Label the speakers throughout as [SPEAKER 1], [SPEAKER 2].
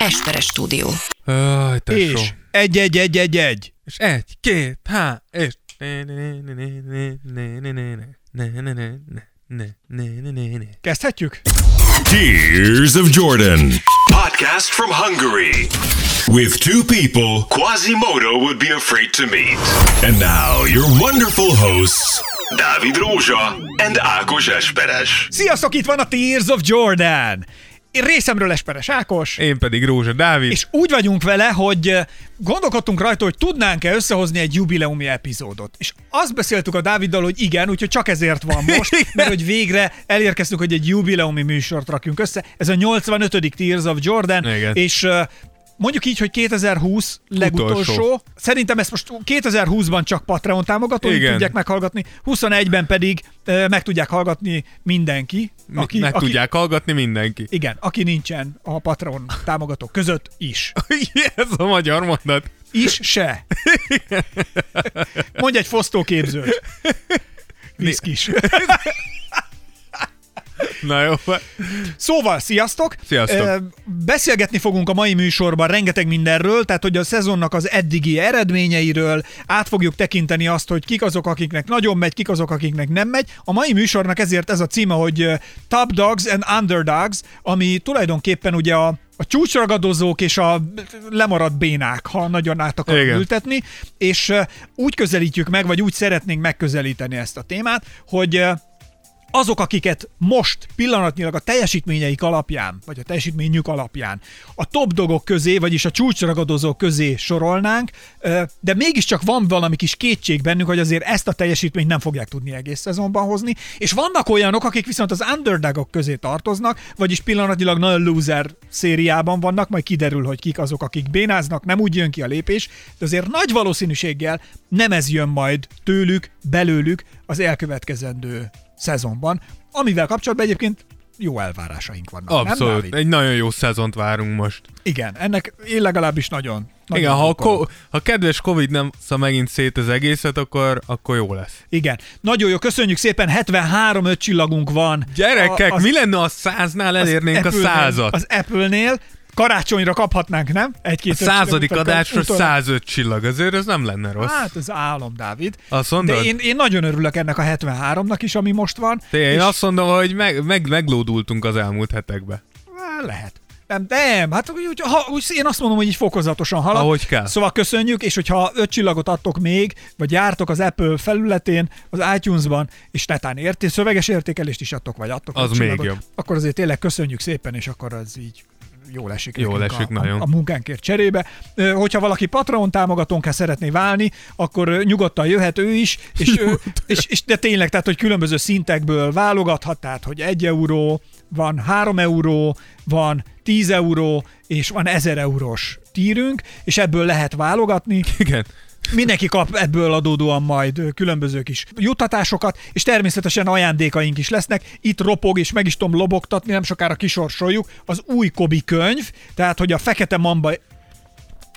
[SPEAKER 1] Esperes stúdió.
[SPEAKER 2] És egy, egy, egy, egy, egy.
[SPEAKER 3] És egy, két, há, és...
[SPEAKER 2] Kezdhetjük?
[SPEAKER 4] Tears of Jordan. Podcast from Hungary. With two people Quasimodo would be afraid to meet. And now, your wonderful hosts, Dávid Rózsa and Ákos Esperes.
[SPEAKER 2] Sziasztok, itt van a Tears of Jordan. Én részemről Esperes Ákos.
[SPEAKER 3] Én pedig Rózsa Dávid.
[SPEAKER 2] És úgy vagyunk vele, hogy eh, gondolkodtunk rajta, hogy tudnánk-e összehozni egy jubileumi epizódot. És azt beszéltük a Dáviddal, hogy igen, úgyhogy csak ezért van most, mert hogy végre elérkeztünk, hogy egy jubileumi műsort rakjunk össze. Ez a 85. Tears of Jordan,
[SPEAKER 3] Igen.
[SPEAKER 2] és eh, Mondjuk így, hogy 2020 legutolsó.
[SPEAKER 3] Utolsó.
[SPEAKER 2] Szerintem ezt most 2020-ban csak Patreon támogatói
[SPEAKER 3] Igen.
[SPEAKER 2] tudják meghallgatni, 21-ben pedig ö, meg tudják hallgatni mindenki,
[SPEAKER 3] Aki, meg
[SPEAKER 2] aki,
[SPEAKER 3] tudják hallgatni mindenki.
[SPEAKER 2] igen, aki nincsen a Patreon támogatók között is.
[SPEAKER 3] Ez a magyar mondat.
[SPEAKER 2] Is se. Mondj egy fosztóképzőt. Viszkis.
[SPEAKER 3] Na jó.
[SPEAKER 2] Szóval, sziasztok!
[SPEAKER 3] Sziasztok.
[SPEAKER 2] Beszélgetni fogunk a mai műsorban rengeteg mindenről, tehát hogy a szezonnak az eddigi eredményeiről, át fogjuk tekinteni azt, hogy kik azok, akiknek nagyon megy, kik azok, akiknek nem megy. A mai műsornak ezért ez a címe, hogy Top Dogs and Underdogs, ami tulajdonképpen ugye a a csúcsragadozók és a lemaradt bénák, ha nagyon át akarok
[SPEAKER 3] Igen.
[SPEAKER 2] ültetni, és úgy közelítjük meg, vagy úgy szeretnénk megközelíteni ezt a témát, hogy azok, akiket most pillanatnyilag a teljesítményeik alapján, vagy a teljesítményük alapján a top dogok közé, vagyis a csúcsragadozók közé sorolnánk, de mégiscsak van valami kis kétség bennünk, hogy azért ezt a teljesítményt nem fogják tudni egész szezonban hozni, és vannak olyanok, akik viszont az underdogok közé tartoznak, vagyis pillanatnyilag nagyon loser szériában vannak, majd kiderül, hogy kik azok, akik bénáznak, nem úgy jön ki a lépés, de azért nagy valószínűséggel nem ez jön majd tőlük, belőlük az elkövetkezendő szezonban, amivel kapcsolatban egyébként jó elvárásaink vannak. Nem,
[SPEAKER 3] Abszolút.
[SPEAKER 2] Dávid?
[SPEAKER 3] Egy nagyon jó szezont várunk most.
[SPEAKER 2] Igen, ennek én legalábbis nagyon. nagyon
[SPEAKER 3] Igen, ha, a ko- ha kedves Covid nem szá megint szét az egészet, akkor, akkor jó lesz.
[SPEAKER 2] Igen. Nagyon jó, köszönjük szépen, 73 öt csillagunk van.
[SPEAKER 3] Gyerekek,
[SPEAKER 2] A-
[SPEAKER 3] mi lenne a száznál elérnénk a
[SPEAKER 2] Apple-nél-
[SPEAKER 3] százat?
[SPEAKER 2] Az Apple-nél karácsonyra kaphatnánk, nem? Egy-két
[SPEAKER 3] A századik adásra
[SPEAKER 2] utol-
[SPEAKER 3] 105 csillag, azért ez nem lenne rossz.
[SPEAKER 2] Hát ez álom, Dávid.
[SPEAKER 3] Azt mondod?
[SPEAKER 2] De én, én nagyon örülök ennek a 73-nak is, ami most van.
[SPEAKER 3] Én
[SPEAKER 2] és-
[SPEAKER 3] azt mondom, hogy meg, meg, meglódultunk az elmúlt hetekbe.
[SPEAKER 2] Lehet. Nem, nem, hát úgy, ha, úgy, én azt mondom, hogy így fokozatosan halad.
[SPEAKER 3] Ahogy kell.
[SPEAKER 2] Szóval köszönjük, és hogyha öt csillagot adtok még, vagy jártok az Apple felületén, az iTunes-ban, és netán érté, szöveges értékelést is adtok, vagy adtok
[SPEAKER 3] Az még
[SPEAKER 2] csillagot,
[SPEAKER 3] jobb.
[SPEAKER 2] akkor azért tényleg köszönjük szépen, és akkor az így jól esik.
[SPEAKER 3] Jól esik
[SPEAKER 2] a,
[SPEAKER 3] nagyon.
[SPEAKER 2] A, a munkánkért cserébe. Hogyha valaki Patreon támogatónká szeretné válni, akkor nyugodtan jöhet ő is, és, ö, és, és de tényleg, tehát, hogy különböző szintekből válogathat, tehát, hogy egy euró, van 3 euró, van 10 euró, és van 1000 eurós tírünk, és ebből lehet válogatni.
[SPEAKER 3] Igen.
[SPEAKER 2] Mindenki kap ebből adódóan majd különböző kis juttatásokat, és természetesen ajándékaink is lesznek. Itt ropog, és meg is tudom lobogtatni, nem sokára kisorsoljuk, az új Kobi könyv, tehát hogy a Fekete Mamba
[SPEAKER 3] Így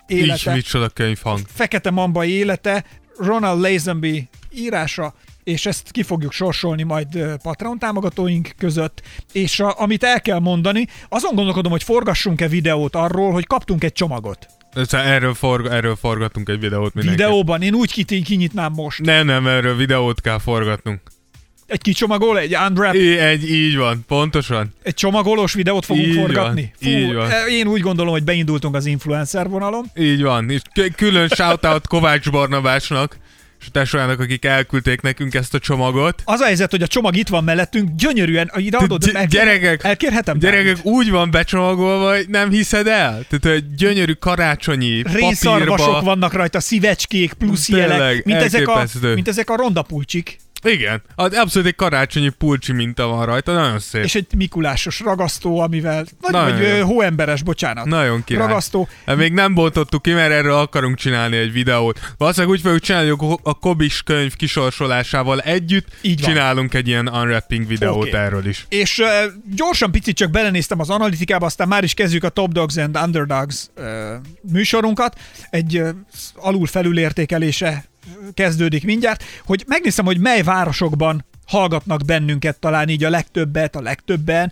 [SPEAKER 2] élete,
[SPEAKER 3] micsoda könyvhang.
[SPEAKER 2] Fekete Mamba élete, Ronald Lazenby írása, és ezt ki fogjuk sorsolni majd Patreon támogatóink között, és a, amit el kell mondani, azon gondolkodom, hogy forgassunk-e videót arról, hogy kaptunk egy csomagot.
[SPEAKER 3] Ez- Erről, forg, erről forgatunk egy videót mindenki.
[SPEAKER 2] Videóban, én úgy kiti- kinyitnám most.
[SPEAKER 3] Nem, nem, erről videót kell forgatnunk.
[SPEAKER 2] Egy kicsomagol, egy unwrap,
[SPEAKER 3] Í- egy, így van, pontosan.
[SPEAKER 2] egy csomagolós videót fogunk
[SPEAKER 3] Így van,
[SPEAKER 2] forgatni.
[SPEAKER 3] így van.
[SPEAKER 2] Én úgy gondolom, hogy beindultunk az influencer vonalon.
[SPEAKER 3] Így van. És külön shoutout Kovács Barnabásnak, és a tesójának, akik elküldték nekünk ezt a csomagot.
[SPEAKER 2] Az a helyzet, hogy a csomag itt van mellettünk, gyönyörűen, ide adod,
[SPEAKER 3] Gy- gyerekek,
[SPEAKER 2] elkérhetem?
[SPEAKER 3] Gyerekek,
[SPEAKER 2] Dávid?
[SPEAKER 3] úgy van becsomagolva, hogy nem hiszed el. Tehát egy gyönyörű karácsonyi
[SPEAKER 2] Rénszarvasok
[SPEAKER 3] papírba.
[SPEAKER 2] vannak rajta, szívecskék, plusz
[SPEAKER 3] Tényleg,
[SPEAKER 2] jelek, mint ezek, a, mint ezek a rondapulcsik,
[SPEAKER 3] Igen, az abszolút egy karácsonyi pulcsi minta van rajta, nagyon szép.
[SPEAKER 2] és egy mikulásos ragasztó, amivel, vagy,
[SPEAKER 3] Nagyon
[SPEAKER 2] vagy
[SPEAKER 3] jó.
[SPEAKER 2] hóemberes, bocsánat.
[SPEAKER 3] Nagyon király.
[SPEAKER 2] Ragasztó.
[SPEAKER 3] Hát Még nem bontottuk ki, mert erről akarunk csinálni egy videót. Valószínűleg úgy fogjuk csinálni, hogy a Kobis könyv kisorsolásával együtt
[SPEAKER 2] Így van.
[SPEAKER 3] csinálunk egy ilyen unwrapping videót
[SPEAKER 2] Oké.
[SPEAKER 3] erről is.
[SPEAKER 2] És uh, gyorsan picit csak belenéztem az analitikába, aztán már is kezdjük a Top Dogs and Underdogs uh, műsorunkat. Egy uh, alul felülértékelése kezdődik mindjárt, hogy megnézem, hogy mely városokban hallgatnak bennünket talán így a legtöbbet, a legtöbben.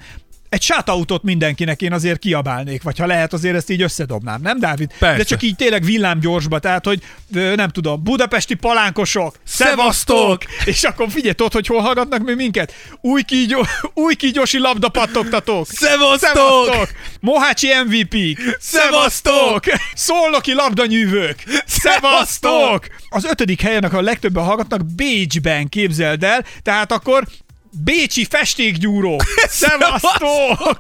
[SPEAKER 2] Egy shutoutot mindenkinek én azért kiabálnék, vagy ha lehet, azért ezt így összedobnám, nem, Dávid?
[SPEAKER 3] Persze.
[SPEAKER 2] De csak így tényleg villámgyorsba, tehát, hogy nem tudom, budapesti palánkosok,
[SPEAKER 3] Szevasztok!
[SPEAKER 2] És akkor figyelj, tudod, hogy hol hallgatnak még minket? Új, kígyó, új kígyósi labdapattogtatók!
[SPEAKER 3] Szevasztok!
[SPEAKER 2] Mohácsi MVP!
[SPEAKER 3] Szevasztok!
[SPEAKER 2] Szolnoki labdanyűvők! Szevasztok! Az ötödik helyen, ahol a legtöbben hallgatnak, Bécsben képzeld el, tehát akkor Bécsi festékgyúrók! Szevasztok!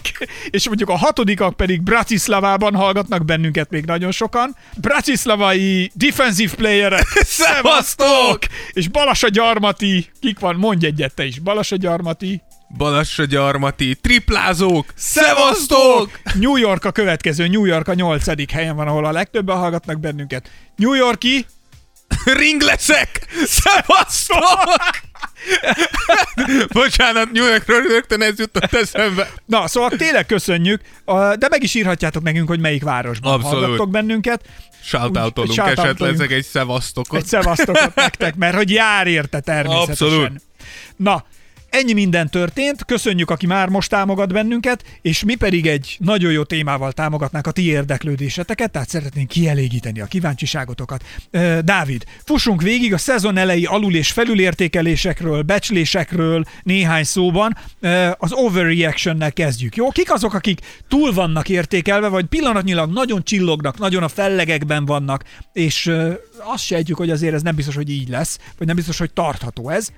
[SPEAKER 2] És mondjuk a hatodikak pedig Bratislavában hallgatnak bennünket még nagyon sokan. Bratislavai defensive playerek!
[SPEAKER 3] Szevasztok!
[SPEAKER 2] És Balassa Gyarmati, kik van? Mondj egyet te is. Balassa Gyarmati.
[SPEAKER 3] Balassa gyarmati, triplázók, szevasztok!
[SPEAKER 2] New York a következő, New York a nyolcadik helyen van, ahol a legtöbben hallgatnak bennünket. New Yorki,
[SPEAKER 3] Ringleszek, szevasztok! Bocsánat, New Yorkról rögtön ez jutott eszembe.
[SPEAKER 2] Na, szóval tényleg köszönjük, de meg is írhatjátok nekünk, hogy melyik városban
[SPEAKER 3] Abszolút.
[SPEAKER 2] hallgattok bennünket.
[SPEAKER 3] Shoutoutolunk
[SPEAKER 2] shoutoutolunk.
[SPEAKER 3] esetleg egy szevasztokot.
[SPEAKER 2] Egy szevasztokot nektek, mert hogy jár érte természetesen.
[SPEAKER 3] Abszolút.
[SPEAKER 2] Na, ennyi minden történt, köszönjük, aki már most támogat bennünket, és mi pedig egy nagyon jó témával támogatnánk a ti érdeklődéseteket, tehát szeretnénk kielégíteni a kíváncsiságotokat. Dávid, fussunk végig a szezon elejé alul- és felülértékelésekről, becslésekről néhány szóban. Az overreactionnel kezdjük, jó? Kik azok, akik túl vannak értékelve, vagy pillanatnyilag nagyon csillognak, nagyon a fellegekben vannak, és azt sejtjük, hogy azért ez nem biztos, hogy így lesz, vagy nem biztos, hogy tartható ez,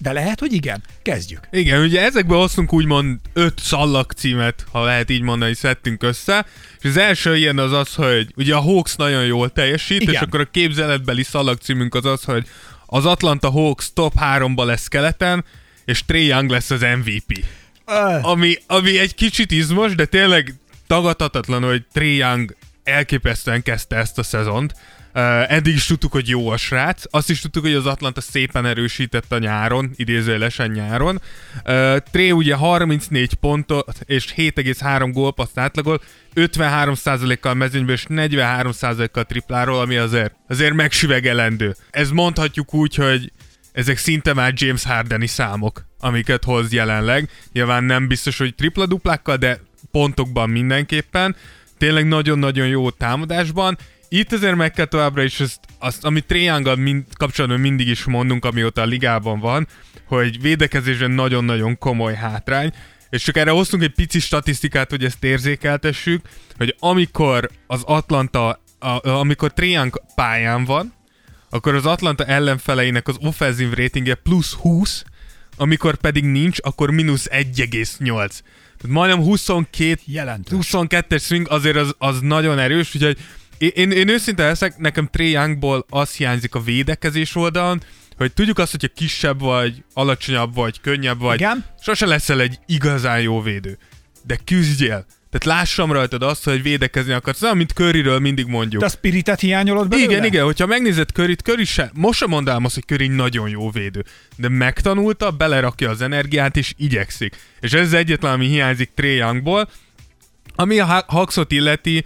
[SPEAKER 2] de lehet, hogy igen. Kezdjük.
[SPEAKER 3] Igen, ugye ezekből hoztunk úgymond öt szallag címet, ha lehet így mondani, szedtünk össze, és az első ilyen az az, hogy ugye a Hawks nagyon jól teljesít,
[SPEAKER 2] Igen.
[SPEAKER 3] és akkor a képzeletbeli szallag címünk az az, hogy az Atlanta Hawks top 3-ba lesz keleten, és Trey Young lesz az MVP. Ami, ami egy kicsit izmos, de tényleg tagadhatatlan, hogy Trey Young elképesztően kezdte ezt a szezont. Eddig is tudtuk, hogy jó a srác. Azt is tudtuk, hogy az Atlanta szépen erősített a nyáron, idézőjelesen nyáron. Uh, Trey ugye 34 pontot és 7,3 gólpaszt átlagol, 53%-kal mezőnyből és 43%-kal tripláról, ami azért, azért megsüvegelendő. Ez mondhatjuk úgy, hogy ezek szinte már James Hardeni számok, amiket hoz jelenleg. Nyilván nem biztos, hogy tripla-duplákkal, de pontokban mindenképpen. Tényleg nagyon-nagyon jó támadásban. Itt azért meg kell továbbra is azt, azt amit Triangle mind, kapcsolatban mindig is mondunk, amióta a ligában van, hogy védekezésben nagyon-nagyon komoly hátrány, és csak erre hoztunk egy pici statisztikát, hogy ezt érzékeltessük, hogy amikor az Atlanta, a, amikor Triangle pályán van, akkor az Atlanta ellenfeleinek az offenzív ratingje plusz 20, amikor pedig nincs, akkor mínusz 1,8. Tehát majdnem 22
[SPEAKER 2] Jelentős.
[SPEAKER 3] 22-es swing azért az, az nagyon erős, úgyhogy én, én, őszinte leszek, nekem Trey Youngból az hiányzik a védekezés oldalon, hogy tudjuk azt, hogyha kisebb vagy, alacsonyabb vagy, könnyebb vagy,
[SPEAKER 2] Igen.
[SPEAKER 3] sose leszel egy igazán jó védő. De küzdjél. Tehát lássam rajtad azt, hogy védekezni akarsz. Olyan, mint Curryről mindig mondjuk.
[SPEAKER 2] Te a spiritet hiányolod belőle?
[SPEAKER 3] Igen, igen, hogyha megnézed Curryt, Curry se, most sem mondám azt, hogy Curry nagyon jó védő, de megtanulta, belerakja az energiát és igyekszik. És ez egyetlen, ami hiányzik Trey Youngból. Ami a Ha- Hawksot illeti,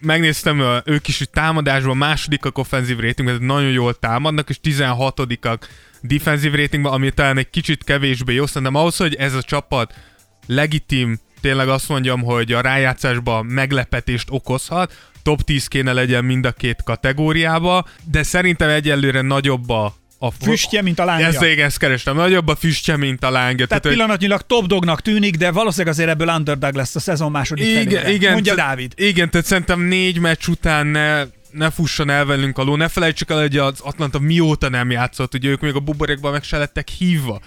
[SPEAKER 3] megnéztem, ők is támadásban másodikak offenzív ratingben, nagyon jól támadnak, és 16-ak defensív ratingben, ami talán egy kicsit kevésbé jó, szerintem ahhoz, hogy ez a csapat legitim, tényleg azt mondjam, hogy a rájátszásban meglepetést okozhat, top 10 kéne legyen mind a két kategóriába, de szerintem egyelőre nagyobb a, a
[SPEAKER 2] Füstje, mint a lángja.
[SPEAKER 3] Ezt, igen, ezt kerestem. Nagyobb a füstje, mint a lángja.
[SPEAKER 2] Tehát
[SPEAKER 3] hogy-
[SPEAKER 2] pillanatnyilag top dognak tűnik, de valószínűleg azért ebből underdog lesz a szezon második
[SPEAKER 3] igen,
[SPEAKER 2] felére.
[SPEAKER 3] igen,
[SPEAKER 2] Mondja Dávid.
[SPEAKER 3] Igen, tehát szerintem négy meccs után ne, ne fusson el velünk alul. Ne felejtsük el, hogy az Atlanta mióta nem játszott, ugye ők még a buborékban meg se lettek hívva.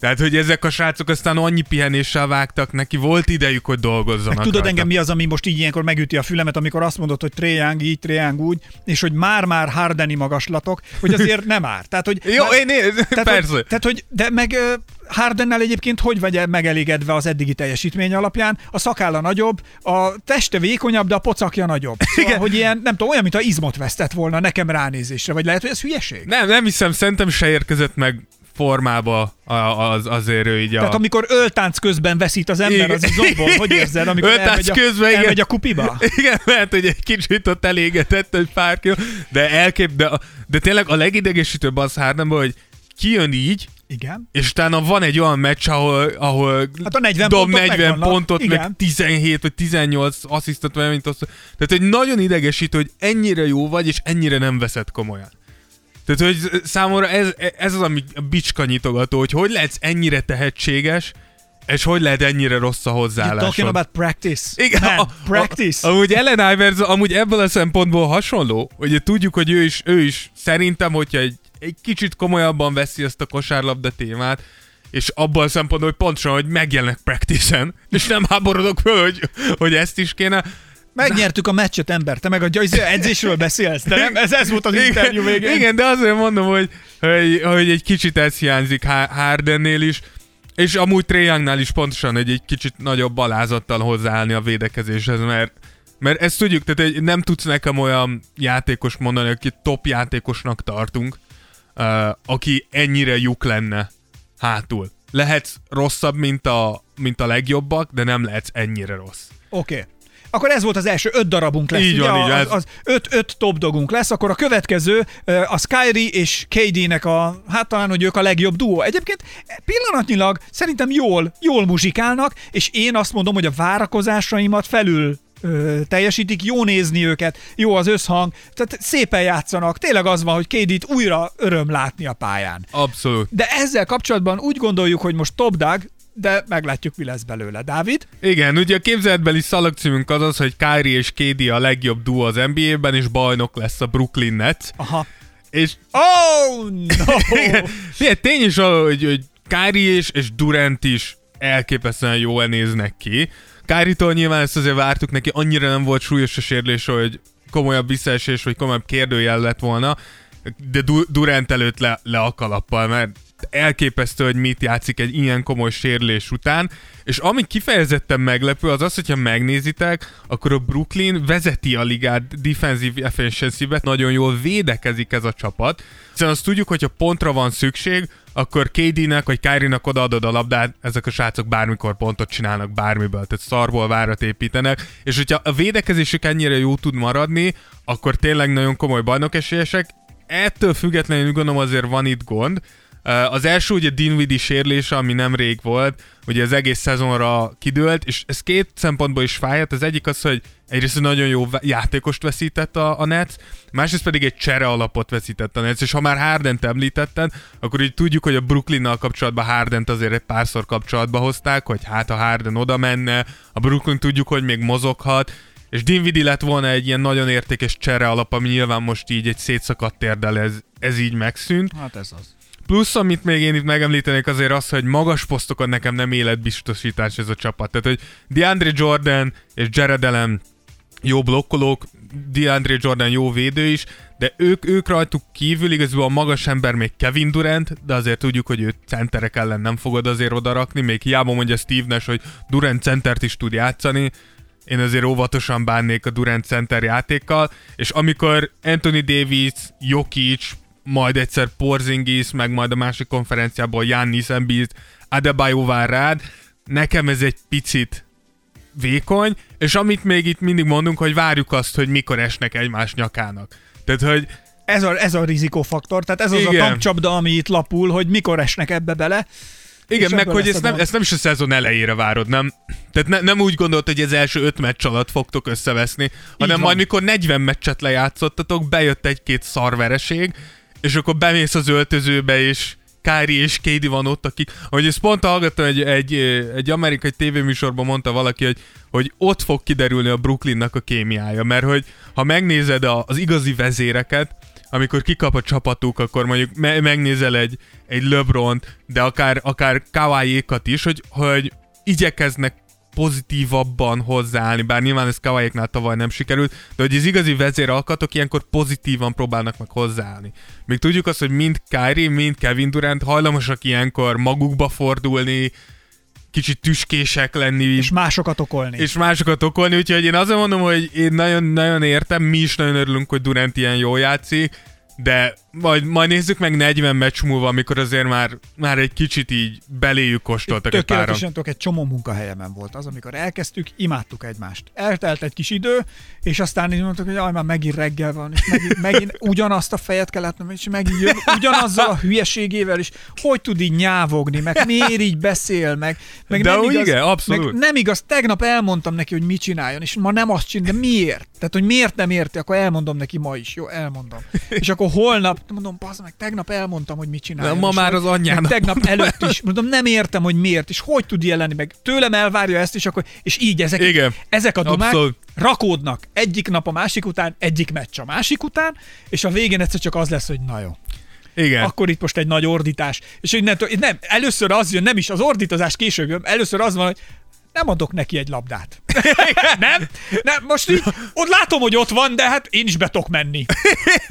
[SPEAKER 3] Tehát, hogy ezek a srácok aztán annyi pihenéssel vágtak, neki volt idejük, hogy dolgozzanak.
[SPEAKER 2] Meg tudod
[SPEAKER 3] rajta.
[SPEAKER 2] engem mi az, ami most így ilyenkor megüti a fülemet, amikor azt mondod, hogy Young így, Young úgy, és hogy már-már Hardeni magaslatok, hogy azért nem már. Tehát, hogy
[SPEAKER 3] Jó,
[SPEAKER 2] már-
[SPEAKER 3] én, én
[SPEAKER 2] tehát,
[SPEAKER 3] persze.
[SPEAKER 2] Hogy, tehát, hogy, de meg Hardennel egyébként hogy vagy megelégedve az eddigi teljesítmény alapján? A szakálla nagyobb, a teste vékonyabb, de a pocakja nagyobb. Szóval,
[SPEAKER 3] Igen.
[SPEAKER 2] hogy ilyen, nem tudom, olyan, mint a izmot vesztett volna nekem ránézésre, vagy lehet, hogy ez hülyeség?
[SPEAKER 3] Nem, nem hiszem, szerintem se érkezett meg formába az, azért ő így a...
[SPEAKER 2] Tehát amikor öltánc közben veszít az ember
[SPEAKER 3] Igen.
[SPEAKER 2] az izomból, hogy érzed, amikor
[SPEAKER 3] Öltánc
[SPEAKER 2] elmegy a,
[SPEAKER 3] közben, igen.
[SPEAKER 2] elmegy a kupiba?
[SPEAKER 3] Igen, lehet, hogy egy kicsit ott elégetett egy pár kiló, de elkép, de, de tényleg a legidegesítőbb az Hardenból, hogy kijön így,
[SPEAKER 2] Igen.
[SPEAKER 3] és utána van egy olyan meccs, ahol, ahol
[SPEAKER 2] Hát a 40
[SPEAKER 3] dob
[SPEAKER 2] pontok
[SPEAKER 3] 40
[SPEAKER 2] megvannak.
[SPEAKER 3] pontot,
[SPEAKER 2] Igen.
[SPEAKER 3] meg 17 vagy 18 asszisztot, vagy mint azt. Tehát, hogy nagyon idegesítő, hogy ennyire jó vagy, és ennyire nem veszed komolyan. Tehát, hogy számomra ez, ez az, ami a bicska nyitogató, hogy hogy lehetsz ennyire tehetséges, és hogy lehet ennyire rossz a
[SPEAKER 2] You're
[SPEAKER 3] hozzáállásod.
[SPEAKER 2] talking about practice.
[SPEAKER 3] Igen,
[SPEAKER 2] Man,
[SPEAKER 3] a,
[SPEAKER 2] practice.
[SPEAKER 3] A, amúgy Ellen Ivers amúgy ebből a szempontból hasonló, hogy tudjuk, hogy ő is, ő is szerintem, hogyha egy, egy kicsit komolyabban veszi ezt a kosárlabda témát, és abban a szempontból, hogy pontosan, hogy megjelenek practice és nem háborodok föl, hogy, hogy ezt is kéne.
[SPEAKER 2] Megnyertük a meccset, ember. Te meg a edzésről beszélsz. De nem, ez, ez volt az interjú végén.
[SPEAKER 3] Igen, de azért mondom, hogy, hogy, hogy egy kicsit ez hiányzik Har- Hardennél is, és amúgy Trae Youngnál is pontosan, hogy egy kicsit nagyobb alázattal hozzáállni a védekezéshez, mert mert ezt tudjuk, tehát hogy nem tudsz nekem olyan játékos mondani, aki top játékosnak tartunk, uh, aki ennyire lyuk lenne hátul. Lehetsz rosszabb, mint a, mint a legjobbak, de nem lehetsz ennyire rossz.
[SPEAKER 2] Oké. Okay. Akkor ez volt az első öt darabunk lesz.
[SPEAKER 3] Így
[SPEAKER 2] ugye?
[SPEAKER 3] van, így van,
[SPEAKER 2] az, az öt, öt top dogunk lesz, akkor a következő a Skyri és KD-nek a, hát talán, hogy ők a legjobb duó. Egyébként pillanatnyilag szerintem jól, jól muzsikálnak, és én azt mondom, hogy a várakozásaimat felül ö, teljesítik, jó nézni őket, jó az összhang, tehát szépen játszanak. Tényleg az van, hogy KD-t újra öröm látni a pályán.
[SPEAKER 3] Abszolút.
[SPEAKER 2] De ezzel kapcsolatban úgy gondoljuk, hogy most top dog, de meglátjuk, mi lesz belőle. Dávid?
[SPEAKER 3] Igen, ugye a képzeletbeli szalagcímünk az az, hogy Kyrie és KD a legjobb duo az NBA-ben, és bajnok lesz a Brooklyn Nets.
[SPEAKER 2] Aha.
[SPEAKER 3] És
[SPEAKER 2] Oh, no!
[SPEAKER 3] Igen. Tény is, hogy, hogy Kyrie és, és Durant is elképesztően jól néznek ki. Kyrie-tól nyilván ezt azért vártuk neki, annyira nem volt súlyos a sérülés, hogy komolyabb visszaesés, vagy komolyabb kérdőjel lett volna, de Du- Durant előtt le, le a kalappal, mert elképesztő, hogy mit játszik egy ilyen komoly sérülés után, és ami kifejezetten meglepő az az, hogyha megnézitek, akkor a Brooklyn vezeti a ligát defensive efficiency nagyon jól védekezik ez a csapat, hiszen azt tudjuk, hogyha pontra van szükség, akkor KD-nek vagy Kyrie-nak odaadod a labdát, ezek a srácok bármikor pontot csinálnak bármiből, tehát szarból várat építenek, és hogyha a védekezésük ennyire jó tud maradni, akkor tényleg nagyon komoly bajnokesélyesek. Ettől függetlenül gondolom azért van itt gond, Az első ugye Dinwiddie sérülése, ami nem rég volt, ugye az egész szezonra kidőlt, és ez két szempontból is fájt. Az egyik az, hogy egyrészt egy nagyon jó játékost veszített a, a Nets, másrészt pedig egy csere alapot veszített a Nets, és ha már Hardent említetted, akkor így tudjuk, hogy a Brooklynnal kapcsolatban Hardent azért egy párszor kapcsolatba hozták, hogy hát a Harden oda menne, a Brooklyn tudjuk, hogy még mozoghat, és Dinwiddie lett volna egy ilyen nagyon értékes csere alap, ami nyilván most így egy szétszakadt térdel ez, ez így megszűnt.
[SPEAKER 2] Hát ez az.
[SPEAKER 3] Plusz, amit még én itt megemlítenék azért az, hogy magas posztokon nekem nem életbiztosítás ez a csapat. Tehát, hogy DeAndre Jordan és Jared Allen jó blokkolók, DeAndre Jordan jó védő is, de ők, ők rajtuk kívül igazából a magas ember még Kevin Durant, de azért tudjuk, hogy ő centerek ellen nem fogod azért odarakni, még hiába mondja Steve Nash, hogy Durant centert is tud játszani, én azért óvatosan bánnék a Durant center játékkal, és amikor Anthony Davis, Jokic, majd egyszer Porzingis, meg majd a másik konferenciából Giannis Embiid, Adebayo vár rád, nekem ez egy picit vékony, és amit még itt mindig mondunk, hogy várjuk azt, hogy mikor esnek egymás nyakának. Tehát, hogy
[SPEAKER 2] Ez a, ez a rizikófaktor, tehát ez az
[SPEAKER 3] Igen.
[SPEAKER 2] a tankcsapda, ami itt lapul, hogy mikor esnek ebbe bele.
[SPEAKER 3] Igen, meg hogy ezt nem, ezt nem is a szezon elejére várod, nem? Tehát ne, nem úgy gondolt, hogy az első öt meccs alatt fogtok összeveszni, hanem majd mikor 40 meccset lejátszottatok, bejött egy-két szarvereség, és akkor bemész az öltözőbe, és Kári és Kédi van ott, akik, ahogy ezt pont hallgattam, egy, egy, egy amerikai tévéműsorban mondta valaki, hogy, hogy ott fog kiderülni a Brooklynnak a kémiája, mert hogy ha megnézed a, az igazi vezéreket, amikor kikap a csapatuk, akkor mondjuk me- megnézel egy, egy LeBron-t, de akár, akár Kawhi-ékat is, hogy, hogy igyekeznek pozitívabban hozzáállni, bár nyilván ez Kawaiéknál tavaly nem sikerült, de hogy az igazi vezéralkatok ilyenkor pozitívan próbálnak meg hozzáállni. Még tudjuk azt, hogy mind Kyrie, mind Kevin Durant hajlamosak ilyenkor magukba fordulni, kicsit tüskések lenni,
[SPEAKER 2] És másokat okolni.
[SPEAKER 3] és másokat okolni, úgyhogy én azért mondom, hogy én nagyon-nagyon értem, mi is nagyon örülünk, hogy Durant ilyen jól játszik, de majd, majd nézzük meg 40 meccs múlva, amikor azért már, már egy kicsit így beléjük kóstoltak egy páran.
[SPEAKER 2] Tökéletesen egy csomó munkahelyemen volt az, amikor elkezdtük, imádtuk egymást. Eltelt egy kis idő, és aztán így mondtuk, hogy aj, már megint reggel van, és megint, megint ugyanazt a fejet kellett, és megint jön ugyanazzal a hülyeségével, és hogy tud így nyávogni, meg miért így beszél, meg, meg
[SPEAKER 3] De
[SPEAKER 2] nem
[SPEAKER 3] úgy
[SPEAKER 2] igaz,
[SPEAKER 3] igen, abszolút.
[SPEAKER 2] Meg nem igaz, tegnap elmondtam neki, hogy mit csináljon, és ma nem azt csinál, de miért? Tehát, hogy miért nem érti, akkor elmondom neki ma is. Jó, elmondom. És akkor holnap, mondom, bazd meg, tegnap elmondtam, hogy mit csináljon.
[SPEAKER 3] De ma már az anyjának
[SPEAKER 2] Tegnap előtt is. Mondom, nem értem, hogy miért, és hogy tud ilyen lenni, meg tőlem elvárja ezt, és akkor, és így ezek,
[SPEAKER 3] Igen.
[SPEAKER 2] ezek a dumák
[SPEAKER 3] Abszolút.
[SPEAKER 2] rakódnak egyik nap a másik után, egyik meccs a másik után, és a végén egyszer csak az lesz, hogy na jó,
[SPEAKER 3] Igen.
[SPEAKER 2] akkor itt most egy nagy ordítás. És hogy nem, nem, először az jön, nem is az ordítozás később jön, először az van, hogy nem adok neki egy labdát. nem? Nem, most így, ott látom, hogy ott van, de hát én is be tudok menni.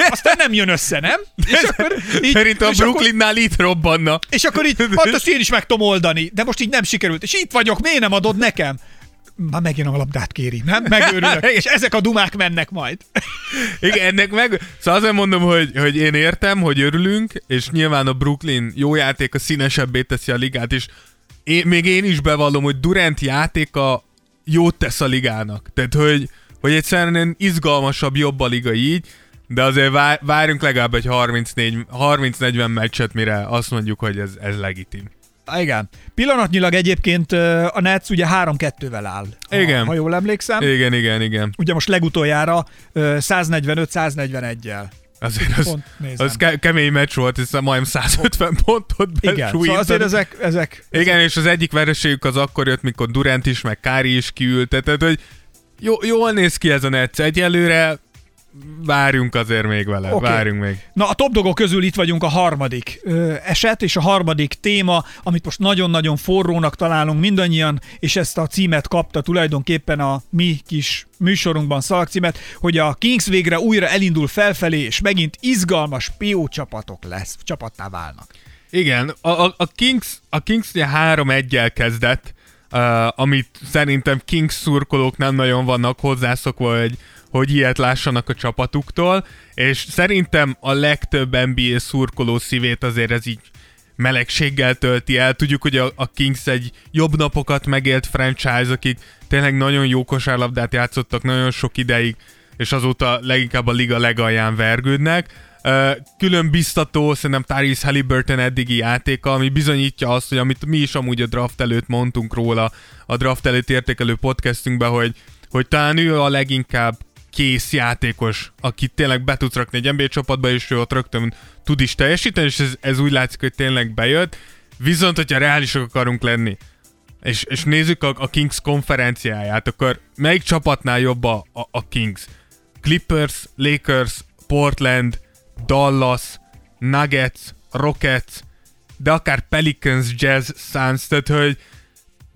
[SPEAKER 2] Aztán nem jön össze, nem? És akkor így,
[SPEAKER 3] Szerintem a
[SPEAKER 2] akkor,
[SPEAKER 3] Brooklynnál itt robbanna.
[SPEAKER 2] és akkor így, hát azt én is meg tudom oldani, de most így nem sikerült. És itt vagyok, miért nem adod nekem? Már megint a labdát kéri, nem? Megőrülök. És ezek a dumák mennek majd.
[SPEAKER 3] Igen, ennek meg... Szóval azért mondom, hogy, hogy én értem, hogy örülünk, és nyilván a Brooklyn jó játéka színesebbé teszi a ligát, és én, még én is bevallom, hogy Durant játéka jót tesz a ligának. Tehát, hogy, hogy egyszerűen izgalmasabb, jobb a liga így, de azért vá- várjunk legalább egy 34 30-40 meccset, mire azt mondjuk, hogy ez, ez legitim.
[SPEAKER 2] Igen. Pillanatnyilag egyébként a Nets ugye 3-2-vel áll. Ha,
[SPEAKER 3] Igen.
[SPEAKER 2] Ha jól emlékszem.
[SPEAKER 3] Igen, igen, igen.
[SPEAKER 2] Ugye most legutoljára ö, 145-141-jel.
[SPEAKER 3] Azért az, az ke- kemény meccs volt, hiszen majdnem 150 pontot
[SPEAKER 2] Igen, szóval azért ezek, ezek
[SPEAKER 3] Igen, és az egyik vereségük az akkor jött, mikor Durant is, meg Kári is kiült, tehát hogy jó, jól néz ki ez a Nets egyelőre, várjunk azért még vele, okay. várjunk még.
[SPEAKER 2] Na, a top dogok közül itt vagyunk a harmadik ö, eset, és a harmadik téma, amit most nagyon-nagyon forrónak találunk mindannyian, és ezt a címet kapta tulajdonképpen a mi kis műsorunkban szalagcímet, hogy a Kings végre újra elindul felfelé, és megint izgalmas PO csapatok lesz, csapattá válnak.
[SPEAKER 3] Igen, a, a, a Kings, a Kings ugye 3-1-jel kezdett, uh, amit szerintem Kings szurkolók nem nagyon vannak hozzászokva, hogy, hogy ilyet lássanak a csapatuktól, és szerintem a legtöbb NBA szurkoló szívét azért ez így melegséggel tölti el. Tudjuk, hogy a, a Kings egy jobb napokat megélt franchise, akik tényleg nagyon jó kosárlabdát játszottak nagyon sok ideig, és azóta leginkább a liga legalján vergődnek. Külön biztató szerintem Tyrese Halliburton eddigi játéka, ami bizonyítja azt, hogy amit mi is amúgy a draft előtt mondtunk róla, a draft előtt értékelő podcastünkben, hogy, hogy talán ő a leginkább kész játékos, akit tényleg be tudsz rakni egy NBA csapatba, és ő ott rögtön tud is teljesíteni, és ez, ez úgy látszik, hogy tényleg bejött. Viszont, hogyha reálisak akarunk lenni, és, és nézzük a, a Kings konferenciáját, akkor melyik csapatnál jobb a, a, a Kings? Clippers, Lakers, Portland, Dallas, Nuggets, Rockets, de akár Pelicans, Jazz, Suns, tehát hogy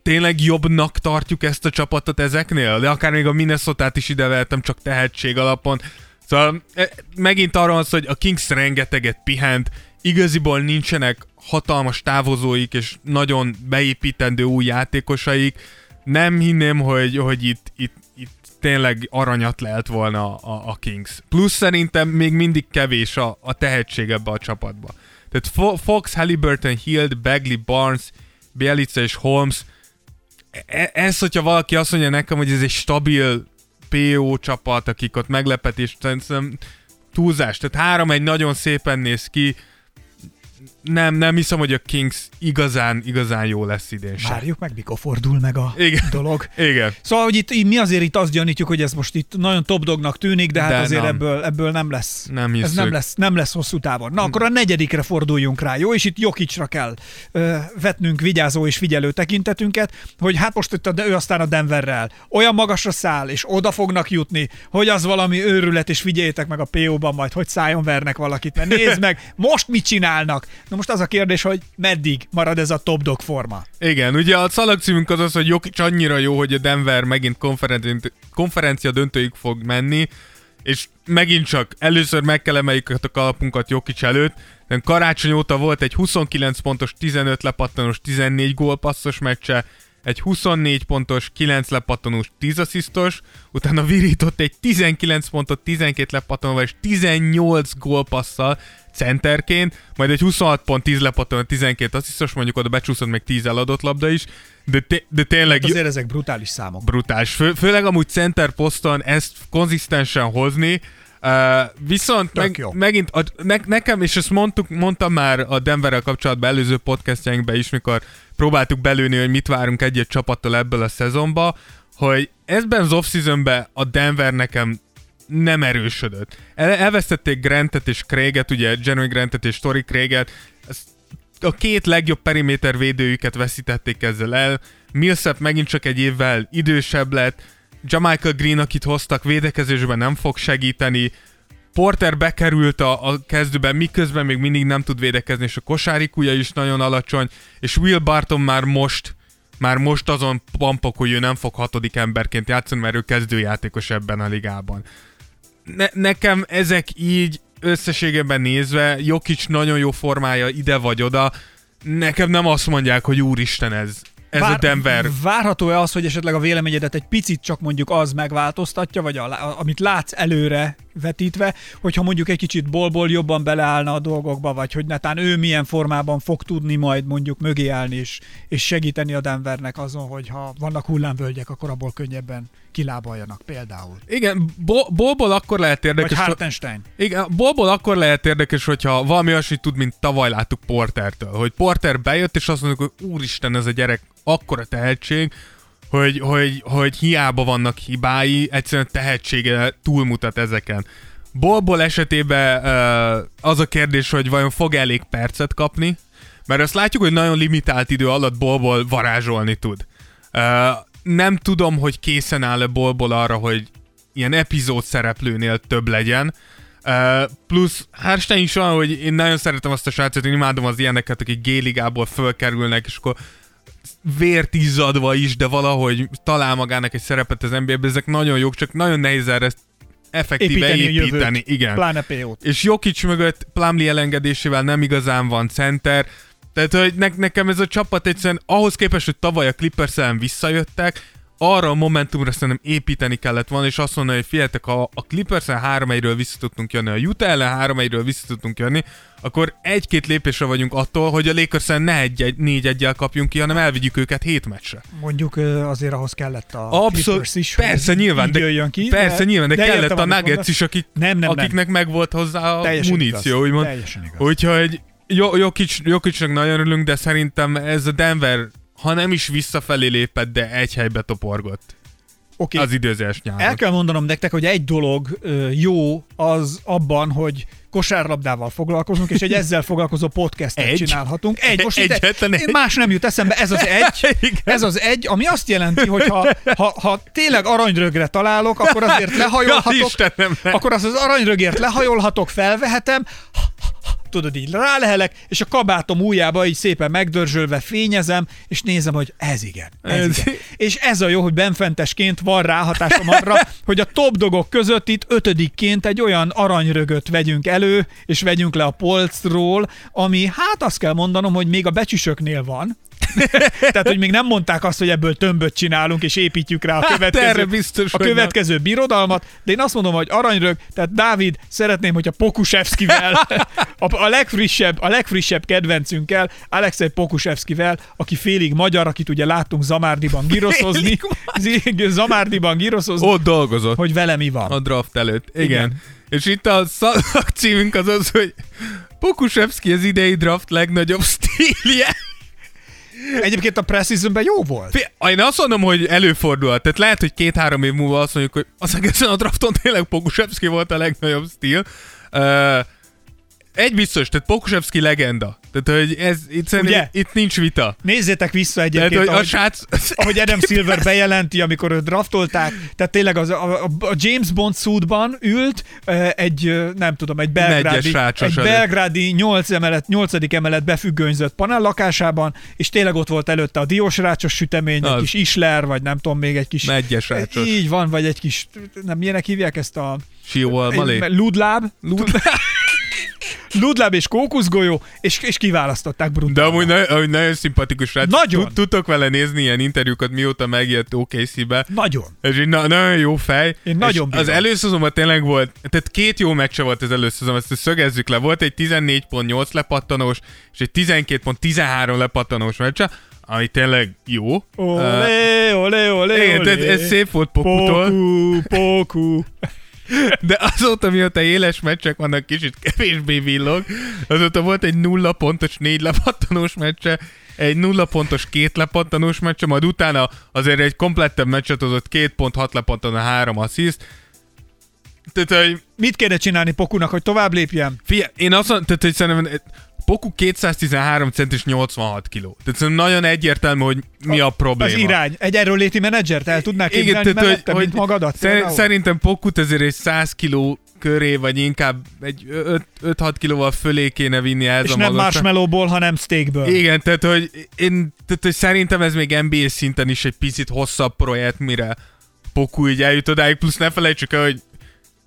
[SPEAKER 3] tényleg jobbnak tartjuk ezt a csapatot ezeknél, de akár még a minnesota is ideveltem csak tehetség alapon. Szóval e, megint van szó, hogy a Kings rengeteget pihent, igaziból nincsenek hatalmas távozóik és nagyon beépítendő új játékosaik. Nem hinném, hogy, hogy itt, itt, itt tényleg aranyat lehet volna a, a Kings. Plusz szerintem még mindig kevés a, a tehetség ebbe a csapatba. Tehát Fo- Fox, Halliburton, Hield, Bagley, Barnes, Bielica és Holmes ez, hogyha valaki azt mondja nekem, hogy ez egy stabil PO csapat, akik ott meglepetés, szerintem túlzás. Tehát három egy nagyon szépen néz ki, nem, nem hiszem, hogy a Kings igazán, igazán jó lesz idén sem.
[SPEAKER 2] Várjuk meg, mikor fordul meg a
[SPEAKER 3] Igen.
[SPEAKER 2] dolog.
[SPEAKER 3] Igen.
[SPEAKER 2] Szóval, hogy itt, mi azért itt azt gyanítjuk, hogy ez most itt nagyon top dognak tűnik, de hát
[SPEAKER 3] De
[SPEAKER 2] azért
[SPEAKER 3] nem.
[SPEAKER 2] ebből, ebből nem lesz.
[SPEAKER 3] Nem
[SPEAKER 2] ez
[SPEAKER 3] hiszük.
[SPEAKER 2] nem lesz, nem lesz hosszú távon. Na, akkor a negyedikre forduljunk rá, jó? És itt Jokicsra kell ö, vetnünk vigyázó és figyelő tekintetünket, hogy hát most itt a, ő aztán a Denverrel olyan magasra száll, és oda fognak jutni, hogy az valami őrület, és figyeljétek meg a PO-ban majd, hogy szájon vernek valakit, mert nézd meg, most mit csinálnak? Na most az a kérdés, hogy meddig marad ez a top dog forma?
[SPEAKER 3] Igen, ugye a szalagcímünk az az, hogy Jokic annyira jó, hogy a Denver megint konferenci- konferencia döntőig fog menni, és megint csak először meg kell emeljük a kalapunkat Jokic előtt, de karácsony óta volt egy 29 pontos, 15 lepattanós, 14 gólpasszos meccse, egy 24 pontos, 9 lepattanós, 10 asszisztos, utána virított egy 19 pontot, 12 lepattanóval és 18 gólpasszal centerként, majd egy 26 pont, 10 lepattanó, 12 asszisztos, mondjuk oda becsúszott még 10 eladott labda is, de, te, de tényleg
[SPEAKER 2] Hát azért ezek brutális számok.
[SPEAKER 3] brutális. Fő, főleg amúgy center poszton ezt konzisztensen hozni, Uh, viszont
[SPEAKER 2] Tök
[SPEAKER 3] meg,
[SPEAKER 2] jó.
[SPEAKER 3] megint a, ne, nekem, és ezt mondtuk, mondtam már a Denverrel kapcsolatban előző podcastjainkben is, mikor próbáltuk belőni, hogy mit várunk egy-egy csapattól ebből a szezonba, hogy ezben az off-seasonben a Denver nekem nem erősödött. El, elvesztették Grantet és Craiget, ugye Jeremy Grantet és Tori Craiget, ezt a két legjobb periméter védőjüket veszítették ezzel el. Millsap megint csak egy évvel idősebb lett. Jamaica Green, akit hoztak védekezésben nem fog segíteni. Porter bekerült a, a kezdőben, miközben még mindig nem tud védekezni, és a kosárikúja is nagyon alacsony, és Will Barton már most már most azon pampok, hogy ő nem fog hatodik emberként játszani, mert ő kezdőjátékos ebben a ligában. Ne, nekem ezek így összességében nézve, Jokic nagyon jó formája ide vagy oda, nekem nem azt mondják, hogy úristen ez, ez a Denver.
[SPEAKER 2] Várható-e az, hogy esetleg a véleményedet egy picit csak mondjuk az megváltoztatja, vagy a, a, amit látsz előre vetítve, hogyha mondjuk egy kicsit bolból jobban beleállna a dolgokba, vagy hogy netán ő milyen formában fog tudni majd mondjuk mögé állni és, és segíteni a Denvernek azon, hogy ha vannak hullámvölgyek, akkor abból könnyebben kilábaljanak például.
[SPEAKER 3] Igen, bo- bolból akkor lehet
[SPEAKER 2] Vagy
[SPEAKER 3] érdekes,
[SPEAKER 2] Hartenstein.
[SPEAKER 3] Igen, bolból akkor lehet érdekes, hogyha valami olyasmit tud, mint tavaly láttuk Portertől. Hogy Porter bejött, és azt mondjuk, hogy úristen, ez a gyerek akkora tehetség, hogy, hogy, hogy hiába vannak hibái, egyszerűen tehetsége túlmutat ezeken. Bolból esetében az a kérdés, hogy vajon fog elég percet kapni, mert azt látjuk, hogy nagyon limitált idő alatt bolból varázsolni tud. Nem tudom, hogy készen áll-e bolból arra, hogy ilyen epizód szereplőnél több legyen. Uh, plusz Harstein is olyan, hogy én nagyon szeretem azt a srácot, én imádom az ilyeneket, akik G-ligából fölkerülnek, és akkor vért izzadva is, de valahogy talál magának egy szerepet az NBA-ben, ezek nagyon jók, csak nagyon nehéz erre ezt effektíve
[SPEAKER 2] Építeni,
[SPEAKER 3] építeni.
[SPEAKER 2] jövőt,
[SPEAKER 3] igen.
[SPEAKER 2] pláne PO-t.
[SPEAKER 3] És Jokic mögött Plumlee elengedésével nem igazán van center, tehát, hogy ne- nekem ez a csapat egyszerűen ahhoz képest, hogy tavaly a clippers visszajöttek, arra a momentumra szerintem építeni kellett volna, és azt mondani, hogy figyeljetek, ha a clippers ellen 3 1 vissza tudtunk jönni, a Utah ellen 3 1 vissza tudtunk jönni, akkor egy-két lépésre vagyunk attól, hogy a lakers ne egy, egy, négy egyel kapjunk ki, hanem elvigyük őket hét meccsre.
[SPEAKER 2] Mondjuk azért ahhoz kellett a
[SPEAKER 3] Abszolút,
[SPEAKER 2] Clippers is, hogy
[SPEAKER 3] persze
[SPEAKER 2] ez
[SPEAKER 3] nyilván, de,
[SPEAKER 2] jöjjön ki.
[SPEAKER 3] persze nyilván, de, de kellett a Nuggets
[SPEAKER 2] mondasz.
[SPEAKER 3] is, akik,
[SPEAKER 2] Nem, nem, nem.
[SPEAKER 3] akiknek megvolt hozzá a
[SPEAKER 2] Teljesen
[SPEAKER 3] muníció,
[SPEAKER 2] igaz.
[SPEAKER 3] úgymond.
[SPEAKER 2] Teljesen igaz.
[SPEAKER 3] Úgyhogy jó, Jokic, Jokicnak nagyon örülünk, de szerintem ez a Denver, ha nem is visszafelé lépett, de egy helybe toporgott
[SPEAKER 2] Oké,
[SPEAKER 3] az időzés nyáron.
[SPEAKER 2] El kell mondanom nektek, hogy egy dolog ö, jó az abban, hogy kosárlabdával foglalkozunk, és egy ezzel foglalkozó podcastet
[SPEAKER 3] Egy?
[SPEAKER 2] csinálhatunk. Egy, most itt,
[SPEAKER 3] Egyetlen egy?
[SPEAKER 2] más nem jut eszembe, ez az egy, ez az egy, ami azt jelenti, hogy ha, ha, ha tényleg aranyrögre találok, akkor azért
[SPEAKER 3] Ja,
[SPEAKER 2] lehajolhatok,
[SPEAKER 3] Istenem, ne.
[SPEAKER 2] akkor az az aranyrögért lehajolhatok, felvehetem, tudod, így rálehelek, és a kabátom ujjába így szépen megdörzsölve fényezem, és nézem, hogy ez igen, ez,
[SPEAKER 3] Ez-
[SPEAKER 2] igen. És ez a jó, hogy benfentesként van ráhatásom arra, hogy a top dogok között itt ötödikként egy olyan aranyrögöt vegyünk elő, és vegyünk le a polcról, ami hát azt kell mondanom, hogy még a becsüsöknél van, tehát, hogy még nem mondták azt, hogy ebből tömböt csinálunk, és építjük rá a
[SPEAKER 3] Hát
[SPEAKER 2] következő,
[SPEAKER 3] erre biztos,
[SPEAKER 2] a
[SPEAKER 3] nem.
[SPEAKER 2] következő birodalmat, de én azt mondom, hogy aranyrög, tehát Dávid, szeretném, hogy a Pokusevskivel, a, a, legfrissebb, a legfrissebb kedvencünkkel, Alexei Pokusevskivel, aki félig magyar, akit ugye láttunk Zamárdiban gíroszozni, Zamárdiban gíroszozni,
[SPEAKER 3] Ott dolgozott.
[SPEAKER 2] hogy vele mi van.
[SPEAKER 3] A draft előtt. Igen.
[SPEAKER 2] Igen.
[SPEAKER 3] És itt a szakcímünk az az, hogy Pokusevski az idei draft legnagyobb stílje.
[SPEAKER 2] Egyébként a Precisionben jó volt.
[SPEAKER 3] Fi- Én azt mondom, hogy előfordulhat. Tehát lehet, hogy két-három év múlva azt mondjuk, hogy az egészen a drafton tényleg Pokusevski volt a legnagyobb stíl. Uh, egy biztos, tehát Pokusevski legenda. Tehát, hogy ez, itt,
[SPEAKER 2] Ugye?
[SPEAKER 3] itt nincs vita.
[SPEAKER 2] Nézzétek vissza
[SPEAKER 3] Tehát,
[SPEAKER 2] egyébként,
[SPEAKER 3] hogy a
[SPEAKER 2] ahogy,
[SPEAKER 3] srác...
[SPEAKER 2] ahogy Adam Silver bejelenti, amikor őt draftolták, tehát tényleg az, a, a, a James Bond suitban ült egy, nem tudom, egy belgrádi, egy belgrádi 8 emelet, 8. emelet befüggönyzött panel lakásában, és tényleg ott volt előtte a diós rácsos sütemény, egy
[SPEAKER 3] Az.
[SPEAKER 2] kis isler, vagy nem tudom, még egy kis...
[SPEAKER 3] Negyes rácsos.
[SPEAKER 2] Így van, vagy egy kis, nem milyenek hívják ezt a...
[SPEAKER 3] Sióval malé.
[SPEAKER 2] Ludláb.
[SPEAKER 3] Lud-
[SPEAKER 2] Ludláb és kókuszgolyó, és, és kiválasztották
[SPEAKER 3] De
[SPEAKER 2] Bruntal.
[SPEAKER 3] amúgy, na, amúgy nagyon szimpatikus rá.
[SPEAKER 2] Nagyon.
[SPEAKER 3] Tud- Tudtok vele nézni ilyen interjúkat, mióta megjött OKC-be.
[SPEAKER 2] Nagyon.
[SPEAKER 3] És így na, nagyon jó fej.
[SPEAKER 2] Én nagyon
[SPEAKER 3] és Az
[SPEAKER 2] bírom.
[SPEAKER 3] előszezonban tényleg volt, tehát két jó meccse volt az előszezon, ezt szögezzük le. Volt egy 14.8 lepattanós, és egy 12.13 lepattanós meccse, ami tényleg jó. Ö,
[SPEAKER 2] Olé, olé, olé,
[SPEAKER 3] igen, ez szép volt Pokutól,
[SPEAKER 2] Poku, poku.
[SPEAKER 3] De azóta, mióta éles meccsek vannak, kicsit kevésbé villog. Azóta volt egy nulla pontos, négy lepattanós meccse, egy nulla pontos két lepattanós meccse, majd utána azért egy komplettebb meccset hozott, két pont, hat lepattanó, három assziszt. Tehát, hogy
[SPEAKER 2] Mit kéne csinálni Pokunak, hogy tovább lépjen?
[SPEAKER 3] Figyelj, én azt mondom, tehát, hogy szerintem Poku 213 centis 86 kiló. Tehát szerintem nagyon egyértelmű, hogy mi a probléma.
[SPEAKER 2] Az irány. Egy erről léti menedzsert el tudná képzelni
[SPEAKER 3] tehát,
[SPEAKER 2] mellette, mint magadat?
[SPEAKER 3] szer- szerintem Pokut ezért egy 100 kiló köré, vagy inkább egy 5-6 kilóval fölé kéne vinni ez
[SPEAKER 2] és
[SPEAKER 3] a
[SPEAKER 2] nem marshmallowból, hanem steakből.
[SPEAKER 3] Igen, tehát hogy, én, tehát, hogy szerintem ez még NBA szinten is egy picit hosszabb projekt, mire Poku így eljut odáig, plusz ne felejtsük el, hogy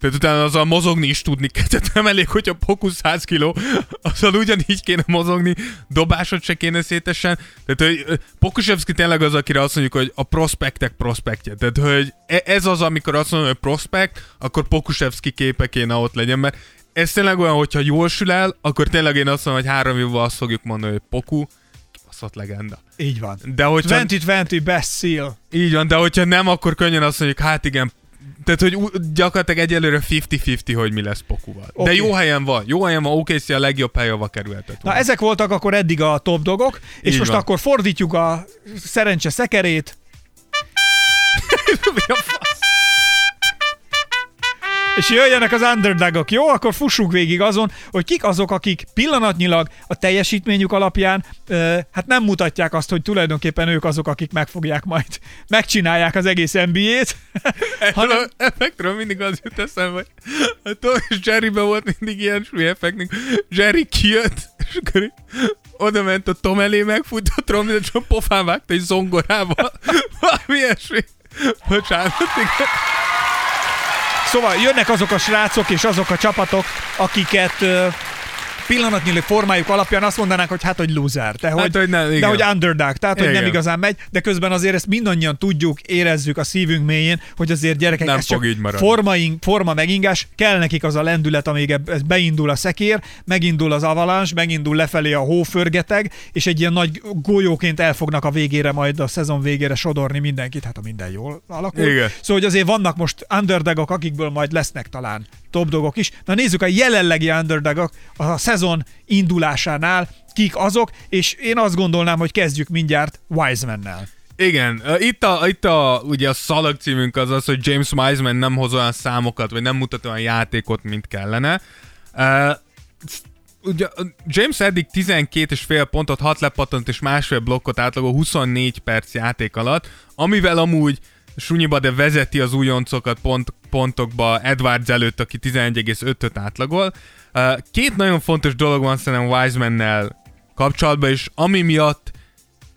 [SPEAKER 3] tehát utána azzal mozogni is tudni kell, tehát nem elég, hogy a Poku 100 kiló, azzal ugyanígy kéne mozogni, dobásot se kéne szétesen. Tehát, hogy Pokusevski tényleg az, akire azt mondjuk, hogy a prospektek prospektje. Tehát, hogy e- ez az, amikor azt mondom, hogy prospekt, akkor Pokusevski képe kéne ott legyen, mert ez tényleg olyan, hogyha jól sül el, akkor tényleg én azt mondom, hogy három évvel azt fogjuk mondani, hogy Poku, kibaszott legenda.
[SPEAKER 2] Így van.
[SPEAKER 3] De hogyha,
[SPEAKER 2] 2020 best seal.
[SPEAKER 3] így van, de hogyha nem, akkor könnyen azt mondjuk, hát igen, tehát, hogy gyakorlatilag egyelőre 50-50, hogy mi lesz Pokuval. Okay. De jó helyen van, jó helyen van, OKC a legjobb hely, ahova kerülhetett.
[SPEAKER 2] Na ezek voltak akkor eddig a top dogok, és
[SPEAKER 3] Így
[SPEAKER 2] most
[SPEAKER 3] van.
[SPEAKER 2] akkor fordítjuk a szerencse szekerét, és jöjjenek az underdogok, jó? Akkor fussunk végig azon, hogy kik azok, akik pillanatnyilag a teljesítményük alapján hát nem mutatják azt, hogy tulajdonképpen ők azok, akik meg fogják majd, megcsinálják az egész NBA-t.
[SPEAKER 3] Hanem... Effektről mindig az jut eszembe, hogy a és Jerryben volt mindig ilyen súly effektünk. Jerry kijött, és akkor oda ment a Tom elé, megfutott trombit, és a pofán vágta egy zongorával. Valami ilyesmi. Bocsánat, igen.
[SPEAKER 2] Szóval jönnek azok a srácok és azok a csapatok, akiket ö, pillanatnyi formájuk alapján azt mondanák, hogy hát, hogy loser, de hogy,
[SPEAKER 3] hogy nem,
[SPEAKER 2] de hogy underdog, tehát, hogy nem igazán megy, de közben azért ezt mindannyian tudjuk, érezzük a szívünk mélyén, hogy azért gyerekek,
[SPEAKER 3] Nem
[SPEAKER 2] ez csak
[SPEAKER 3] fog így maradni.
[SPEAKER 2] formaink, forma megingás, kell nekik az a lendület, amíg ez beindul a szekér, megindul az avalanche, megindul lefelé a hóförgeteg, és egy ilyen nagy golyóként el fognak a végére majd a szezon végére sodorni mindenkit, hát ha minden jól alakul.
[SPEAKER 3] Igen.
[SPEAKER 2] Szóval, hogy azért vannak most underdogok, akikből majd lesznek talán top dogok is. Na nézzük a jelenlegi underdogok a szezon indulásánál, kik azok, és én azt gondolnám, hogy kezdjük mindjárt Wisemannel.
[SPEAKER 3] Igen, itt a, itt a, ugye a szalag címünk az az, hogy James Wiseman nem hoz olyan számokat, vagy nem mutat olyan játékot, mint kellene. Uh, ugye James eddig 12 és fél pontot, 6 lepattant és másfél blokkot átlagol 24 perc játék alatt, amivel amúgy sunyiba, de vezeti az újoncokat pont, pontokba Edwards előtt, aki 11,5-öt átlagol. Két nagyon fontos dolog van szerintem Wisemannel kapcsolatban, és ami miatt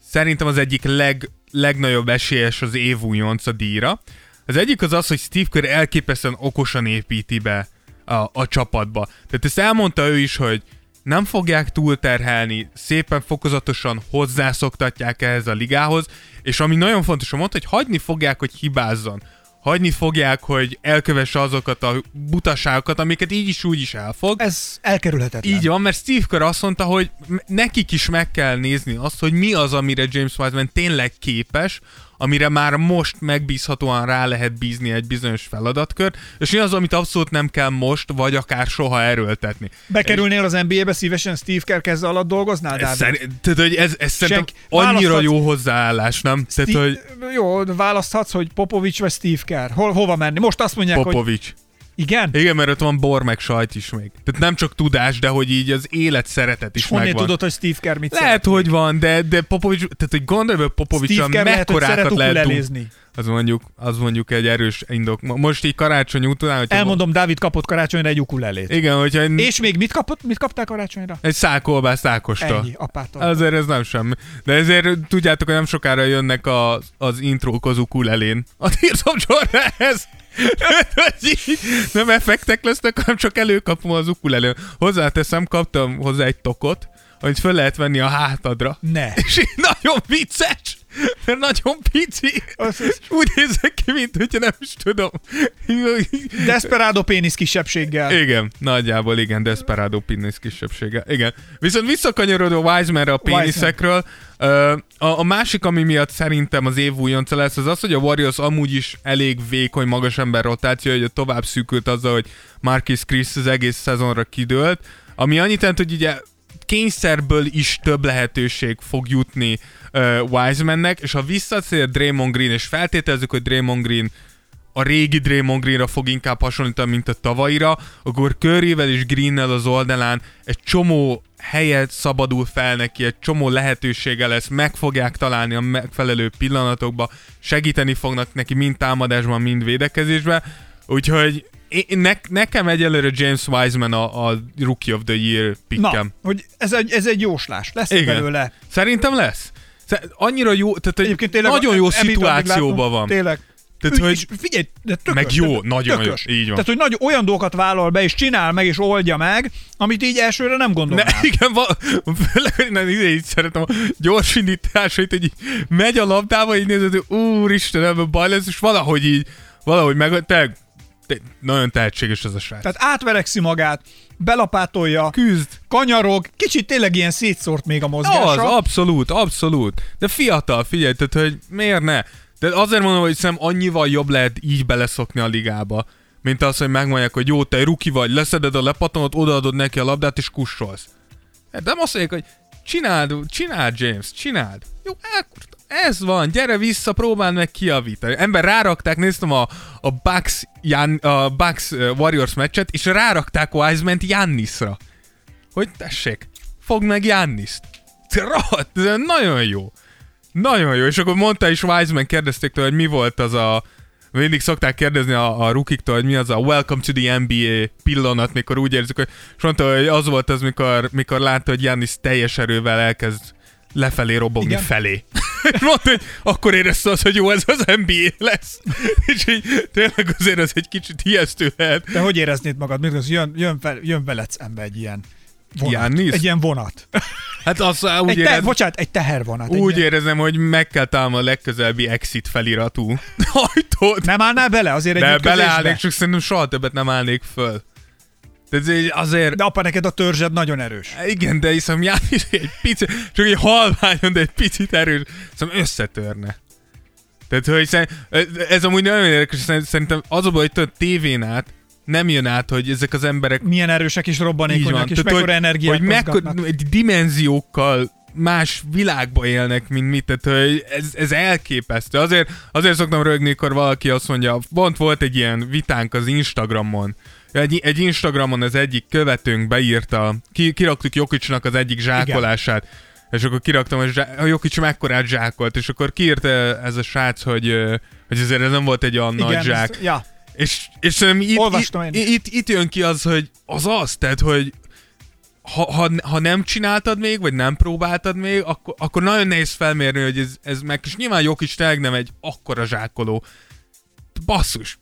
[SPEAKER 3] szerintem az egyik leg, legnagyobb esélyes az év újonc a díjra. Az egyik az az, hogy Steve Kerr elképesztően okosan építi be a, a csapatba. Tehát ezt elmondta ő is, hogy nem fogják túlterhelni, szépen fokozatosan hozzászoktatják ehhez a ligához, és ami nagyon fontos, hogy mondta, hogy hagyni fogják, hogy hibázzon. Hagyni fogják, hogy elkövesse azokat a butaságokat, amiket így is úgy is elfog.
[SPEAKER 2] Ez elkerülhetetlen.
[SPEAKER 3] Így van, mert Steve Kerr azt mondta, hogy nekik is meg kell nézni azt, hogy mi az, amire James Wiseman tényleg képes, amire már most megbízhatóan rá lehet bízni egy bizonyos feladatkört, és mi az, amit abszolút nem kell most, vagy akár soha erőltetni.
[SPEAKER 2] Bekerülnél az NBA-be szívesen Steve Kerr keze alatt dolgoznál, Dávid?
[SPEAKER 3] szerint, tehát, hogy ez, ez szerintem annyira jó hozzáállás, nem? Tehát,
[SPEAKER 2] Steve-
[SPEAKER 3] hogy
[SPEAKER 2] Jó, választhatsz, hogy Popovics vagy Steve Kerr. Hol, hova menni? Most azt mondják, hogy
[SPEAKER 3] Popovics.
[SPEAKER 2] Igen?
[SPEAKER 3] Igen, mert ott van bor meg sajt is még. Tehát nem csak tudás, de hogy így az élet szeretet is
[SPEAKER 2] És
[SPEAKER 3] megvan.
[SPEAKER 2] tudod, hogy Steve Kerr mit
[SPEAKER 3] Lehet,
[SPEAKER 2] szeret?
[SPEAKER 3] hogy van, de, de Popovics, tehát hogy gondolj, hogy Popovics
[SPEAKER 2] Steve Kerr lehet, hogy szeret
[SPEAKER 3] mekkorákat lehet
[SPEAKER 2] ukulelézni.
[SPEAKER 3] az mondjuk, az mondjuk egy erős indok. Mo- Most így karácsony után, hogyha
[SPEAKER 2] Elmondom, Dávid kapott karácsonyra egy ukulelét.
[SPEAKER 3] Igen, hogyha egy,
[SPEAKER 2] És még mit kapott? Mit kaptál karácsonyra?
[SPEAKER 3] egy szálkolbász szákosta.
[SPEAKER 2] Ennyi, apától.
[SPEAKER 3] Azért ez nem semmi. De ezért tudjátok, hogy nem sokára jönnek az, az intrók az ukulelén. A Tears of Jordanhez. Nem effektek lesznek, hanem csak előkapom az ukulelő. Hozzáteszem, kaptam hozzá egy tokot, amit föl lehet venni a hátadra.
[SPEAKER 2] Ne.
[SPEAKER 3] És nagyon vicces, mert nagyon pici.
[SPEAKER 2] Az- az-
[SPEAKER 3] Úgy nézek ki, mint hogyha nem is tudom.
[SPEAKER 2] Desperado pénisz kisebbséggel.
[SPEAKER 3] Igen, nagyjából igen, Desperado pénisz kisebbsége. Igen. Viszont visszakanyarodó Wisemanre a péniszekről, ö, a, a másik, ami miatt szerintem az év újonca lesz, az az, hogy a Warriors amúgy is elég vékony magas ember rotáció, hogy tovább szűkült azzal, hogy Marcus Chris az egész szezonra kidőlt, ami annyit jelent, hogy ugye kényszerből is több lehetőség fog jutni uh, Wisemannek, és ha visszatér Draymond Green, és feltételezzük, hogy Draymond Green a régi Draymond Greenra fog inkább hasonlítani, mint a tavaira, akkor Curryvel és Greennel az oldalán egy csomó helyet szabadul fel neki, egy csomó lehetősége lesz, meg fogják találni a megfelelő pillanatokba, segíteni fognak neki mind támadásban, mind védekezésben, úgyhogy én, ne, nekem egyelőre James Wiseman a, a Rookie of the Year pickem.
[SPEAKER 2] Na, hogy ez egy, ez egy jóslás. Lesz
[SPEAKER 3] Igen.
[SPEAKER 2] belőle.
[SPEAKER 3] Szerintem lesz. Annyira jó, tehát hogy
[SPEAKER 2] Egyébként tényleg
[SPEAKER 3] nagyon jó szituációban van.
[SPEAKER 2] Tényleg.
[SPEAKER 3] Tehát, hogy-
[SPEAKER 2] figyelj, de tökös,
[SPEAKER 3] Meg jó,
[SPEAKER 2] tehát
[SPEAKER 3] nagyon
[SPEAKER 2] tökös.
[SPEAKER 3] így van.
[SPEAKER 2] Tehát, hogy nagy, olyan dolgokat vállal be, és csinál meg, és oldja meg, amit így elsőre nem
[SPEAKER 3] Ne,
[SPEAKER 2] gondolnál.
[SPEAKER 3] igen, va, főleg, nem, ide így szeretem a gyors indításait, hogy így megy a labdába, így nézed, hogy úristen, ebből baj lesz, és valahogy így, valahogy meg, te, te, nagyon tehetséges ez a srác.
[SPEAKER 2] Tehát átverekszi magát, belapátolja,
[SPEAKER 3] küzd.
[SPEAKER 2] kanyarog, kicsit tényleg ilyen szétszórt még a mozgása.
[SPEAKER 3] Az, abszolút, abszolút. De fiatal, figyelj, tehát, hogy miért ne? De azért mondom, hogy szem annyival jobb lehet így beleszokni a ligába, mint az, hogy megmondják, hogy jó, te ruki vagy, leszeded a lepatonot, odaadod neki a labdát, és kussolsz. Hát Nem azt mondják, hogy csináld, csináld, James, csináld. Jó, akkor ez van, gyere vissza, próbáld meg kiavítani. Ember, rárakták, néztem a, a Bucks, Jan, a Bucks Warriors meccset, és rárakták Wiseman-t Jannisra. Hogy tessék, fogd meg Janniszt. Rohadt, ez nagyon jó. Nagyon jó, és akkor mondta is Wiseman, kérdezték tőle, hogy mi volt az a mindig szokták kérdezni a, a rukiktól, hogy mi az a welcome to the NBA pillanat, mikor úgy érzik, hogy, és mondta, hogy az volt az, mikor, mikor látta, hogy Giannis teljes erővel elkezd lefelé robogni
[SPEAKER 2] Igen.
[SPEAKER 3] felé. és mondta, hogy akkor érezte az, hogy jó, ez az NBA lesz. és így tényleg azért ez egy kicsit ijesztő lehet.
[SPEAKER 2] De hogy éreznéd magad? Az, jön, jön, fel, jön veled szembe egy ilyen vonat.
[SPEAKER 3] Giannis?
[SPEAKER 2] Egy ilyen vonat.
[SPEAKER 3] Hát az úgy,
[SPEAKER 2] egy te,
[SPEAKER 3] érez,
[SPEAKER 2] bocsánat, egy tehervonat. egy
[SPEAKER 3] úgy
[SPEAKER 2] ilyen-
[SPEAKER 3] érezem, hogy meg kell találnom a legközelebbi exit feliratú ajtót.
[SPEAKER 2] Nem állnál bele azért egy
[SPEAKER 3] De beleállnék, csak szerintem soha többet nem állnék föl. Tehát azért...
[SPEAKER 2] De apa, neked a törzsed nagyon erős.
[SPEAKER 3] Igen, de hiszem János egy picit, csak egy halványon, de egy picit erős, hiszem összetörne. Tehát, hogy szerint, ez amúgy nagyon érdekes, szerint- szerintem az a baj, hogy tudod, tévén át nem jön át, hogy ezek az emberek
[SPEAKER 2] Milyen erősek és
[SPEAKER 3] van.
[SPEAKER 2] robbanékonyak, és
[SPEAKER 3] Tehát,
[SPEAKER 2] mekkora energiát
[SPEAKER 3] hogy mekkora, dimenziókkal más világba élnek, mint mit, tehát hogy ez, ez elképesztő. Azért, azért szoktam rögni, amikor valaki azt mondja, pont volt egy ilyen vitánk az Instagramon, egy, egy Instagramon az egyik követőnk beírta, ki, kiraktuk Jokicsnak az egyik zsákolását, és akkor kiraktam, hogy zsá- a Jokics mekkorát zsákolt, és akkor kiírta ez a srác, hogy, hogy azért ez nem volt egy olyan nagy
[SPEAKER 2] Igen,
[SPEAKER 3] zsák.
[SPEAKER 2] ezt- ja.
[SPEAKER 3] És, és szerintem itt,
[SPEAKER 2] Olvastam én
[SPEAKER 3] itt,
[SPEAKER 2] is.
[SPEAKER 3] itt, itt jön ki az, hogy az az, tehát, hogy ha, ha, ha nem csináltad még, vagy nem próbáltad még, akkor, akkor nagyon nehéz felmérni, hogy ez, ez meg, és nyilván Jokic tényleg nem egy akkora zsákoló. Basszus,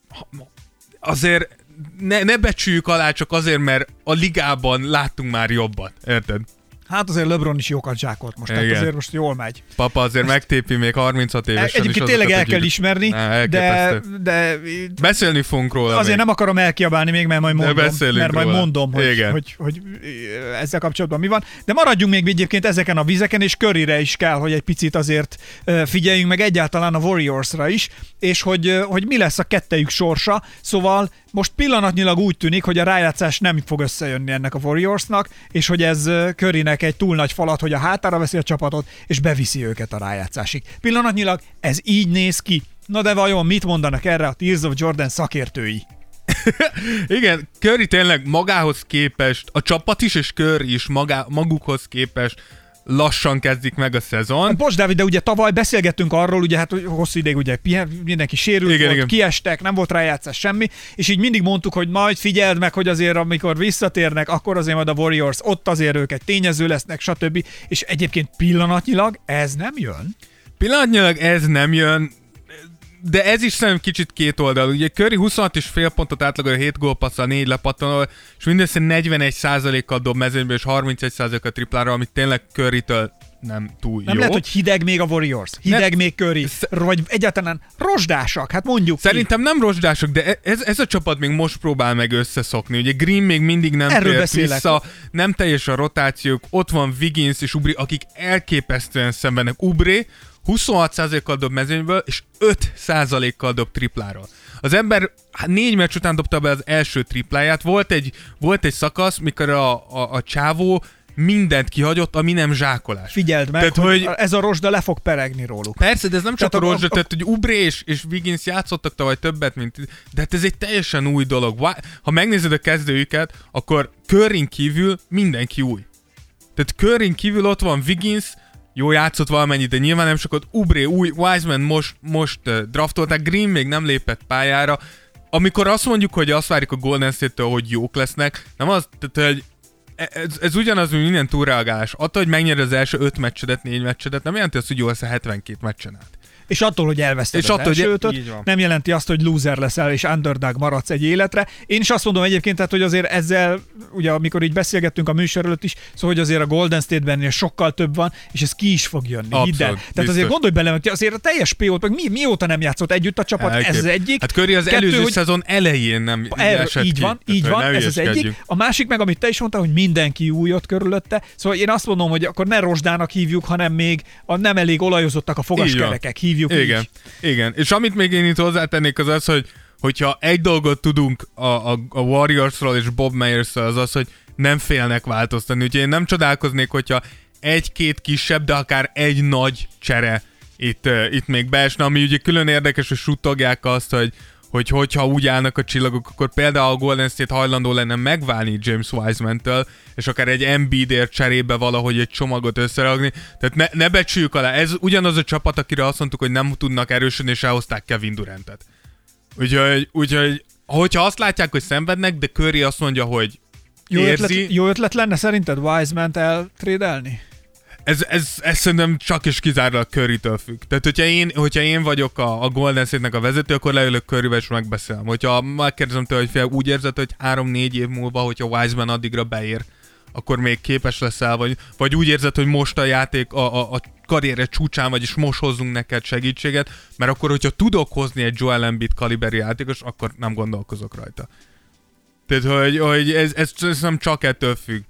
[SPEAKER 3] azért ne, ne becsüljük alá csak azért, mert a ligában láttunk már jobbat, érted?
[SPEAKER 2] Hát azért LeBron is jókat zsákolt most, tehát
[SPEAKER 3] Igen.
[SPEAKER 2] azért most jól megy.
[SPEAKER 3] Papa azért megtépi még 36 évesen
[SPEAKER 2] Egyébként tényleg el kell
[SPEAKER 3] hogy-
[SPEAKER 2] ismerni,
[SPEAKER 3] Ne,
[SPEAKER 2] de, de
[SPEAKER 3] Beszélni fogunk róla
[SPEAKER 2] azért
[SPEAKER 3] még.
[SPEAKER 2] nem akarom elkiabálni még, mert majd mondom, mert majd
[SPEAKER 3] róla.
[SPEAKER 2] mondom, hogy,
[SPEAKER 3] Igen.
[SPEAKER 2] hogy, hogy, ezzel kapcsolatban mi van. De maradjunk még egyébként ezeken a vizeken, és körire is kell, hogy egy picit azért figyeljünk meg egyáltalán a Warriorsra is, és hogy, hogy mi lesz a kettejük sorsa. Szóval most pillanatnyilag úgy tűnik, hogy a rájátszás nem fog összejönni ennek a Warriorsnak, és hogy ez ö, Currynek egy túl nagy falat, hogy a hátára veszi a csapatot, és beviszi őket a rájátszásig. Pillanatnyilag ez így néz ki. Na de vajon mit mondanak erre a Tears of Jordan szakértői?
[SPEAKER 3] Igen, Curry tényleg magához képest, a csapat is és Curry is magá, magukhoz képest lassan kezdik meg a szezon.
[SPEAKER 2] Bocs, Dávid, de ugye tavaly beszélgettünk arról, ugye hát hosszú ideig ugye pihen, mindenki sérült
[SPEAKER 3] Igen,
[SPEAKER 2] volt,
[SPEAKER 3] igen.
[SPEAKER 2] kiestek, nem volt rájátszás semmi, és így mindig mondtuk, hogy majd figyeld meg, hogy azért amikor visszatérnek, akkor azért majd a Warriors, ott azért ők egy tényező lesznek, stb. És egyébként pillanatnyilag ez nem jön.
[SPEAKER 3] Pillanatnyilag ez nem jön, de ez is szerintem kicsit két oldal. Ugye Curry 26 és fél pontot átlagol a 7 gólpasszal, 4 lepattanol, és mindössze 41%-kal dob mezőnyből, és 31%-kal triplára, amit tényleg Curry-től nem túl
[SPEAKER 2] Nem
[SPEAKER 3] jó.
[SPEAKER 2] lehet, hogy hideg még a Warriors, hideg
[SPEAKER 3] Nem.
[SPEAKER 2] még Curry, vagy egyáltalán rozsdásak, hát mondjuk ki.
[SPEAKER 3] Szerintem nem rozsdások, de e- ez, ez a csapat még most próbál meg összeszokni. Ugye Green még mindig nem
[SPEAKER 2] Erről
[SPEAKER 3] tért vissza, nem teljes a rotációk, ott van Wiggins és Ubri, akik elképesztően szembenek. Ubri 26%-kal dob mezőnyből, és 5%-kal dob tripláról. Az ember négy meccs után dobta be az első tripláját, volt egy, volt egy szakasz, mikor a, a, a csávó mindent kihagyott, ami nem zsákolás.
[SPEAKER 2] Figyeld meg,
[SPEAKER 3] Tehát,
[SPEAKER 2] hogy,
[SPEAKER 3] hogy-
[SPEAKER 2] ez a rozsda le fog peregni róluk.
[SPEAKER 3] Persze, de ez nem csak a
[SPEAKER 2] a-
[SPEAKER 3] rozsda,
[SPEAKER 2] a-
[SPEAKER 3] tehát hogy Ubré és, és Wiggins játszottak tavaly többet, mint... De hát ez egy teljesen új dolog. Ha megnézed a kezdőjüket, akkor Curryn kívül mindenki új. Tehát Curryn kívül ott van Wiggins, jó játszott valamennyit, de nyilván nem sokat. Ubré új, Wiseman most, most draftolták, Green még nem lépett pályára. Amikor azt mondjuk, hogy azt várjuk a Golden State-től, hogy jók lesznek, nem az, tehát, hogy ez, ez ugyanaz, mint minden túlreagálás. Attól, hogy megnyered az első öt meccsedet, négy meccsedet, nem jelenti azt, hogy jó lesz a 72 meccsen át.
[SPEAKER 2] És attól, hogy elveszted
[SPEAKER 3] És
[SPEAKER 2] az
[SPEAKER 3] attól, hogy-
[SPEAKER 2] első ötöt,
[SPEAKER 3] így van.
[SPEAKER 2] nem jelenti azt, hogy loser leszel és underdog maradsz egy életre. Én is azt mondom egyébként, tehát, hogy azért ezzel, ugye amikor így beszélgettünk a műsor előtt is, szóval, hogy azért a Golden State-ben sokkal több van, és ez ki is fog jönni.
[SPEAKER 3] Abszolút,
[SPEAKER 2] hidd el. Tehát
[SPEAKER 3] biztos.
[SPEAKER 2] azért gondolj bele, hogy azért a teljes PO-t, meg mi, mióta nem játszott együtt a csapat, ez az egyik.
[SPEAKER 3] Hát Curry az
[SPEAKER 2] Kettő,
[SPEAKER 3] előző
[SPEAKER 2] hogy-
[SPEAKER 3] szezon elején nem
[SPEAKER 2] Erről,
[SPEAKER 3] esett
[SPEAKER 2] így
[SPEAKER 3] ki.
[SPEAKER 2] van, így van, ez az egyik. A másik meg, amit te is mondtál, hogy mindenki új ott körülötte. Szóval én azt mondom, hogy akkor ne rozsdának hívjuk, hanem még a nem elég olajozottak a fogaskerekek, hívjuk
[SPEAKER 3] Igen,
[SPEAKER 2] így.
[SPEAKER 3] igen. És amit még én itt hozzátennék az az, hogy hogyha egy dolgot tudunk a, a, a Warriorsról és Bob Meyersről, az az, hogy nem félnek változtatni. Úgyhogy én nem csodálkoznék, hogyha egy-két kisebb, de akár egy nagy csere itt, itt még beesne, ami ugye külön érdekes, hogy suttogják azt, hogy hogy hogyha úgy állnak a csillagok, akkor például a Golden State hajlandó lenne megválni James Wiseman-től, és akár egy Embiidért cserébe valahogy egy csomagot összerakni. Tehát ne, ne becsüljük alá. Ez ugyanaz a csapat, akire azt mondtuk, hogy nem tudnak erősödni, és elhozták Kevin Durantet. Úgyhogy, úgyhogy hogyha azt látják, hogy szenvednek, de Curry azt mondja, hogy
[SPEAKER 2] Jó
[SPEAKER 3] érzi,
[SPEAKER 2] ötlet, jó ötlet lenne szerinted Wiseman-t eltrédelni?
[SPEAKER 3] Ez, ez, ez szerintem csak és kizárólag Curry-től függ. Tehát, hogyha én, hogyha én vagyok a, a Golden State-nek a vezető, akkor leülök Curryvel és megbeszélem. Hogyha megkérdezem tőle, hogy fél, úgy érzed, hogy három-négy év múlva, hogyha Wiseman addigra beér, akkor még képes leszel, vagy, vagy úgy érzed, hogy most a játék a, a, a karriere csúcsán vagy, és most hozzunk neked segítséget, mert akkor, hogyha tudok hozni egy Joel Embiid kaliberi játékos, akkor nem gondolkozok rajta. Tehát, hogy, hogy ez, ez, ez nem csak ettől függ.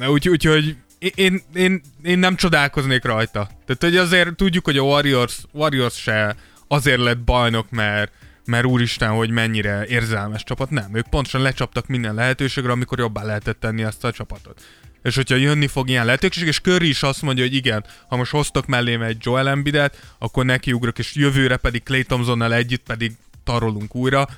[SPEAKER 3] Úgyhogy úgy, hogy én, én, én nem csodálkoznék rajta. Tehát, hogy azért tudjuk, hogy a Warriors, Warriors se azért lett bajnok, mert, mert úristen, hogy mennyire érzelmes csapat. Nem, ők pontosan lecsaptak minden lehetőségre, amikor jobbá lehetett tenni ezt a csapatot. És hogyha jönni fog ilyen lehetőség, és Curry is azt mondja, hogy igen, ha most hoztok mellém egy Joel Embiidet, akkor nekiugrok, és jövőre pedig Clay Thompsonnal együtt pedig tarolunk újra.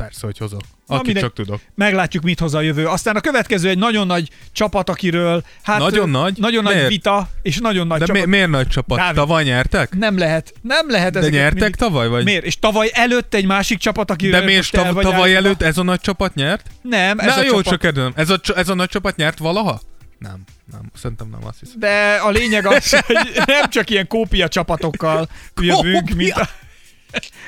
[SPEAKER 3] Persze, hogy hozok.
[SPEAKER 2] Mindegy.
[SPEAKER 3] csak tudok.
[SPEAKER 2] Meglátjuk, mit hoz a jövő. Aztán a következő egy nagyon nagy csapat, akiről hát
[SPEAKER 3] Nagyon
[SPEAKER 2] ö,
[SPEAKER 3] nagy?
[SPEAKER 2] nagyon nagy
[SPEAKER 3] Miért?
[SPEAKER 2] vita, és nagyon nagy
[SPEAKER 3] De
[SPEAKER 2] csapat.
[SPEAKER 3] mi, miért nagy csapat?
[SPEAKER 2] Dávid.
[SPEAKER 3] Tavaly nyertek?
[SPEAKER 2] Nem lehet, nem lehet
[SPEAKER 3] De nyertek
[SPEAKER 2] mindig-
[SPEAKER 3] tavaly? Vagy?
[SPEAKER 2] Miért? És tavaly előtt egy másik csapat, akiről
[SPEAKER 3] De miért tav- tavaly előtt ez a nagy csapat nyert?
[SPEAKER 2] Nem, ez
[SPEAKER 3] Na
[SPEAKER 2] a
[SPEAKER 3] jó,
[SPEAKER 2] csapat.
[SPEAKER 3] csak kérdezem. Ez a, ez a nagy csapat nyert valaha? Nem, nem, szerintem nem azt hiszem.
[SPEAKER 2] De a lényeg az, hogy nem csak ilyen kópia csapatokkal jövünk,
[SPEAKER 3] Kópia?
[SPEAKER 2] mint a,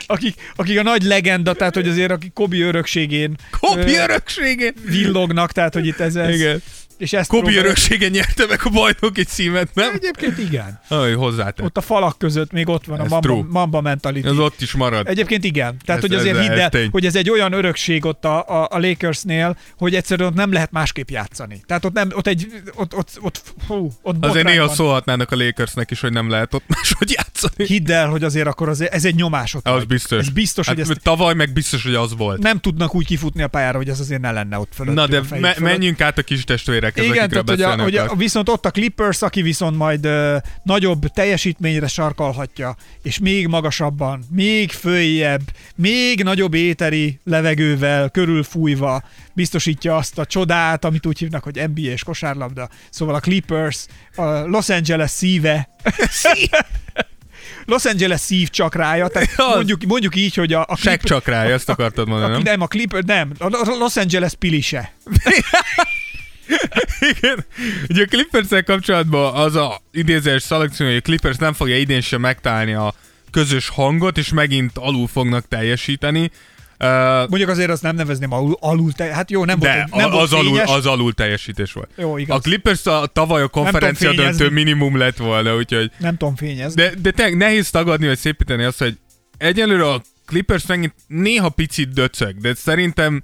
[SPEAKER 2] akik, akik a nagy legenda, tehát hogy azért akik Kobi örökségén
[SPEAKER 3] Kobi örökségén!
[SPEAKER 2] villognak, tehát hogy itt ez, ez
[SPEAKER 3] Igen.
[SPEAKER 2] És ezt
[SPEAKER 3] Kobi
[SPEAKER 2] próbál-
[SPEAKER 3] örökségén nyerte meg a bajnoki címet, nem?
[SPEAKER 2] Egyébként igen.
[SPEAKER 3] Aj, hozzátett.
[SPEAKER 2] Ott a falak között még ott van a
[SPEAKER 3] Ez
[SPEAKER 2] mamba,
[SPEAKER 3] true.
[SPEAKER 2] mamba mentality.
[SPEAKER 3] Ez ott is marad.
[SPEAKER 2] Egyébként igen. Tehát,
[SPEAKER 3] Ez-
[SPEAKER 2] hogy azért
[SPEAKER 3] ez-
[SPEAKER 2] hidd el,
[SPEAKER 3] tény.
[SPEAKER 2] hogy ez egy olyan örökség ott a, a, a Lakersnél, hogy egyszerűen ott nem lehet másképp játszani. Tehát ott nem, ott egy, ott, ott, ott, hú, ott
[SPEAKER 3] Azért néha
[SPEAKER 2] van.
[SPEAKER 3] szólhatnának a Lakersnek is, hogy nem lehet ott máshogy játszani.
[SPEAKER 2] Hidd el, hogy azért akkor az, ez egy nyomás ott.
[SPEAKER 3] Az
[SPEAKER 2] rajtuk.
[SPEAKER 3] biztos.
[SPEAKER 2] Ez biztos,
[SPEAKER 3] hát,
[SPEAKER 2] hogy ezt
[SPEAKER 3] Tavaly meg biztos, hogy az volt.
[SPEAKER 2] nem tudnak úgy kifutni a pályára, hogy ez azért ne lenne ott fölött.
[SPEAKER 3] Na de
[SPEAKER 2] a
[SPEAKER 3] me- menjünk át a kis testvérekhez,
[SPEAKER 2] Igen,
[SPEAKER 3] akikről
[SPEAKER 2] tehát hogy, a, hogy a, viszont ott a Clippers, aki viszont majd ö, nagyobb teljesítményre sarkalhatja, és még magasabban, még följebb, még nagyobb éteri levegővel körülfújva biztosítja azt a csodát, amit úgy hívnak, hogy NBA és kosárlabda. Szóval a Clippers, a Los Angeles szíve, Los Angeles szív csakrája, tehát
[SPEAKER 3] Az.
[SPEAKER 2] mondjuk, mondjuk így, hogy a, a
[SPEAKER 3] Sek csak rá, ezt akartad mondani,
[SPEAKER 2] a,
[SPEAKER 3] nem?
[SPEAKER 2] nem, a Clippers, nem, a Los Angeles pilise.
[SPEAKER 3] Igen. Ugye a clippers kapcsolatban az a idézés szalagcím, hogy a Clippers nem fogja idén sem megtalálni a közös hangot, és megint alul fognak teljesíteni. Uh,
[SPEAKER 2] Mondjuk azért azt nem nevezném alul, alul te, hát jó, nem
[SPEAKER 3] de
[SPEAKER 2] volt, nem
[SPEAKER 3] a-
[SPEAKER 2] volt
[SPEAKER 3] az, alul,
[SPEAKER 2] fényes.
[SPEAKER 3] az alul teljesítés volt.
[SPEAKER 2] Jó, igaz.
[SPEAKER 3] A Clippers a, tavaly a konferencia döntő minimum lett volna, úgyhogy
[SPEAKER 2] Nem tudom fényezni.
[SPEAKER 3] de, de tényleg nehéz tagadni, vagy szépíteni azt, hogy egyelőre a Clippers megint néha picit döcög, de szerintem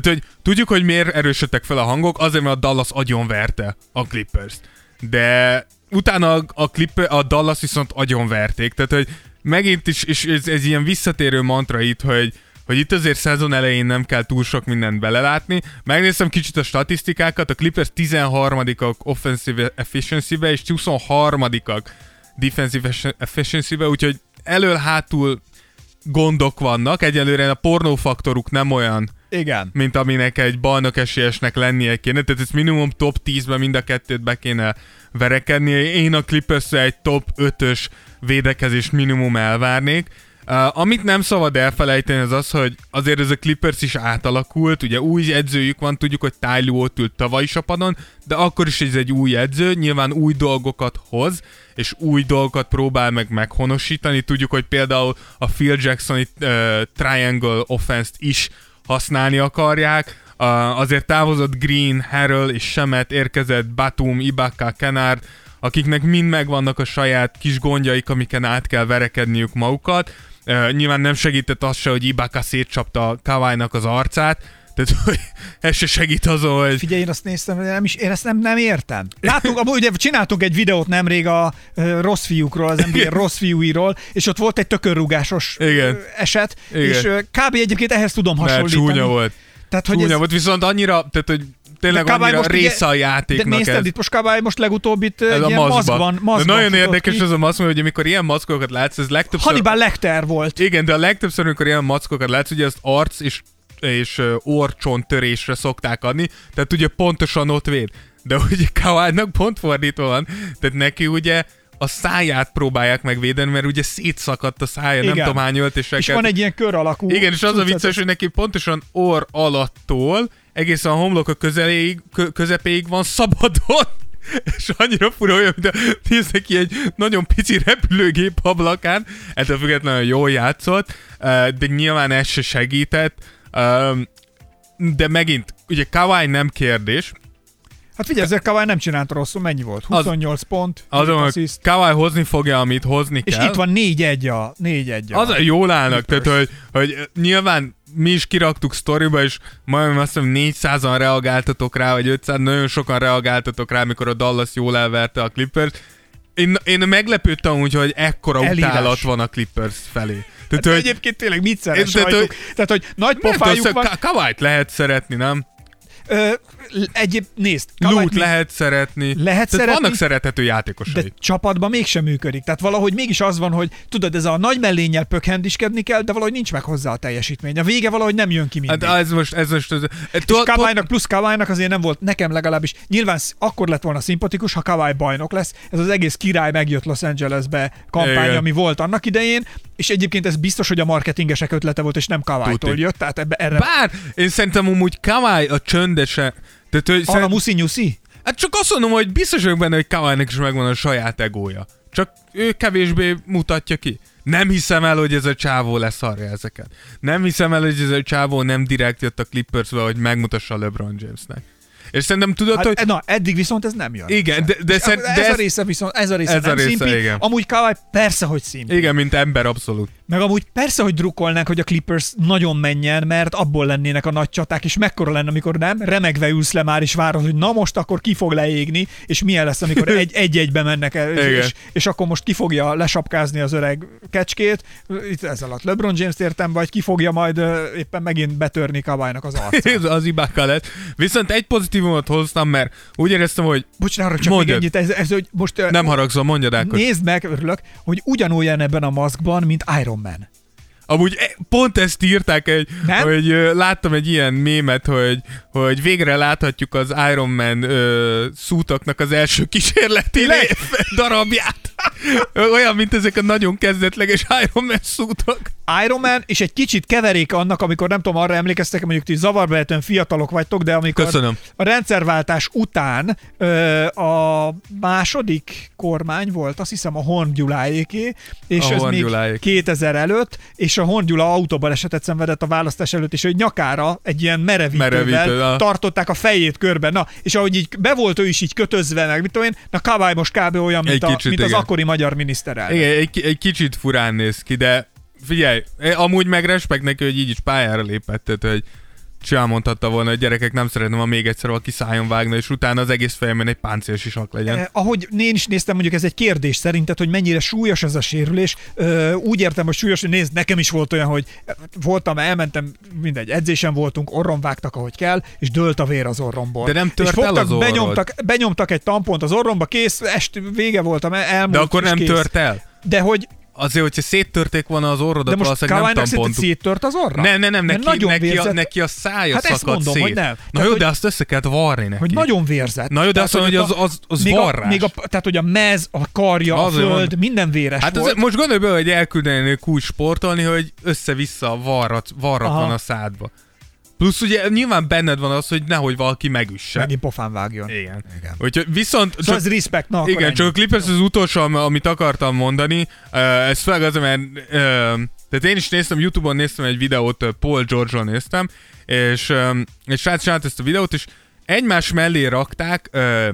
[SPEAKER 3] tehát, hogy tudjuk, hogy miért erősödtek fel a hangok, azért, mert a Dallas agyon verte a Clippers-t. De utána a, Clipper, a Dallas viszont agyon verték, tehát, hogy megint is, és ez, ez ilyen visszatérő mantra itt, hogy, hogy itt azért szezon elején nem kell túl sok mindent belelátni. Megnéztem kicsit a statisztikákat, a Clippers 13-ak offensive efficiency-be, és 23-ak defensive efficiency-be, úgyhogy elől-hátul gondok vannak. Egyelőre a pornófaktoruk nem olyan,
[SPEAKER 2] Igen.
[SPEAKER 3] mint aminek egy bajnok esélyesnek lennie kéne. Tehát ez minimum top 10-ben mind a kettőt be kéne verekedni. Én a clippers egy top 5-ös védekezést minimum elvárnék. Uh, amit nem szabad elfelejteni az az, hogy azért ez a Clippers is átalakult, ugye új edzőjük van, tudjuk, hogy Ty ott ült tavaly is a padon, de akkor is ez egy új edző, nyilván új dolgokat hoz, és új dolgokat próbál meg meghonosítani. Tudjuk, hogy például a Phil Jacksoni uh, triangle offense-t is használni akarják. Azért távozott Green, Harrell és Semet, érkezett Batum, Ibaka, Kenard, akiknek mind megvannak a saját kis gondjaik, amiken át kell verekedniük magukat. Nyilván nem segített az se, hogy Ibaka szétcsapta Kawai-nak az arcát, tehát hogy ez se segít azon, hogy
[SPEAKER 2] Figyelj, én azt néztem, nem is, én ezt nem, nem értem. Látunk, amúgy ugye csináltunk egy videót nemrég a ö, rossz fiúkról, az NBA
[SPEAKER 3] Igen.
[SPEAKER 2] rossz fiúiról, és ott volt egy tökörrúgásos
[SPEAKER 3] Igen.
[SPEAKER 2] eset,
[SPEAKER 3] Igen.
[SPEAKER 2] és kb. egyébként ehhez tudom
[SPEAKER 3] mert
[SPEAKER 2] hasonlítani.
[SPEAKER 3] csúnya volt.
[SPEAKER 2] Tehát, hogy
[SPEAKER 3] Csúnya
[SPEAKER 2] ez,
[SPEAKER 3] volt, viszont annyira, tehát hogy tényleg
[SPEAKER 2] De
[SPEAKER 3] annyira
[SPEAKER 2] most ugye-
[SPEAKER 3] része a
[SPEAKER 2] de
[SPEAKER 3] játéknak
[SPEAKER 2] nézted
[SPEAKER 3] ez.
[SPEAKER 2] itt most Kawai most legutóbbit
[SPEAKER 3] Ez
[SPEAKER 2] egy
[SPEAKER 3] a
[SPEAKER 2] ilyen
[SPEAKER 3] maszkban.
[SPEAKER 2] maszkban,
[SPEAKER 3] De nagyon érdekes
[SPEAKER 2] ki.
[SPEAKER 3] az a maszk, hogy amikor ilyen maszkokat látsz, ez legtöbbször...
[SPEAKER 2] Hannibal Lecter volt.
[SPEAKER 3] Igen, de a legtöbbször, amikor ilyen maszkokat látsz, ugye azt arc és, és ö, orcsont törésre szokták adni, tehát ugye pontosan ott véd. De ugye Kawai-nak pont fordítva van, tehát neki ugye a száját próbálják megvédeni, mert ugye szétszakadt a szája, nem
[SPEAKER 2] Igen.
[SPEAKER 3] tudom hány öltéseket.
[SPEAKER 2] És van egy ilyen kör alakú.
[SPEAKER 3] Igen, és az a vicces, hogy neki pontosan orr alattól egészen a homlok a közeléig, kö, közepéig van szabadon. És annyira fura olyan, mint a néz neki egy nagyon pici repülőgép ablakán. Ettől függetlenül jól játszott, de nyilván ez se segített. Um, De megint, ugye Kawai nem kérdés,
[SPEAKER 2] Hát figyelj, ezzel Kawai nem csinálta rosszul, mennyi volt? 28 pont,
[SPEAKER 3] azon. Kawai hozni fogja, amit hozni
[SPEAKER 2] és
[SPEAKER 3] kell.
[SPEAKER 2] itt van 4-1 a 4-1 a.
[SPEAKER 3] Az a jól állnak, tehát hogy, hogy nyilván mi is kiraktuk sztoriba, és majdnem azt hiszem 400-an reagáltatok rá, vagy 500, nagyon sokan reagáltatok rá, amikor a Dallas jól elverte a Clippers. Én, én meglepődtem úgy, hogy ekkora
[SPEAKER 2] Elírás.
[SPEAKER 3] utálat van a Clippers felé. Tehát,
[SPEAKER 2] Hát
[SPEAKER 3] hogy
[SPEAKER 2] egyébként tényleg mit szeret
[SPEAKER 3] Én- tehát,
[SPEAKER 2] sajtuk? Tehát, hogy nagy pofájuk
[SPEAKER 3] tudom,
[SPEAKER 2] van.
[SPEAKER 3] Ka- Kawait lehet szeretni, nem?
[SPEAKER 2] Ö, egyéb, nézd, Kawait
[SPEAKER 3] Lút lehet szeretni.
[SPEAKER 2] Lehet
[SPEAKER 3] Tehát
[SPEAKER 2] szeretni,
[SPEAKER 3] vannak szerethető
[SPEAKER 2] de
[SPEAKER 3] játékosai.
[SPEAKER 2] csapatban mégsem működik. Tehát valahogy mégis az van, hogy tudod, ez a nagy mellénnyel pökhendiskedni kell, de valahogy nincs meg hozzá a teljesítmény. A vége valahogy nem jön ki mindig.
[SPEAKER 3] Hát ez most, ez most, ez,
[SPEAKER 2] és Kawai-nak plusz Kawai-nak azért nem volt, nekem legalábbis, nyilván akkor lett volna szimpatikus, ha Kawai bajnok lesz. Ez az egész király megjött Los Angelesbe kampány,
[SPEAKER 3] Igen.
[SPEAKER 2] ami volt annak idején, és egyébként ez biztos, hogy a marketingesek ötlete volt, és nem
[SPEAKER 3] Tuti.
[SPEAKER 2] jött, tehát ebbe, erre
[SPEAKER 3] Bár én szerintem amúgy Kawai a csöndese, tehát, hogy szerint-
[SPEAKER 2] muszi nyuszi.
[SPEAKER 3] Hát csak azt mondom, hogy biztos vagyok benne, hogy Kawai-nak is megvan a saját egója. Csak ő kevésbé mutatja ki. Nem hiszem el, hogy ez a csávó leszarja ezeket. Nem hiszem el, hogy ez a csávó nem direkt jött a Clippersbe, hogy megmutassa a LeBron Jamesnek. És szerintem tudod,
[SPEAKER 2] Hát,
[SPEAKER 3] hogy...
[SPEAKER 2] Na, eddig viszont ez nem jön.
[SPEAKER 3] Igen, de, de,
[SPEAKER 2] És
[SPEAKER 3] szerint,
[SPEAKER 2] ez
[SPEAKER 3] de
[SPEAKER 2] a
[SPEAKER 3] ez,
[SPEAKER 2] része viszont, ez a része
[SPEAKER 3] ez a
[SPEAKER 2] nem
[SPEAKER 3] része,
[SPEAKER 2] szimpi.
[SPEAKER 3] igen.
[SPEAKER 2] Amúgy Kawai persze, hogy szimpi.
[SPEAKER 3] igen, mint ember abszolút.
[SPEAKER 2] Meg amúgy persze, hogy drukkolnánk, hogy a Clippers nagyon menjen, mert abból lennének a nagy csaták, és mekkora lenne, amikor nem, remegve ülsz le már, és várod, hogy na most akkor ki fog leégni, és milyen lesz, amikor egy, egy-egybe mennek el, és, és, és, akkor most ki fogja lesapkázni az öreg kecskét, itt ez alatt LeBron James-t értem, vagy ki fogja majd éppen megint betörni Kawai-nak az arcát.
[SPEAKER 3] Ez az ibáka lett. Viszont egy pozitívumot hoztam, mert úgy éreztem, hogy
[SPEAKER 2] Bocs, arra csak még
[SPEAKER 3] Mondjad.
[SPEAKER 2] ennyit, ez, ez, hogy most
[SPEAKER 3] nem haragszom, mondjad Ákos.
[SPEAKER 2] nézd meg, örülök, hogy ugyanolyan ebben a maszkban, mint Iron Man.
[SPEAKER 3] Amúgy e- pont ezt írták, egy,
[SPEAKER 2] Nem?
[SPEAKER 3] hogy láttam egy ilyen mémet, hogy, hogy végre láthatjuk az Iron Man ö, szútoknak az első kísérleti darabját. Olyan, mint ezek a nagyon kezdetleges Iron Man szútok.
[SPEAKER 2] Iron Man, és egy kicsit keverék annak, amikor nem tudom, arra emlékeztek, mondjuk ti zavarba fiatalok vagytok, de amikor
[SPEAKER 3] Köszönöm.
[SPEAKER 2] a rendszerváltás után ö, a második kormány volt, azt hiszem a Horn Gyuláéké, és
[SPEAKER 3] A
[SPEAKER 2] ez
[SPEAKER 3] Horn
[SPEAKER 2] még
[SPEAKER 3] Gyuláék.
[SPEAKER 2] 2000 előtt, és a Horn Gyula autóban esetet szenvedett a választás előtt, és ő nyakára egy ilyen merevítővel
[SPEAKER 3] Merevítő,
[SPEAKER 2] tartották a fejét körben. Na, és ahogy így be volt ő is így kötözve, meg mit tudom én, na Kavály most kb. olyan, mint, a,
[SPEAKER 3] kicsit,
[SPEAKER 2] mint az
[SPEAKER 3] igen.
[SPEAKER 2] akkori magyar miniszterelnök.
[SPEAKER 3] Igen, egy, egy kicsit furán néz ki, de figyelj, amúgy meg respekt neki, hogy így is pályára lépett, tehát, hogy simán mondhatta volna, hogy gyerekek nem szeretném, ha még egyszer valaki szájon vágna, és utána az egész fejemben egy páncélsisak legyen.
[SPEAKER 2] Eh, ahogy én is néztem, mondjuk ez egy kérdés szerinted, hogy mennyire súlyos ez a sérülés. Ö, úgy értem, hogy súlyos, hogy nézd, nekem is volt olyan, hogy voltam, elmentem, mindegy, edzésen voltunk, orron vágtak, ahogy kell, és dőlt a vér az orromból.
[SPEAKER 3] De nem tört
[SPEAKER 2] és fogtak,
[SPEAKER 3] el az orrod.
[SPEAKER 2] benyomtak, benyomtak egy tampont az orromba, kész, est, vége voltam, elmúlt,
[SPEAKER 3] De akkor nem
[SPEAKER 2] kész.
[SPEAKER 3] tört el?
[SPEAKER 2] De hogy,
[SPEAKER 3] Azért, hogyha széttörték volna az orrodat,
[SPEAKER 2] de most
[SPEAKER 3] valószínűleg nem tampontuk.
[SPEAKER 2] széttört az orra?
[SPEAKER 3] Nem, nem, nem, neki,
[SPEAKER 2] nagyon
[SPEAKER 3] neki, a,
[SPEAKER 2] vérzett.
[SPEAKER 3] neki a szája
[SPEAKER 2] Hát
[SPEAKER 3] szakadt
[SPEAKER 2] mondom,
[SPEAKER 3] szét.
[SPEAKER 2] hogy nem.
[SPEAKER 3] Na
[SPEAKER 2] Tehát,
[SPEAKER 3] jó,
[SPEAKER 2] hogy-
[SPEAKER 3] de azt össze kellett varni neki.
[SPEAKER 2] Hogy nagyon vérzett.
[SPEAKER 3] Na jó, de azt mondod, hogy az- az- az
[SPEAKER 2] még
[SPEAKER 3] varrás.
[SPEAKER 2] A, még a, tehát, hogy a mez, a karja, a
[SPEAKER 3] Azért
[SPEAKER 2] föld,
[SPEAKER 3] mondom.
[SPEAKER 2] minden véres
[SPEAKER 3] Hát
[SPEAKER 2] volt.
[SPEAKER 3] az, most gondolj bele, hogy elküldenék úgy sportolni, hogy össze-vissza a varrat, varrat van a szádba. Plusz ugye nyilván benned van az, hogy nehogy valaki megüsse.
[SPEAKER 2] Megint pofán vágjon.
[SPEAKER 3] Igen.
[SPEAKER 2] Igen.
[SPEAKER 3] Úgyhogy viszont...
[SPEAKER 2] Szóval ez respect, na
[SPEAKER 3] igen, csak a Clippers az utolsó, am- amit akartam mondani. Uh, ez főleg azért, mert uh, tehát én is néztem, Youtube-on néztem egy videót, Paul George-ról néztem, és um, egy srác csinált ezt a videót, és egymás mellé rakták uh,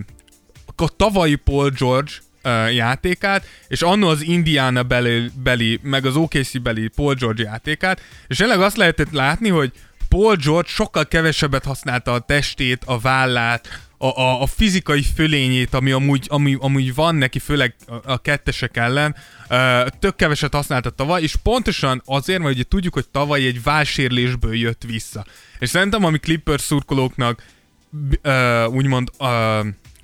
[SPEAKER 3] a tavalyi Paul George uh, játékát, és annó az Indiana beli, beli, meg az OKC beli Paul George játékát, és tényleg azt lehetett látni, hogy Paul George sokkal kevesebbet használta a testét, a vállát, a, a, a fizikai fölényét, ami amúgy, ami, amúgy van neki, főleg a, a kettesek ellen, uh, tök keveset használta tavaly, és pontosan azért, mert ugye tudjuk, hogy tavaly egy válsérlésből jött vissza. És szerintem, ami Clippers szurkolóknak uh, úgymond, uh,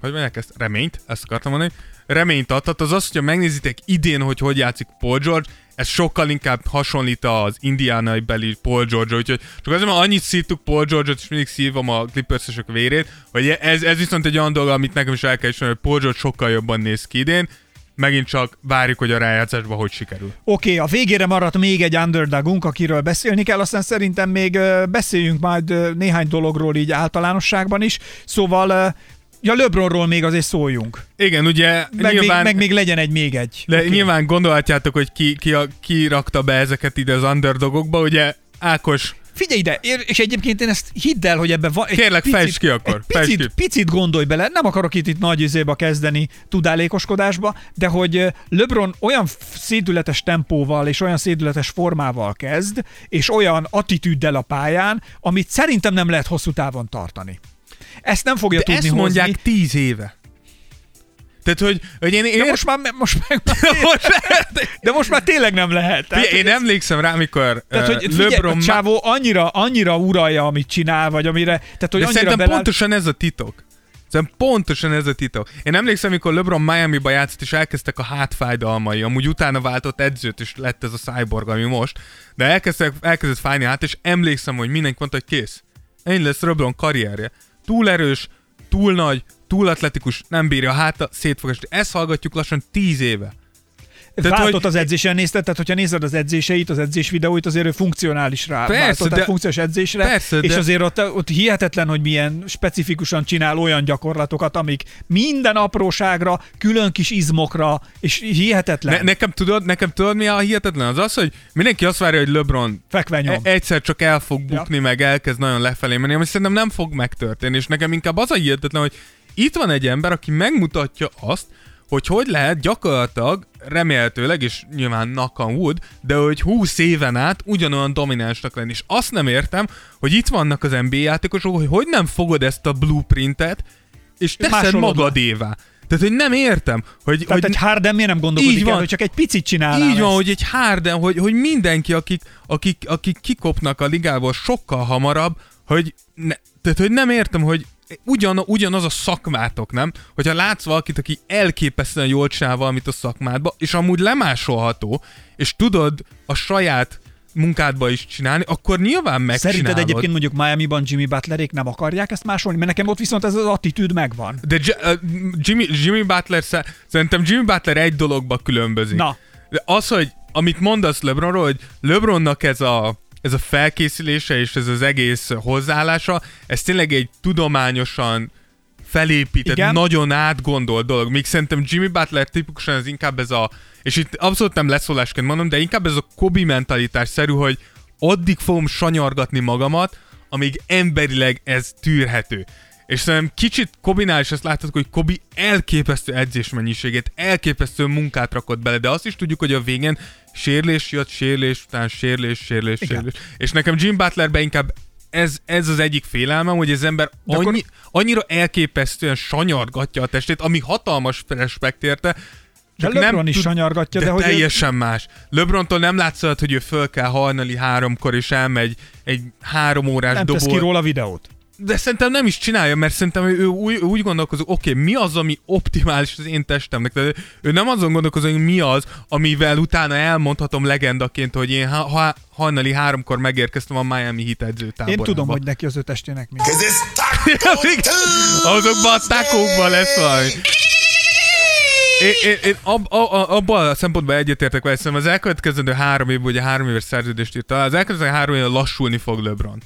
[SPEAKER 3] hogy mondják ezt, reményt, ezt akartam mondani, reményt adhat, az az, hogyha megnézitek idén, hogy hogy játszik Paul George, ez sokkal inkább hasonlít az indiánai beli Paul George, úgyhogy csak azért, mert annyit szívtuk Paul George-ot, és mindig szívom a clippers vérét, hogy ez, ez viszont egy olyan dolog, amit nekem is el kell ismerni, hogy Paul George sokkal jobban néz ki idén, megint csak várjuk, hogy a rájátszásban hogy sikerül.
[SPEAKER 2] Oké, okay, a végére maradt még egy underdogunk, akiről beszélni kell, aztán szerintem még beszéljünk majd néhány dologról így általánosságban is. Szóval, ja, LeBronról még azért szóljunk.
[SPEAKER 3] Igen, ugye
[SPEAKER 2] Meg,
[SPEAKER 3] nyilván...
[SPEAKER 2] még, meg még legyen egy még egy.
[SPEAKER 3] De okay. nyilván gondolhatjátok, hogy ki, ki, a, ki rakta be ezeket ide az underdogokba, ugye Ákos,
[SPEAKER 2] Figyelj ide, és egyébként én ezt hidd el, hogy ebben van
[SPEAKER 3] Kérlek,
[SPEAKER 2] picit,
[SPEAKER 3] fejtsd ki akkor, fejtsd
[SPEAKER 2] picit,
[SPEAKER 3] ki.
[SPEAKER 2] picit gondolj bele, nem akarok itt, itt nagy izébe kezdeni tudálékoskodásba, de hogy LeBron olyan szédületes tempóval és olyan szédületes formával kezd, és olyan attitűddel a pályán, amit szerintem nem lehet hosszú távon tartani. Ezt nem fogja
[SPEAKER 3] de
[SPEAKER 2] tudni
[SPEAKER 3] ezt mondják
[SPEAKER 2] hozni.
[SPEAKER 3] tíz éve. Tehát, hogy, hogy én
[SPEAKER 2] De
[SPEAKER 3] ér...
[SPEAKER 2] most már, most már,
[SPEAKER 3] most
[SPEAKER 2] de most már tényleg nem lehet. Tehát,
[SPEAKER 3] Figyelj, én
[SPEAKER 2] ez-
[SPEAKER 3] emlékszem rá, mikor
[SPEAKER 2] Tehát,
[SPEAKER 3] uh,
[SPEAKER 2] hogy figyelj,
[SPEAKER 3] LeBron...
[SPEAKER 2] csávó annyira, annyira uralja, amit csinál, vagy amire... Tehát, hogy
[SPEAKER 3] De
[SPEAKER 2] annyira
[SPEAKER 3] szerintem
[SPEAKER 2] belá...
[SPEAKER 3] pontosan ez a titok. Szerintem pontosan ez a titok. Én emlékszem, amikor LeBron Miami-ba játszott, és elkezdtek a hátfájdalmai. Amúgy utána váltott edzőt, és lett ez a cyborg, ami most. De elkezdtek, elkezdett fájni hát, és emlékszem, hogy mindenki mondta, hogy kész. Ennyi lesz LeBron karrierje. Túl erős, túl nagy, túl atletikus, nem bírja a háta, szét fog esni. Ezt hallgatjuk lassan tíz éve. Tehát,
[SPEAKER 2] Váltott
[SPEAKER 3] hogy-
[SPEAKER 2] az edzésen nézted, tehát hogyha nézed az edzéseit, az edzés videóit, azért ő funkcionális rá.
[SPEAKER 3] Persze,
[SPEAKER 2] váltott,
[SPEAKER 3] de-
[SPEAKER 2] funkciós edzésre,
[SPEAKER 3] persze,
[SPEAKER 2] és
[SPEAKER 3] de-
[SPEAKER 2] azért ott, ott hihetetlen, hogy milyen specifikusan csinál olyan gyakorlatokat, amik minden apróságra, külön kis izmokra, és hihetetlen.
[SPEAKER 3] Ne, nekem, tudod, nekem tudod, mi a hihetetlen? Az az, hogy mindenki azt várja, hogy LeBron
[SPEAKER 2] Fekve nyom.
[SPEAKER 3] E- egyszer csak el fog bukni, ja. meg elkezd nagyon lefelé menni, ami szerintem nem fog megtörténni, és nekem inkább az a hihetetlen, hogy itt van egy ember, aki megmutatja azt, hogy hogy lehet gyakorlatilag, remélhetőleg, és nyilván on wood, de hogy 20 éven át ugyanolyan dominánsnak lenni. És azt nem értem, hogy itt vannak az NBA játékosok, hogy hogy nem fogod ezt a blueprintet, és teszed magadévá. Tehát, hogy nem értem, hogy,
[SPEAKER 2] Tehát
[SPEAKER 3] hogy
[SPEAKER 2] egy Harden miért nem gondolkodik
[SPEAKER 3] Így
[SPEAKER 2] el,
[SPEAKER 3] van.
[SPEAKER 2] hogy csak egy picit csinálná
[SPEAKER 3] így van,
[SPEAKER 2] ezt?
[SPEAKER 3] hogy egy Harden, hogy, hogy mindenki, akik, akik, akik kikopnak a ligából sokkal hamarabb, hogy, ne, tehát, hogy nem értem, hogy ugyan, ugyanaz a szakmátok, nem? Hogyha látsz valakit, aki elképesztően jól csinál valamit a szakmádba, és amúgy lemásolható, és tudod a saját munkádba is csinálni, akkor nyilván megcsinálod.
[SPEAKER 2] Szerinted egyébként mondjuk Miami-ban Jimmy Butlerék nem akarják ezt másolni? Mert nekem ott viszont ez az attitűd megvan.
[SPEAKER 3] De Jimmy, Jimmy Butler, sze- szerintem Jimmy Butler egy dologba különbözik.
[SPEAKER 2] Na.
[SPEAKER 3] De az, hogy amit mondasz LeBronról, hogy LeBronnak ez a, ez a felkészülése és ez az egész hozzáállása, ez tényleg egy tudományosan felépített,
[SPEAKER 2] Igen.
[SPEAKER 3] nagyon átgondolt dolog. Míg szerintem Jimmy Butler tipikusan ez inkább ez a, és itt abszolút nem leszólásként mondom, de inkább ez a Kobe mentalitás szerű, hogy addig fogom sanyargatni magamat, amíg emberileg ez tűrhető. És szerintem kicsit Kobinál is ezt láthatjuk, hogy Kobi elképesztő edzésmennyiségét, elképesztő munkát rakott bele, de azt is tudjuk, hogy a végén sérülés jött, sérülés, után sérülés, sérülés,
[SPEAKER 2] Igen.
[SPEAKER 3] És nekem Jim Butlerben inkább ez, ez az egyik félelmem, hogy az ember
[SPEAKER 2] De akkor-
[SPEAKER 3] annyi, annyira elképesztően sanyargatja a testét, ami hatalmas respekt érte,
[SPEAKER 2] De LeBron is sanyargatja,
[SPEAKER 3] de,
[SPEAKER 2] de hogy ő-
[SPEAKER 3] teljesen más. LeBrontól nem látszott, hogy ő föl kell hajnali háromkor, és elmegy egy három órás
[SPEAKER 2] Nem tesz
[SPEAKER 3] dobol.
[SPEAKER 2] ki róla videót.
[SPEAKER 3] De szerintem nem is csinálja, mert szerintem ő úgy, úgy gondolkozik, oké, okay, mi az, ami optimális az én testemnek. Tehát ő nem azon gondolkozik, hogy mi az, amivel utána elmondhatom legendaként, hogy én ha, ha, hajnali háromkor megérkeztem a Miami Heat edzőtáborába.
[SPEAKER 2] Én tudom, hogy neki az ő testének mi.
[SPEAKER 3] Azokban a tákókban lesz valami. Én, én, én ab, a, a, abban a szempontból egyetértek vele, szerintem az elkövetkezendő három évben, ugye három éves szerződést írt alá, az elkövetkezendő három évben lassulni fog LeBron.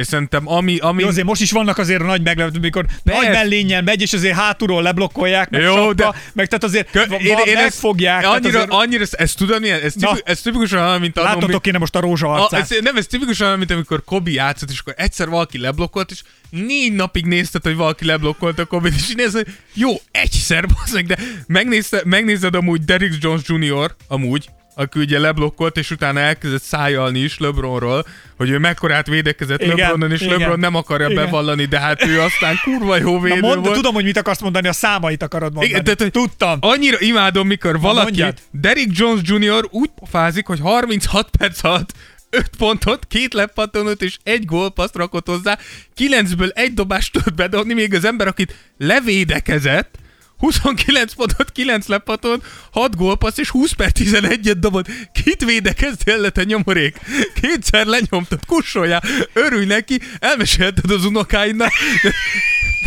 [SPEAKER 3] És szerintem ami... ami
[SPEAKER 2] Jó, azért most is vannak azért nagy meglepető, mikor nagy mellényen megy, és azért hátulról leblokkolják, meg
[SPEAKER 3] Jó,
[SPEAKER 2] sapka,
[SPEAKER 3] de-
[SPEAKER 2] meg tehát azért
[SPEAKER 3] Kö-
[SPEAKER 2] Kö, megfogják. tehát
[SPEAKER 3] Annyira,
[SPEAKER 2] azért,
[SPEAKER 3] annyira, ezt tudod milyen? Ez, tipi, ez tipikusan olyan, mint annó,
[SPEAKER 2] láttatok kéne most a rózsa
[SPEAKER 3] a, ez, nem, ez tipikusan olyan, mint amikor Kobi játszott, és akkor egyszer valaki leblokkolt, és négy napig nézted, hogy valaki leblokkolt a Kobe-t, és így nézed, hogy jó, egyszer, bazdmeg, de megnézted, megnézed amúgy Derrick Jones Jr. amúgy, aki ugye leblokkolt, és utána elkezdett szájalni is LeBronról, hogy ő mekkorát védekezett
[SPEAKER 2] Igen,
[SPEAKER 3] LeBronon, és
[SPEAKER 2] igen.
[SPEAKER 3] LeBron nem akarja
[SPEAKER 2] Igen.
[SPEAKER 3] bevallani, de hát ő aztán kurva jó
[SPEAKER 2] Na
[SPEAKER 3] védő
[SPEAKER 2] mondd,
[SPEAKER 3] volt.
[SPEAKER 2] tudom, hogy mit akarsz mondani, a számait akarod mondani.
[SPEAKER 3] Igen, tehát,
[SPEAKER 2] Tudtam.
[SPEAKER 3] Annyira imádom, mikor valaki,
[SPEAKER 2] mondjad.
[SPEAKER 3] Derrick Jones Jr. úgy pofázik, hogy 36 perc alatt 5 pontot, két lepattonot és egy gólpaszt rakott hozzá, 9-ből egy dobást tud bedobni, még az ember, akit levédekezett, 29 pontot, 9 lepaton, 6 gólpassz és 20 per 11-et dobott. Kit védekeztél le, nyomorék? Kétszer lenyomtad, kussoljál, örülj neki, elmesélted az unokáidnak,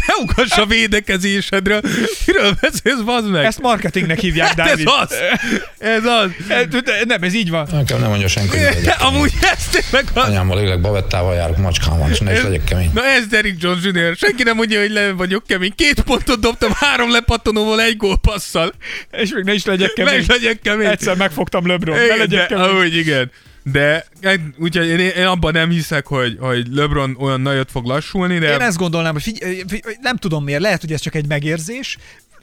[SPEAKER 3] ne ugass a védekezésedről. Miről beszélsz, bazd meg?
[SPEAKER 2] Ezt marketingnek hívják,
[SPEAKER 3] Hát ez
[SPEAKER 2] Dávid.
[SPEAKER 3] az! Ez az!
[SPEAKER 2] Ez, nem, ez így van.
[SPEAKER 1] Nekem nem mondja senki.
[SPEAKER 3] Amúgy ez tényleg az.
[SPEAKER 1] Anyámmal élek, bavettával járok, macskám van, és ne is legyek kemény.
[SPEAKER 3] Na ez Derrick Jones Jr. Senki nem mondja, hogy le vagyok kemény. Két pontot dobtam, három lepattanóval, egy gólpasszal.
[SPEAKER 2] És még ne is legyek
[SPEAKER 3] Meg
[SPEAKER 2] kemény.
[SPEAKER 3] legyek kemény.
[SPEAKER 2] Egyszer megfogtam LeBron. Ne legyek kemény.
[SPEAKER 3] ahogy igen. De úgyhogy én, én abban nem hiszek, hogy, hogy LeBron olyan nagyot fog lassulni, de
[SPEAKER 2] Én ezt gondolnám, hogy figy- figy- nem tudom miért, lehet, hogy ez csak egy megérzés.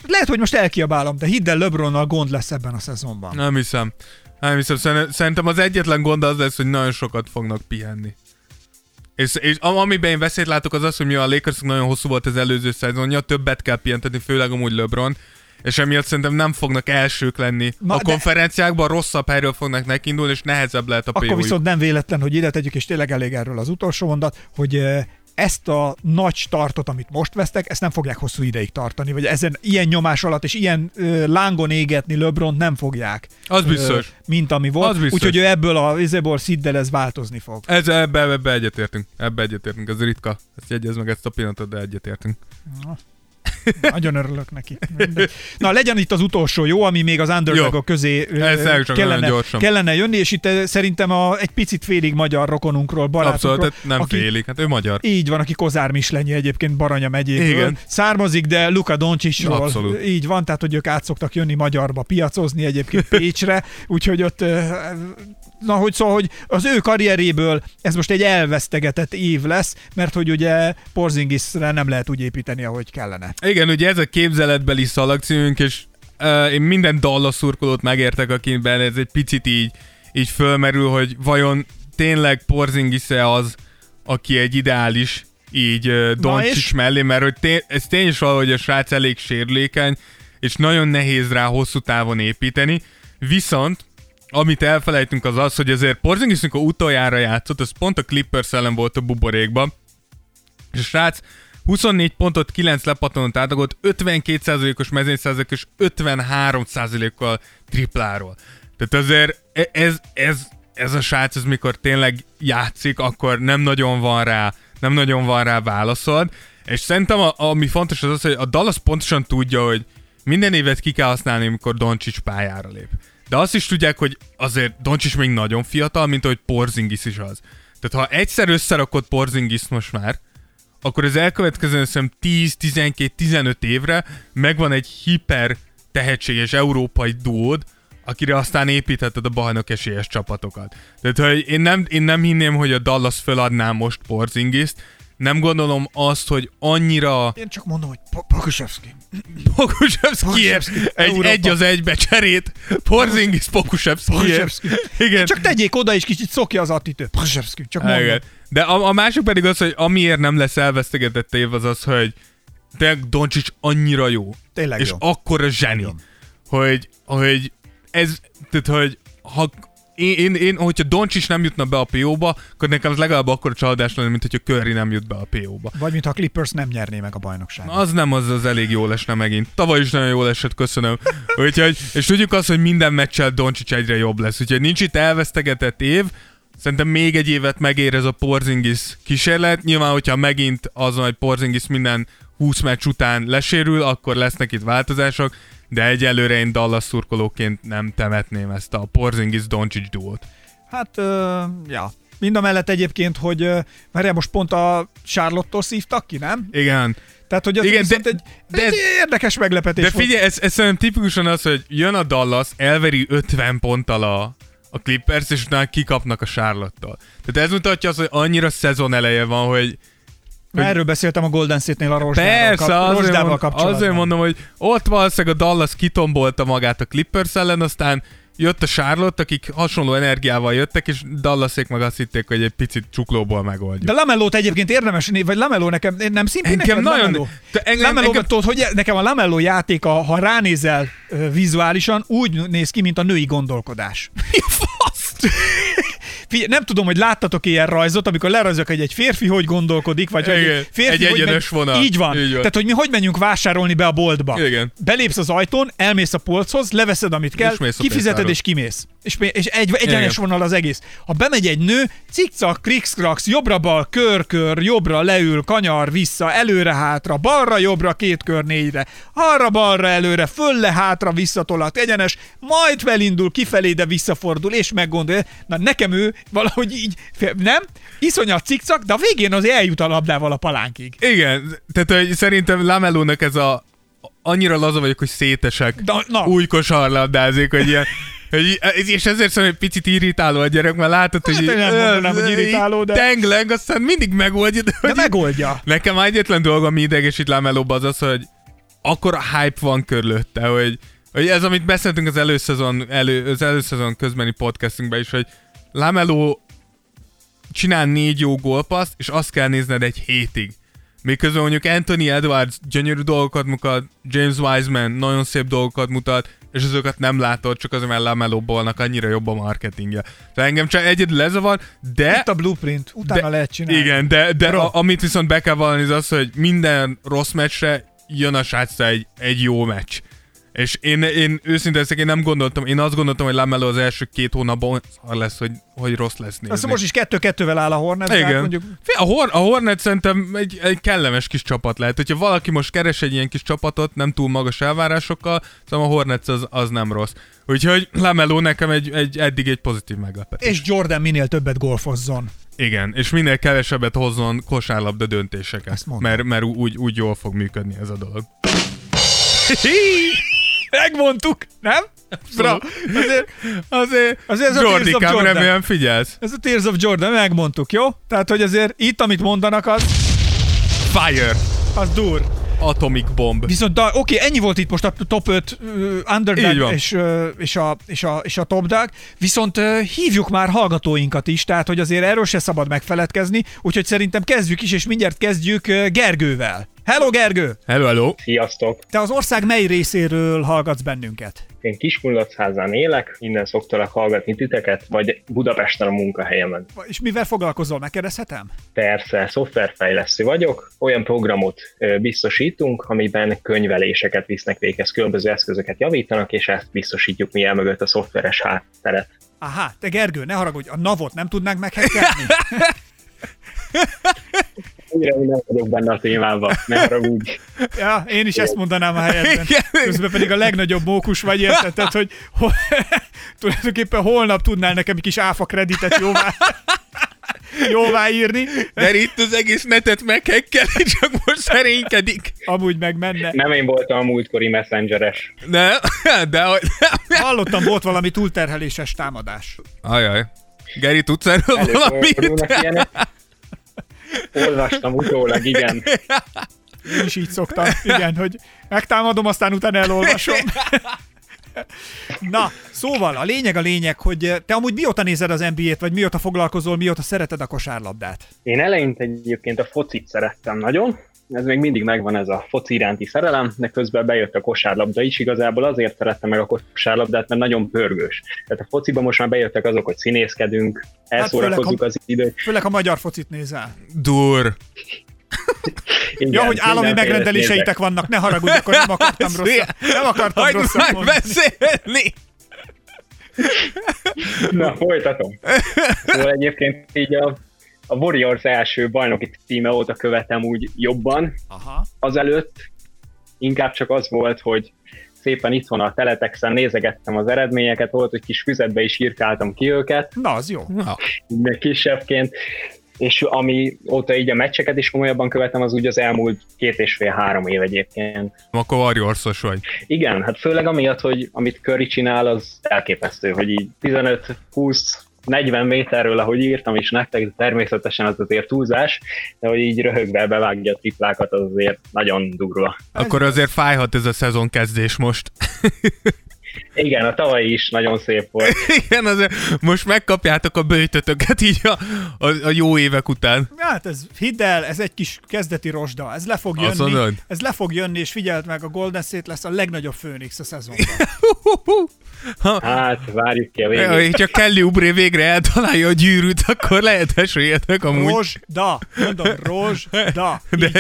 [SPEAKER 2] Lehet, hogy most elkiabálom, de hidd el, LeBronnal gond lesz ebben a szezonban.
[SPEAKER 3] nem hiszem. Nem hiszem. Szerint- Szerintem az egyetlen gond az lesz, hogy nagyon sokat fognak pihenni. És, és am- amiben én veszélyt látok az az, hogy mivel a Lakersnek nagyon hosszú volt az előző szezonja, többet kell pihentetni, főleg amúgy LeBron, és emiatt szerintem nem fognak elsők lenni.
[SPEAKER 2] Ma
[SPEAKER 3] a
[SPEAKER 2] de-
[SPEAKER 3] konferenciákban rosszabb helyről fognak nekindulni, és nehezebb lehet a
[SPEAKER 2] Akkor viszont nem véletlen, hogy ide tegyük, és tényleg elég erről az utolsó mondat, hogy ezt a nagy startot, amit most vesztek, ezt nem fogják hosszú ideig tartani, vagy ezen ilyen nyomás alatt és ilyen ö, lángon égetni LeBron nem fogják.
[SPEAKER 3] Az biztos.
[SPEAKER 2] Ö, mint ami volt.
[SPEAKER 3] Az biztos.
[SPEAKER 2] Úgyhogy ő ebből a izéból sziddel ez változni fog.
[SPEAKER 3] Ez, ebbe, ebbe egyetértünk. Ebbe egyetértünk. Ez ritka. Ezt jegyez meg ezt a pillanatot, de egyetértünk.
[SPEAKER 2] Nagyon örülök neki. Mindegy. Na, legyen itt az utolsó jó, ami még az underdogok közé ö,
[SPEAKER 3] Ez elég csak
[SPEAKER 2] kellene, kellene jönni, és itt szerintem a, egy picit félig magyar rokonunkról, barátunkról.
[SPEAKER 3] Abszolút, tehát nem
[SPEAKER 2] aki,
[SPEAKER 3] félik. Hát ő magyar.
[SPEAKER 2] Így van, aki Kozár Mislenyi egyébként Baranya megyéből
[SPEAKER 3] Igen.
[SPEAKER 2] származik, de Luka Doncsisról
[SPEAKER 3] Abszolút.
[SPEAKER 2] így van, tehát hogy ők át szoktak jönni magyarba piacozni egyébként Pécsre, úgyhogy ott na, hogy szóval, hogy az ő karrieréből ez most egy elvesztegetett év lesz, mert hogy ugye Porzingisre nem lehet úgy építeni, ahogy kellene.
[SPEAKER 3] Igen, ugye ez a képzeletbeli szalagcímünk, és uh, én minden Dallas szurkolót megértek, akiben ez egy picit így, így fölmerül, hogy vajon tényleg Porzingis-e az, aki egy ideális így uh, Doncsics mellé, mert hogy té- ez tény is valahogy a srác elég sérülékeny, és nagyon nehéz rá hosszú távon építeni, viszont amit elfelejtünk az az, hogy azért Porzingis, amikor utoljára játszott, az pont a Clippers ellen volt a buborékban, és a srác 24 pontot, 9 lepattanót átlagolt, 52%-os mezőnyszázalék és 53%-kal tripláról. Tehát azért e- ez, ez, ez a srác, ez mikor tényleg játszik, akkor nem nagyon van rá, nem nagyon van rá válaszod, és szerintem a, ami fontos az az, hogy a Dallas pontosan tudja, hogy minden évet ki kell használni, amikor Doncsics pályára lép. De azt is tudják, hogy azért Doncsics még nagyon fiatal, mint ahogy Porzingis is az. Tehát ha egyszer összerakod Porzingis most már, akkor az elkövetkező szerintem 10, 12, 15 évre megvan egy hiper tehetséges európai duód, akire aztán építheted a bajnok esélyes csapatokat. Tehát hogy én nem, én nem hinném, hogy a Dallas föladná most Porzingiszt, nem gondolom azt, hogy annyira...
[SPEAKER 2] Én csak mondom, hogy Pokusevski.
[SPEAKER 3] Pokusevski egy, egy az egybe cserét. Porzingis Pokusevski.
[SPEAKER 2] Igen. Csak tegyék oda, és kicsit szokja az attitűd. Pokusevski, csak mondom. Igen.
[SPEAKER 3] De a, a másik pedig az, hogy amiért nem lesz elvesztegetett év, az az, hogy tényleg Doncsics annyira jó.
[SPEAKER 2] Tényleg
[SPEAKER 3] és
[SPEAKER 2] jó.
[SPEAKER 3] akkor a zseni. Hogy, hogy ez, tehát, hogy ha én, én, én hogyha Doncsics nem jutna be a PO-ba, akkor nekem az legalább akkor csalódás lenne, mint hogyha Curry nem jut be a PO-ba.
[SPEAKER 2] Vagy mintha a Clippers nem nyerné meg a bajnokságot.
[SPEAKER 3] Az nem, az, az elég jó lesne megint. Tavaly is nagyon jól esett, köszönöm. Úgyhogy, és tudjuk azt, hogy minden meccsel Doncsics egyre jobb lesz. Úgyhogy nincs itt elvesztegetett év, Szerintem még egy évet megér ez a Porzingis kísérlet. Nyilván, hogyha megint az, hogy Porzingis minden 20 meccs után lesérül, akkor lesznek itt változások, de egyelőre én Dallas szurkolóként nem temetném ezt a Porzingis Doncic duót.
[SPEAKER 2] Hát, uh, ja. Mind a mellett egyébként, hogy uh, mert most pont a Charlotte-tól szívtak ki, nem?
[SPEAKER 3] Igen.
[SPEAKER 2] Tehát, hogy az Igen, de, egy, de egy érdekes meglepetés
[SPEAKER 3] De figyelj, ez, ez szerintem tipikusan az, hogy jön a Dallas, elveri 50 ponttal a, a Clippers, és utána kikapnak a Charlotte-tól. Tehát ez mutatja azt, hogy annyira szezon eleje van, hogy
[SPEAKER 2] hogy... Erről beszéltem a Golden State-nél a
[SPEAKER 3] Rozsdával, Persze, kap, azért, mond, kapcsolatban. azért mondom, hogy ott valószínűleg a Dallas kitombolta magát a Clippers ellen, aztán jött a Charlotte, akik hasonló energiával jöttek, és Dallasék meg azt hitték, hogy egy picit csuklóból megoldjuk.
[SPEAKER 2] De Lamellót egyébként érdemes, vagy Lamelló nekem, nem szimpi
[SPEAKER 3] nekem nagyon...
[SPEAKER 2] Lamello. engem, engem... Tudod, hogy nekem a Lamelló játéka, ha ránézel vizuálisan, úgy néz ki, mint a női gondolkodás.
[SPEAKER 3] Mi fasz?
[SPEAKER 2] Nem tudom, hogy láttatok ilyen rajzot, amikor lerajzok, hogy egy férfi hogy gondolkodik, vagy hogy egy férfi
[SPEAKER 3] egy egyenes
[SPEAKER 2] hogy
[SPEAKER 3] vonal.
[SPEAKER 2] Így van. Így van. Tehát, hogy mi hogy menjünk vásárolni be a boltba.
[SPEAKER 3] Igen.
[SPEAKER 2] Belépsz az ajtón, elmész a polchoz, leveszed, amit kell, kifizeted és kimész. És, és egy, egyenes Igen. vonal az egész. Ha bemegy egy nő, cikcak, krikszkrax, jobbra-bal, kör-kör, jobbra leül, kanyar, vissza, előre-hátra, balra-jobbra, két kör, négyre, arra-balra, előre, fölle-hátra, visszatolat, egyenes, majd felindul kifelé, de visszafordul, és meggondolja. Na nekem ő valahogy így, nem? Iszonyat cikcak, de a végén azért eljut a labdával a palánkig.
[SPEAKER 3] Igen, tehát hogy szerintem Lamelónak ez a annyira laza vagyok, hogy szétesek.
[SPEAKER 2] Na, na.
[SPEAKER 3] Új kosarlabdázik, hogy ilyen hogy, és ezért szóval egy picit irritáló a gyerek, mert látod,
[SPEAKER 2] hát,
[SPEAKER 3] hogy,
[SPEAKER 2] nem mondanám, hogy irritáló, de...
[SPEAKER 3] Tengleng, aztán mindig megoldja.
[SPEAKER 2] De, de megoldja.
[SPEAKER 3] Nekem egyetlen dolga, ami idegesít Lamelóba, az az, hogy akkor a hype van körülötte, hogy, hogy ez, amit beszéltünk az előszezon, elő, az előszezon közbeni podcastünkben is, hogy Lameló csinál négy jó gólpaszt, és azt kell nézned egy hétig. Miközben mondjuk Anthony Edwards gyönyörű dolgokat mutat, James Wiseman nagyon szép dolgokat mutat, és azokat nem látod, csak azért, mert Lamelo Ballnak annyira jobb a marketingje. Tehát engem csak egyedül lezavar, de...
[SPEAKER 2] Itt a blueprint, utána
[SPEAKER 3] de,
[SPEAKER 2] lehet csinálni.
[SPEAKER 3] Igen, de, de a, amit viszont be kell vallani, az az, hogy minden rossz meccsre jön a srácra egy, egy jó meccs. És én, én őszintén én nem gondoltam, én azt gondoltam, hogy Lamelo az első két hónapban lesz, hogy, hogy rossz lesz nézni.
[SPEAKER 2] Azt most is kettő-kettővel áll a Hornet.
[SPEAKER 3] Igen. Mondjuk... A, Hor- a Hornet szerintem egy, egy kellemes kis csapat lehet. Hogyha valaki most keres egy ilyen kis csapatot, nem túl magas elvárásokkal, szóval a Hornets az, az nem rossz. Úgyhogy Lamelo nekem egy, egy, eddig egy pozitív meglepetés.
[SPEAKER 2] És Jordan minél többet golfozzon.
[SPEAKER 3] Igen, és minél kevesebbet hozzon kosárlabda döntéseket. Mert, mert úgy, úgy jól fog működni ez a dolog.
[SPEAKER 2] Megmondtuk, nem? Bra, azért, azért, azért
[SPEAKER 3] ez Jordi a Tears of remélem figyelsz.
[SPEAKER 2] Ez a Tears of Jordan, megmondtuk, jó? Tehát, hogy azért itt, amit mondanak, az...
[SPEAKER 3] Fire!
[SPEAKER 2] Az dur.
[SPEAKER 3] Atomic Bomb.
[SPEAKER 2] Viszont oké, okay, ennyi volt itt most a top 5 uh, underdog és, uh, és, a, és, a, és a top dog, viszont uh, hívjuk már hallgatóinkat is, tehát hogy azért erről se szabad megfeledkezni, úgyhogy szerintem kezdjük is, és mindjárt kezdjük uh, Gergővel. Hello Gergő!
[SPEAKER 3] Hello, hello!
[SPEAKER 5] Sziasztok!
[SPEAKER 2] Te az ország mely részéről hallgatsz bennünket?
[SPEAKER 5] Én Kiskunlachházán élek, innen szoktalak hallgatni titeket, vagy Budapesten a munkahelyemen.
[SPEAKER 2] És mivel foglalkozol, megkérdezhetem?
[SPEAKER 5] Persze, szoftverfejlesztő vagyok. Olyan programot biztosítunk, amiben könyveléseket visznek véghez, különböző eszközöket javítanak, és ezt biztosítjuk mi el mögött a szoftveres hátteret.
[SPEAKER 2] Aha, te Gergő, ne haragudj, a navot nem tudnánk meghekkelni?
[SPEAKER 5] Újra nem vagyok benne a témában, ne haragudj.
[SPEAKER 2] Ja, én is ezt mondanám a helyetben.
[SPEAKER 3] Igen.
[SPEAKER 2] Közben pedig a legnagyobb mókus vagy, érted? Tehát, hogy ho- tulajdonképpen holnap tudnál nekem egy kis áfa kreditet jóvá, jóvá írni,
[SPEAKER 3] Mert itt az egész netet meghekkelni, csak most szerénykedik.
[SPEAKER 2] amúgy meg menne.
[SPEAKER 5] Nem én voltam a múltkori messengeres.
[SPEAKER 3] Nem, de hogy...
[SPEAKER 2] Hallottam, volt valami túlterheléses támadás.
[SPEAKER 3] Ajaj. Geri, tudsz erről valamit?
[SPEAKER 5] Olvastam utólag, igen.
[SPEAKER 2] Én is így szoktam, igen, hogy megtámadom, aztán utána elolvasom. Na, szóval a lényeg a lényeg, hogy te amúgy mióta nézed az NBA-t, vagy mióta foglalkozol, mióta szereted a kosárlabdát?
[SPEAKER 5] Én eleinte egyébként a focit szerettem nagyon, ez még mindig megvan ez a foci iránti szerelem, de közben bejött a kosárlabda is, igazából azért szerettem meg a kosárlabdát, mert nagyon pörgős. Tehát a fociban most már bejöttek azok, hogy színészkedünk, elszórakozzuk
[SPEAKER 2] főleg,
[SPEAKER 5] az időt.
[SPEAKER 2] Főleg a magyar focit nézel.
[SPEAKER 3] Dur.
[SPEAKER 5] Igen,
[SPEAKER 2] Ja, hogy állami megrendeléseitek
[SPEAKER 5] nézek.
[SPEAKER 2] vannak, ne haragudj, akkor nem akartam rosszat. Nem akartam
[SPEAKER 3] Hagyd
[SPEAKER 2] rosszat
[SPEAKER 3] meg
[SPEAKER 2] mondani.
[SPEAKER 3] beszélni!
[SPEAKER 5] Na, folytatom. Szóval egyébként így a, a Warriors első bajnoki címe óta követem úgy jobban,
[SPEAKER 2] Aha.
[SPEAKER 5] azelőtt inkább csak az volt, hogy szépen itthon a teletexen nézegettem az eredményeket, volt, hogy kis füzetbe is írkáltam ki őket,
[SPEAKER 2] Na, az jó.
[SPEAKER 3] Na,
[SPEAKER 5] még kisebbként, és ami óta így a meccseket is komolyabban követem, az úgy az elmúlt két és fél-három év egyébként.
[SPEAKER 3] akkor Warriorsos vagy.
[SPEAKER 5] Igen, hát főleg amiatt, hogy amit Curry csinál, az elképesztő, hogy így 15-20 40 méterről, ahogy írtam is nektek, de természetesen az azért túlzás, de hogy így röhögve bevágja a triplákat, az azért nagyon durva.
[SPEAKER 3] Akkor azért fájhat ez a szezon kezdés most.
[SPEAKER 5] Igen, a tavalyi is nagyon szép volt.
[SPEAKER 3] Igen, azért most megkapjátok a bőjtötöket így a, a, a jó évek után.
[SPEAKER 2] Hát ez, hidd el, ez egy kis kezdeti rozsda, ez le fog jönni,
[SPEAKER 3] mondod?
[SPEAKER 2] ez le fog jönni, és figyeld meg, a Golden State lesz a legnagyobb főnix a szezonban.
[SPEAKER 5] Hát, várjuk ki a végét.
[SPEAKER 3] hogyha Kelly Oubre végre eltalálja a gyűrűt, akkor lehet esélyetek amúgy.
[SPEAKER 2] Rozsda, mondom, rozsda.
[SPEAKER 3] De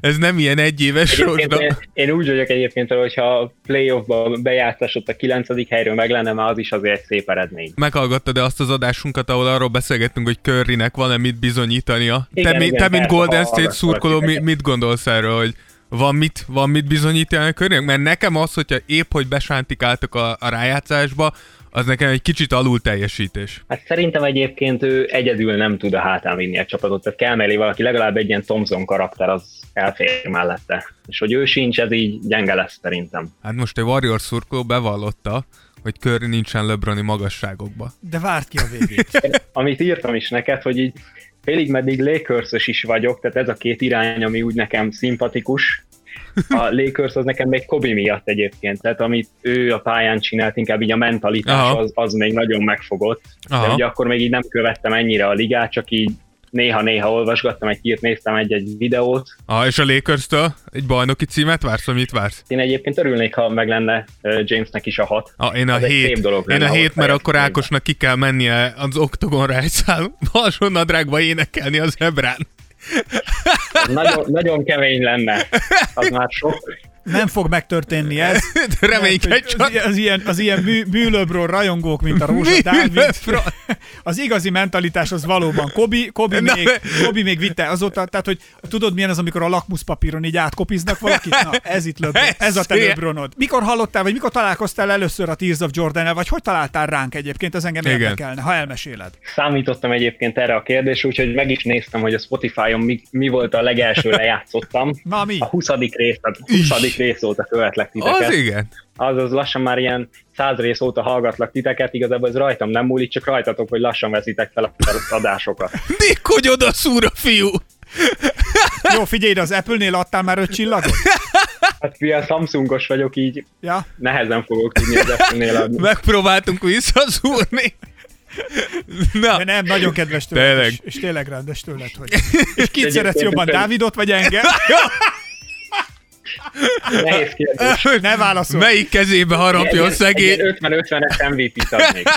[SPEAKER 3] ez nem ilyen egyéves
[SPEAKER 5] Egyébként
[SPEAKER 3] rozsda.
[SPEAKER 5] én, én úgy vagyok egyébként, hogy ha a playoffba bejátszás ott a kilencedik helyről meg lenne, már az is azért egy szép eredmény.
[SPEAKER 3] Meghallgattad-e azt az adásunkat, ahol arról beszélgettünk, hogy Currynek van-e mit bizonyítania?
[SPEAKER 5] Igen,
[SPEAKER 3] te, mi,
[SPEAKER 5] igen,
[SPEAKER 3] te mint Golden State szurkoló, mi, mit gondolsz erről, hogy van mit, van mit bizonyítani a Currynek? Mert nekem az, hogyha épp, hogy besántikáltak a, a rájátszásba, az nekem egy kicsit alul teljesítés.
[SPEAKER 5] Hát szerintem egyébként ő egyedül nem tud a hátán vinni a csapatot, tehát kell mellé valaki, legalább egy ilyen Thompson karakter, az elfér mellette. És hogy ő sincs, ez így gyenge lesz szerintem.
[SPEAKER 3] Hát most egy Warriors szurkoló bevallotta, hogy Curry nincsen LeBroni magasságokba.
[SPEAKER 2] De várt ki a végét.
[SPEAKER 5] Amit írtam is neked, hogy így félig meddig lakers is vagyok, tehát ez a két irány, ami úgy nekem szimpatikus. A Lakers az nekem még Kobe miatt egyébként, tehát amit ő a pályán csinált, inkább így a mentalitás
[SPEAKER 3] Aha.
[SPEAKER 5] az, az még nagyon megfogott.
[SPEAKER 3] Aha.
[SPEAKER 5] De ugye akkor még így nem követtem ennyire a ligát, csak így néha-néha olvasgattam egy hírt, néztem egy-egy videót.
[SPEAKER 3] Ah, és a Lakers-től egy bajnoki címet vársz, vagy mit vársz?
[SPEAKER 5] Én egyébként örülnék, ha meg lenne Jamesnek is a hat.
[SPEAKER 3] Ah, én a
[SPEAKER 5] egy
[SPEAKER 3] hét,
[SPEAKER 5] dolog
[SPEAKER 3] én a hét, mert akkor Ákosnak ki kell mennie az oktogonra egy szál alsónadrágba énekelni az ebrán.
[SPEAKER 5] Az nagyon, nagyon kemény lenne. Az már sok.
[SPEAKER 2] Nem fog megtörténni ez.
[SPEAKER 3] Reménykedj csak.
[SPEAKER 2] Az, ilyen- az ilyen, az ilyen mű, műlöbről rajongók, mint a Rózsa Dávid.
[SPEAKER 3] Műlöbről.
[SPEAKER 2] Az igazi mentalitás az valóban Kobi, Kobi,
[SPEAKER 3] Na,
[SPEAKER 2] még, Kobi még vitte azóta, tehát hogy tudod milyen az, amikor a lakmuszpapíron így átkopiznak valakit? Na, ez itt LeBron, ez a te. LeBronod. Mikor hallottál, vagy mikor találkoztál először a Tears of jordan vagy hogy találtál ránk egyébként, ez engem
[SPEAKER 3] Igen.
[SPEAKER 2] érdekelne, ha elmeséled.
[SPEAKER 5] Számítottam egyébként erre a kérdésre, úgyhogy meg is néztem, hogy a Spotify-on mi, mi volt a legelső lejátszottam.
[SPEAKER 2] Na mi?
[SPEAKER 5] A 20. rész, tehát 20. rész óta követlek titeket.
[SPEAKER 3] Az igen.
[SPEAKER 5] Azaz lassan már ilyen száz rész óta hallgatlak titeket, igazából ez rajtam nem múlik, csak rajtatok, hogy lassan veszitek fel a adásokat.
[SPEAKER 3] Nick, hogy oda szúr a fiú.
[SPEAKER 2] Jó, figyelj, de az Apple-nél adtál már öt csillagot?
[SPEAKER 5] Hát mivel Samsungos vagyok, így
[SPEAKER 2] Ja?
[SPEAKER 5] nehezen fogok tudni az Apple-nél adni.
[SPEAKER 3] Megpróbáltunk visszaszúrni. Na,
[SPEAKER 2] De nem, nagyon kedves tőled,
[SPEAKER 3] Tényleg.
[SPEAKER 2] és, és tényleg rendes tőled, hogy... És kit szeretsz jobban. Dávidot vagy engem?
[SPEAKER 5] Nehéz kérdés.
[SPEAKER 2] Ne válaszol.
[SPEAKER 3] melyik kezébe harapjon szegény?
[SPEAKER 5] 50-50-es MVP-t adnék.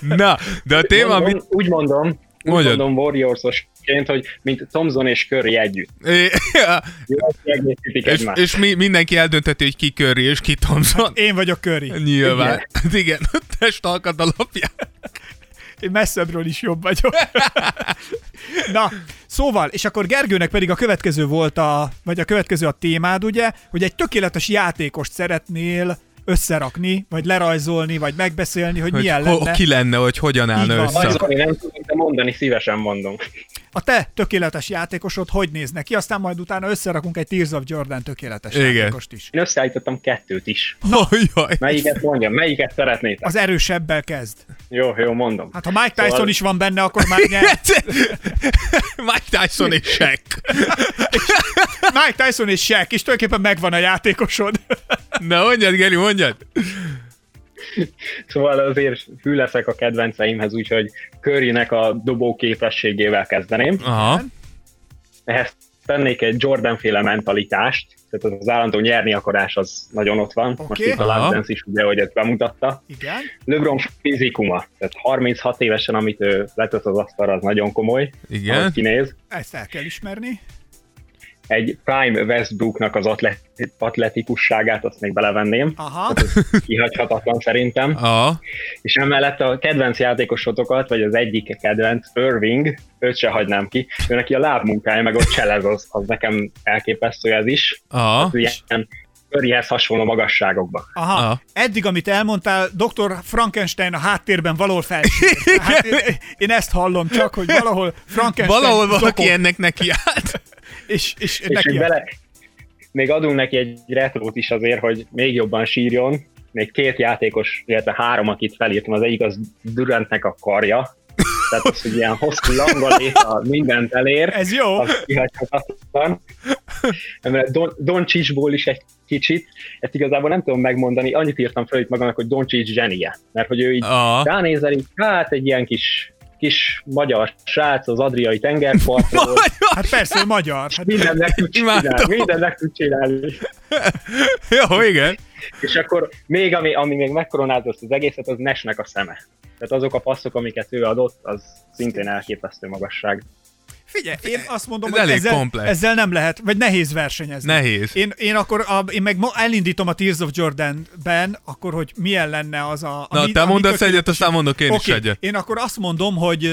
[SPEAKER 3] Na, de a téma,
[SPEAKER 5] mondom,
[SPEAKER 3] amit...
[SPEAKER 5] Úgy mondom, úgy
[SPEAKER 3] Mondjad.
[SPEAKER 5] mondom Warriorsosként, hogy mint Thompson és Curry együtt. Kiegészítik
[SPEAKER 3] és, és mi, mindenki eldönteti, hogy ki Curry és ki Thompson.
[SPEAKER 2] Én vagyok Curry.
[SPEAKER 3] Nyilván. Igen. Igen. testalkat alapján.
[SPEAKER 2] Én messzebbről is jobb vagyok. Na, szóval, és akkor Gergőnek pedig a következő volt a, vagy a következő a témád, ugye, hogy egy tökéletes játékost szeretnél összerakni, vagy lerajzolni, vagy megbeszélni, hogy, hogy milyen
[SPEAKER 3] ho-
[SPEAKER 2] lenne.
[SPEAKER 3] Ki lenne, hogy hogyan állna
[SPEAKER 2] Így van.
[SPEAKER 3] össze.
[SPEAKER 5] Rajzolni nem tudok, de mondani szívesen mondom.
[SPEAKER 2] A te tökéletes játékosod hogy néz neki, aztán majd utána összerakunk egy Tears of Jordan tökéletes
[SPEAKER 3] Igen.
[SPEAKER 2] játékost is.
[SPEAKER 5] Én összeállítottam kettőt is.
[SPEAKER 3] Oh, jaj.
[SPEAKER 5] Melyiket mondjam? Melyiket szeretnétek?
[SPEAKER 2] Az erősebbel kezd.
[SPEAKER 5] Jó, jó, mondom.
[SPEAKER 2] Hát ha Mike Tyson
[SPEAKER 5] Szóval-
[SPEAKER 2] is van benne, akkor már nyert.
[SPEAKER 3] Mike Tyson és Shaq.
[SPEAKER 2] Mike Tyson és Shaq, és tulajdonképpen megvan a játékosod.
[SPEAKER 3] Na mondjad, Geri, mondjad.
[SPEAKER 5] Szóval azért fű leszek a kedvenceimhez, úgyhogy Currynek a dobó képességével kezdeném.
[SPEAKER 3] Aha.
[SPEAKER 5] Ehhez tennék egy Jordan-féle mentalitást, tehát az állandó nyerni akarás az nagyon ott van. Most
[SPEAKER 2] Oké.
[SPEAKER 5] itt a. Last Dance is ugye, hogy ezt bemutatta.
[SPEAKER 2] Igen.
[SPEAKER 5] LeBron fizikuma, tehát 36 évesen, amit ő letett az asztalra, az nagyon komoly,
[SPEAKER 3] Igen.
[SPEAKER 5] ahogy kinéz.
[SPEAKER 2] Ezt el kell ismerni.
[SPEAKER 5] Egy Prime Westbrooknak az atlet- atletikusságát, azt még belevenném,
[SPEAKER 2] Aha.
[SPEAKER 5] kihagyhatatlan szerintem.
[SPEAKER 3] Aha.
[SPEAKER 5] És emellett a kedvenc játékosotokat, vagy az egyik kedvenc, Irving, őt se hagynám ki, ő neki a lábmunkája, meg ott cselez, az, az nekem elképesztő ez is.
[SPEAKER 3] Aha.
[SPEAKER 5] Ő ilyen Curryhez hasonló magasságokban.
[SPEAKER 2] Aha.
[SPEAKER 3] Aha.
[SPEAKER 2] Eddig, amit elmondtál, dr. Frankenstein a háttérben valahol felsírt. Tehát én, én ezt hallom csak, hogy valahol Frankenstein
[SPEAKER 3] Valahol valaki
[SPEAKER 2] zokog,
[SPEAKER 3] ennek neki állt.
[SPEAKER 2] És, és,
[SPEAKER 5] És
[SPEAKER 2] neki
[SPEAKER 5] bele, még adunk neki egy retrót is azért, hogy még jobban sírjon. Még két játékos, illetve három, akit felírtam, az egyik az Durantnek a karja, tehát az, hogy ilyen hosszú langaléta mindent elér,
[SPEAKER 2] Ez jó.
[SPEAKER 5] az kihagyhatatlan. Emellett Don, Doncsicsból is egy kicsit, ezt igazából nem tudom megmondani, annyit írtam fel itt magamnak, hogy Doncsics zsenie, mert hogy ő így
[SPEAKER 3] Aha.
[SPEAKER 5] ránézel, így, hát egy ilyen kis kis magyar srác az Adriai tengerpartról,
[SPEAKER 2] Hát persze, magyar. Hát
[SPEAKER 5] minden meg tud csinálni,
[SPEAKER 3] Imádom.
[SPEAKER 5] minden meg tud csinálni.
[SPEAKER 3] Jó, igen.
[SPEAKER 5] És akkor még, ami, ami még megkoronázza ezt az egészet, az Nesnek a szeme. Tehát azok a passzok, amiket ő adott, az szintén elképesztő magasság.
[SPEAKER 2] Figyelj, én azt mondom,
[SPEAKER 3] Ez
[SPEAKER 2] hogy
[SPEAKER 3] elég
[SPEAKER 2] ezzel,
[SPEAKER 3] komplex.
[SPEAKER 2] ezzel nem lehet, vagy nehéz versenyezni.
[SPEAKER 3] Nehéz.
[SPEAKER 2] Én, én akkor, a, én meg elindítom a Tears of Jordan-ben, akkor, hogy milyen lenne az a...
[SPEAKER 3] Na,
[SPEAKER 2] ami-
[SPEAKER 3] te mondasz egyet, aztán mondok én is
[SPEAKER 2] Oké,
[SPEAKER 3] egyet.
[SPEAKER 2] Én akkor azt mondom, hogy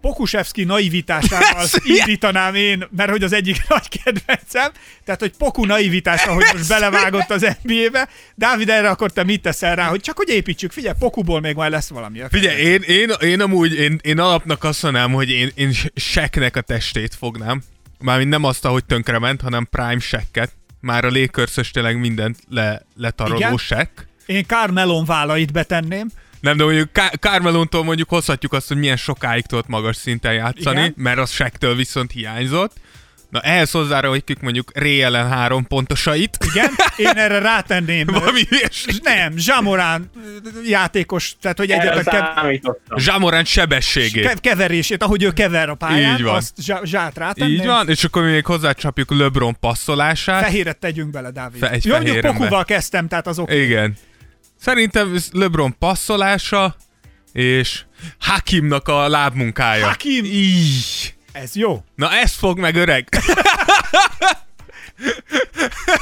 [SPEAKER 2] Pokusevski naivitásával indítanám én, mert hogy az egyik nagy kedvencem, tehát hogy Poku naivitása, hogy most belevágott az NBA-be. Dávid, erre akkor te mit teszel rá, hogy csak hogy építsük, figyelj, Pokuból még majd lesz valami.
[SPEAKER 3] Figyelj, én, én, én amúgy, én, én alapnak azt mondanám, hogy én, én Shaqnek a testét fognám. Mármint nem azt, ahogy tönkrement, hanem Prime Shaq-et. Már a Lakers tényleg mindent le, letaroló
[SPEAKER 2] Igen?
[SPEAKER 3] Shaq.
[SPEAKER 2] Én Carmelon vállait betenném.
[SPEAKER 3] Nem, de mondjuk Ká- Carmelontól mondjuk hozhatjuk azt, hogy milyen sokáig tudott magas szinten játszani,
[SPEAKER 2] Igen.
[SPEAKER 3] mert az Shaq-től viszont hiányzott. Na ehhez hozzárakjuk mondjuk Ray három pontosait.
[SPEAKER 2] Igen, én erre rátenném.
[SPEAKER 3] Valami ilyesmi.
[SPEAKER 2] Nem, Zsamorán játékos, tehát hogy egyetlen kev-.
[SPEAKER 3] Zsamorán sebességét.
[SPEAKER 2] kev- keverését, ahogy ő kever a pályán,
[SPEAKER 3] Így van.
[SPEAKER 2] azt zsá- zsát rátenném.
[SPEAKER 3] Így van, és akkor mi még hozzácsapjuk LeBron passzolását.
[SPEAKER 2] Fehéret tegyünk bele, Dávid.
[SPEAKER 3] Fe- egy
[SPEAKER 2] Jó, mondjuk. Pokuval kezdtem, tehát az oké.
[SPEAKER 3] Igen. Szerintem ez LeBron passzolása, és Hakimnak a lábmunkája.
[SPEAKER 2] Hakim!
[SPEAKER 3] Így.
[SPEAKER 2] Ez jó.
[SPEAKER 3] Na ezt fog meg öreg.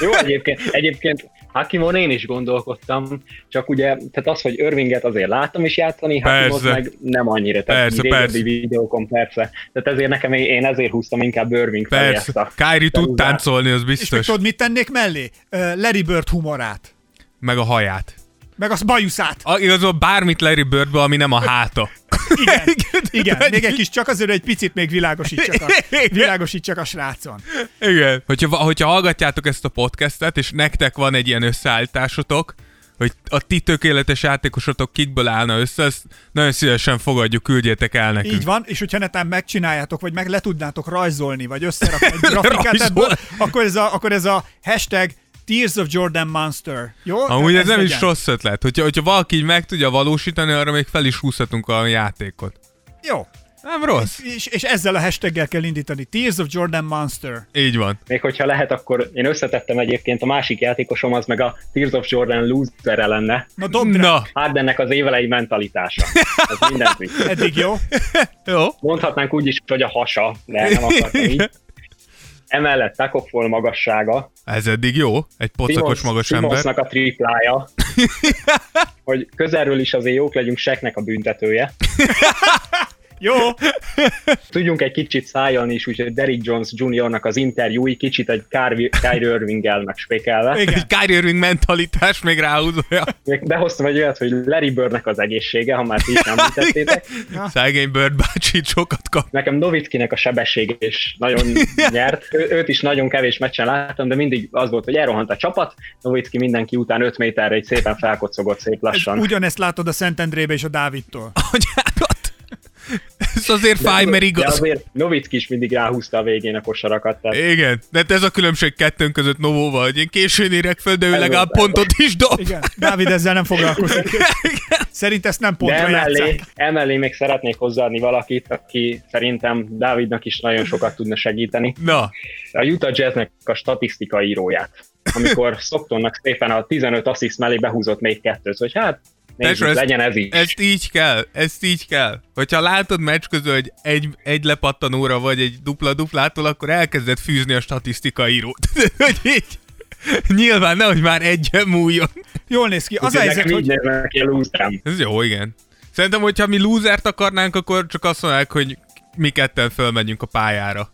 [SPEAKER 5] Jó, egyébként, egyébként Hakimon én is gondolkodtam, csak ugye, tehát az, hogy Irvinget azért láttam is játszani, Hakimot
[SPEAKER 3] Persze.
[SPEAKER 5] meg nem annyira, tehát
[SPEAKER 3] Persze, persze.
[SPEAKER 5] videókon persze. Tehát ezért nekem én ezért húztam inkább Irving felé ezt a...
[SPEAKER 3] Kyrie tud táncolni, az
[SPEAKER 2] És
[SPEAKER 3] biztos.
[SPEAKER 2] tudod, mit tennék mellé? Uh, Larry Bird humorát.
[SPEAKER 3] Meg a haját.
[SPEAKER 2] Meg az bajuszát.
[SPEAKER 3] A, igazából bármit Larry Birdbe, ami nem a háta.
[SPEAKER 2] Igen, igen. Még egy kis csak azért, hogy egy picit még világosítsak a, világosítsak a srácon.
[SPEAKER 3] Igen. Hogyha, hogyha hallgatjátok ezt a podcastet, és nektek van egy ilyen összeállításotok, hogy a ti tökéletes játékosotok kikből állna össze, ezt nagyon szívesen fogadjuk, küldjétek el nekünk.
[SPEAKER 2] Így van, és hogyha netán megcsináljátok, vagy meg le tudnátok rajzolni, vagy összerakni egy grafikát ebből, akkor ez, a, akkor ez a hashtag Tears of Jordan Monster. Jó?
[SPEAKER 3] Amúgy ez nem is
[SPEAKER 2] legyen.
[SPEAKER 3] rossz ötlet. Hogyha, hogyha valaki így meg tudja valósítani, arra még fel is húzhatunk a játékot.
[SPEAKER 2] Jó.
[SPEAKER 3] Nem rossz.
[SPEAKER 2] És, és ezzel a hashtaggel kell indítani. Tears of Jordan Monster.
[SPEAKER 3] Így van.
[SPEAKER 5] Még hogyha lehet, akkor én összetettem egyébként a másik játékosom, az meg a Tears of Jordan loser lenne.
[SPEAKER 2] Na dobd rá.
[SPEAKER 3] Na,
[SPEAKER 5] Hardennek az évelei mentalitása. Ez mindent.
[SPEAKER 2] Eddig jó.
[SPEAKER 3] jó.
[SPEAKER 5] Mondhatnánk úgy is, hogy a hasa, de nem akartam így. Emellett Takofol magassága,
[SPEAKER 3] Ez eddig jó. Egy pocakos
[SPEAKER 5] Simons-
[SPEAKER 3] magas ember.
[SPEAKER 5] Simonsnak a triplája, hogy közelről is azért jók legyünk Seknek a büntetője.
[SPEAKER 2] Jó,
[SPEAKER 5] Tudjunk egy kicsit szájolni is, úgyhogy Derrick Jones Jr.-nak az interjúi kicsit egy Kyrie Irving-el megspékelve.
[SPEAKER 2] igen.
[SPEAKER 3] Egy Kyrie Irving mentalitás még ráhúzója.
[SPEAKER 5] Még behoztam egy olyat, hogy Larry Birdnek az egészsége, ha már ti is említettétek.
[SPEAKER 3] Szegény Bird bácsi sokat kap.
[SPEAKER 5] Nekem Novickinek a sebessége is nagyon nyert. Ő, őt is nagyon kevés meccsen láttam, de mindig az volt, hogy elrohant a csapat, Novicki mindenki után 5 méterre egy szépen felkocogott szép lassan.
[SPEAKER 2] Ugyanezt látod a Szentendrébe és a Dávidtól.
[SPEAKER 3] Hát Ez azért fáj, mert
[SPEAKER 5] De
[SPEAKER 3] igaz.
[SPEAKER 5] azért Novicki is mindig ráhúzta a végén a kosarakat. Tehát
[SPEAKER 3] Igen, de hát ez a különbség kettőnk között Novóval, hogy én későn érek föl, de ő legalább pontot is dob.
[SPEAKER 2] Igen, Dávid ezzel nem foglalkozik. Szerint ezt nem
[SPEAKER 5] De
[SPEAKER 2] pontra
[SPEAKER 5] emellé,
[SPEAKER 2] játszák.
[SPEAKER 5] emellé még szeretnék hozzáadni valakit, aki szerintem Dávidnak is nagyon sokat tudna segíteni.
[SPEAKER 3] Na,
[SPEAKER 5] A Utah Jazznek a statisztika íróját. Amikor Stocktonnak szépen a 15 assziszt mellé behúzott még kettőt, hogy hát nézzük,
[SPEAKER 3] Tesó, ezt-
[SPEAKER 5] legyen ez is.
[SPEAKER 3] ezt így kell, ezt így kell. Hogyha látod meccs közül, hogy egy, egy lepattanóra vagy egy dupla-duplától, akkor elkezded fűzni a statisztikai írót. hogy így, nyilván nehogy már egyen múljon.
[SPEAKER 2] Jól néz ki. Az a helyzet,
[SPEAKER 5] így
[SPEAKER 2] hogy
[SPEAKER 5] lúzrám.
[SPEAKER 3] Ez jó, igen. Szerintem, hogyha mi lúzert akarnánk, akkor csak azt mondják, hogy mi ketten fölmegyünk a pályára.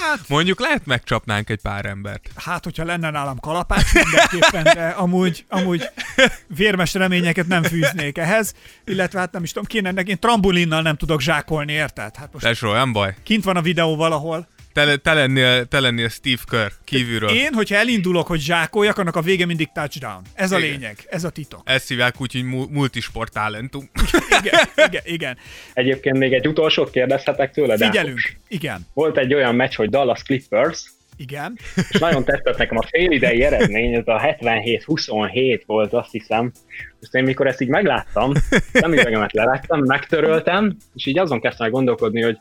[SPEAKER 2] Hát-
[SPEAKER 3] Mondjuk lehet megcsapnánk egy pár embert.
[SPEAKER 2] hát, hogyha lenne nálam kalapács mindenképpen, de amúgy, amúgy vérmes reményeket nem fűznék ehhez, illetve hát nem is tudom, kéne ennek, én trambulinnal nem tudok zsákolni, érted? Hát most
[SPEAKER 3] Tesó, nem baj.
[SPEAKER 2] kint van a videó valahol.
[SPEAKER 3] Te, te, lennél, te lennél Steve Kerr kívülről.
[SPEAKER 2] Én, hogyha elindulok, hogy zsákoljak, annak a vége mindig touchdown. Ez a
[SPEAKER 3] Igen.
[SPEAKER 2] lényeg, ez a titok.
[SPEAKER 3] Ezt hívják úgy, hogy mu- multisport talentum.
[SPEAKER 2] Igen, igen, igen.
[SPEAKER 5] Egyébként még egy utolsót kérdezhetek tőle, de
[SPEAKER 2] Figyelünk. Igen,
[SPEAKER 5] volt egy olyan meccs, hogy Dallas Clippers,
[SPEAKER 2] igen.
[SPEAKER 5] és nagyon tetszett nekem a félidei eredmény, ez a 77-27 volt, azt hiszem. És én mikor ezt így megláttam, szemüvegemet levettem, megtöröltem, és így azon kezdtem el gondolkodni, hogy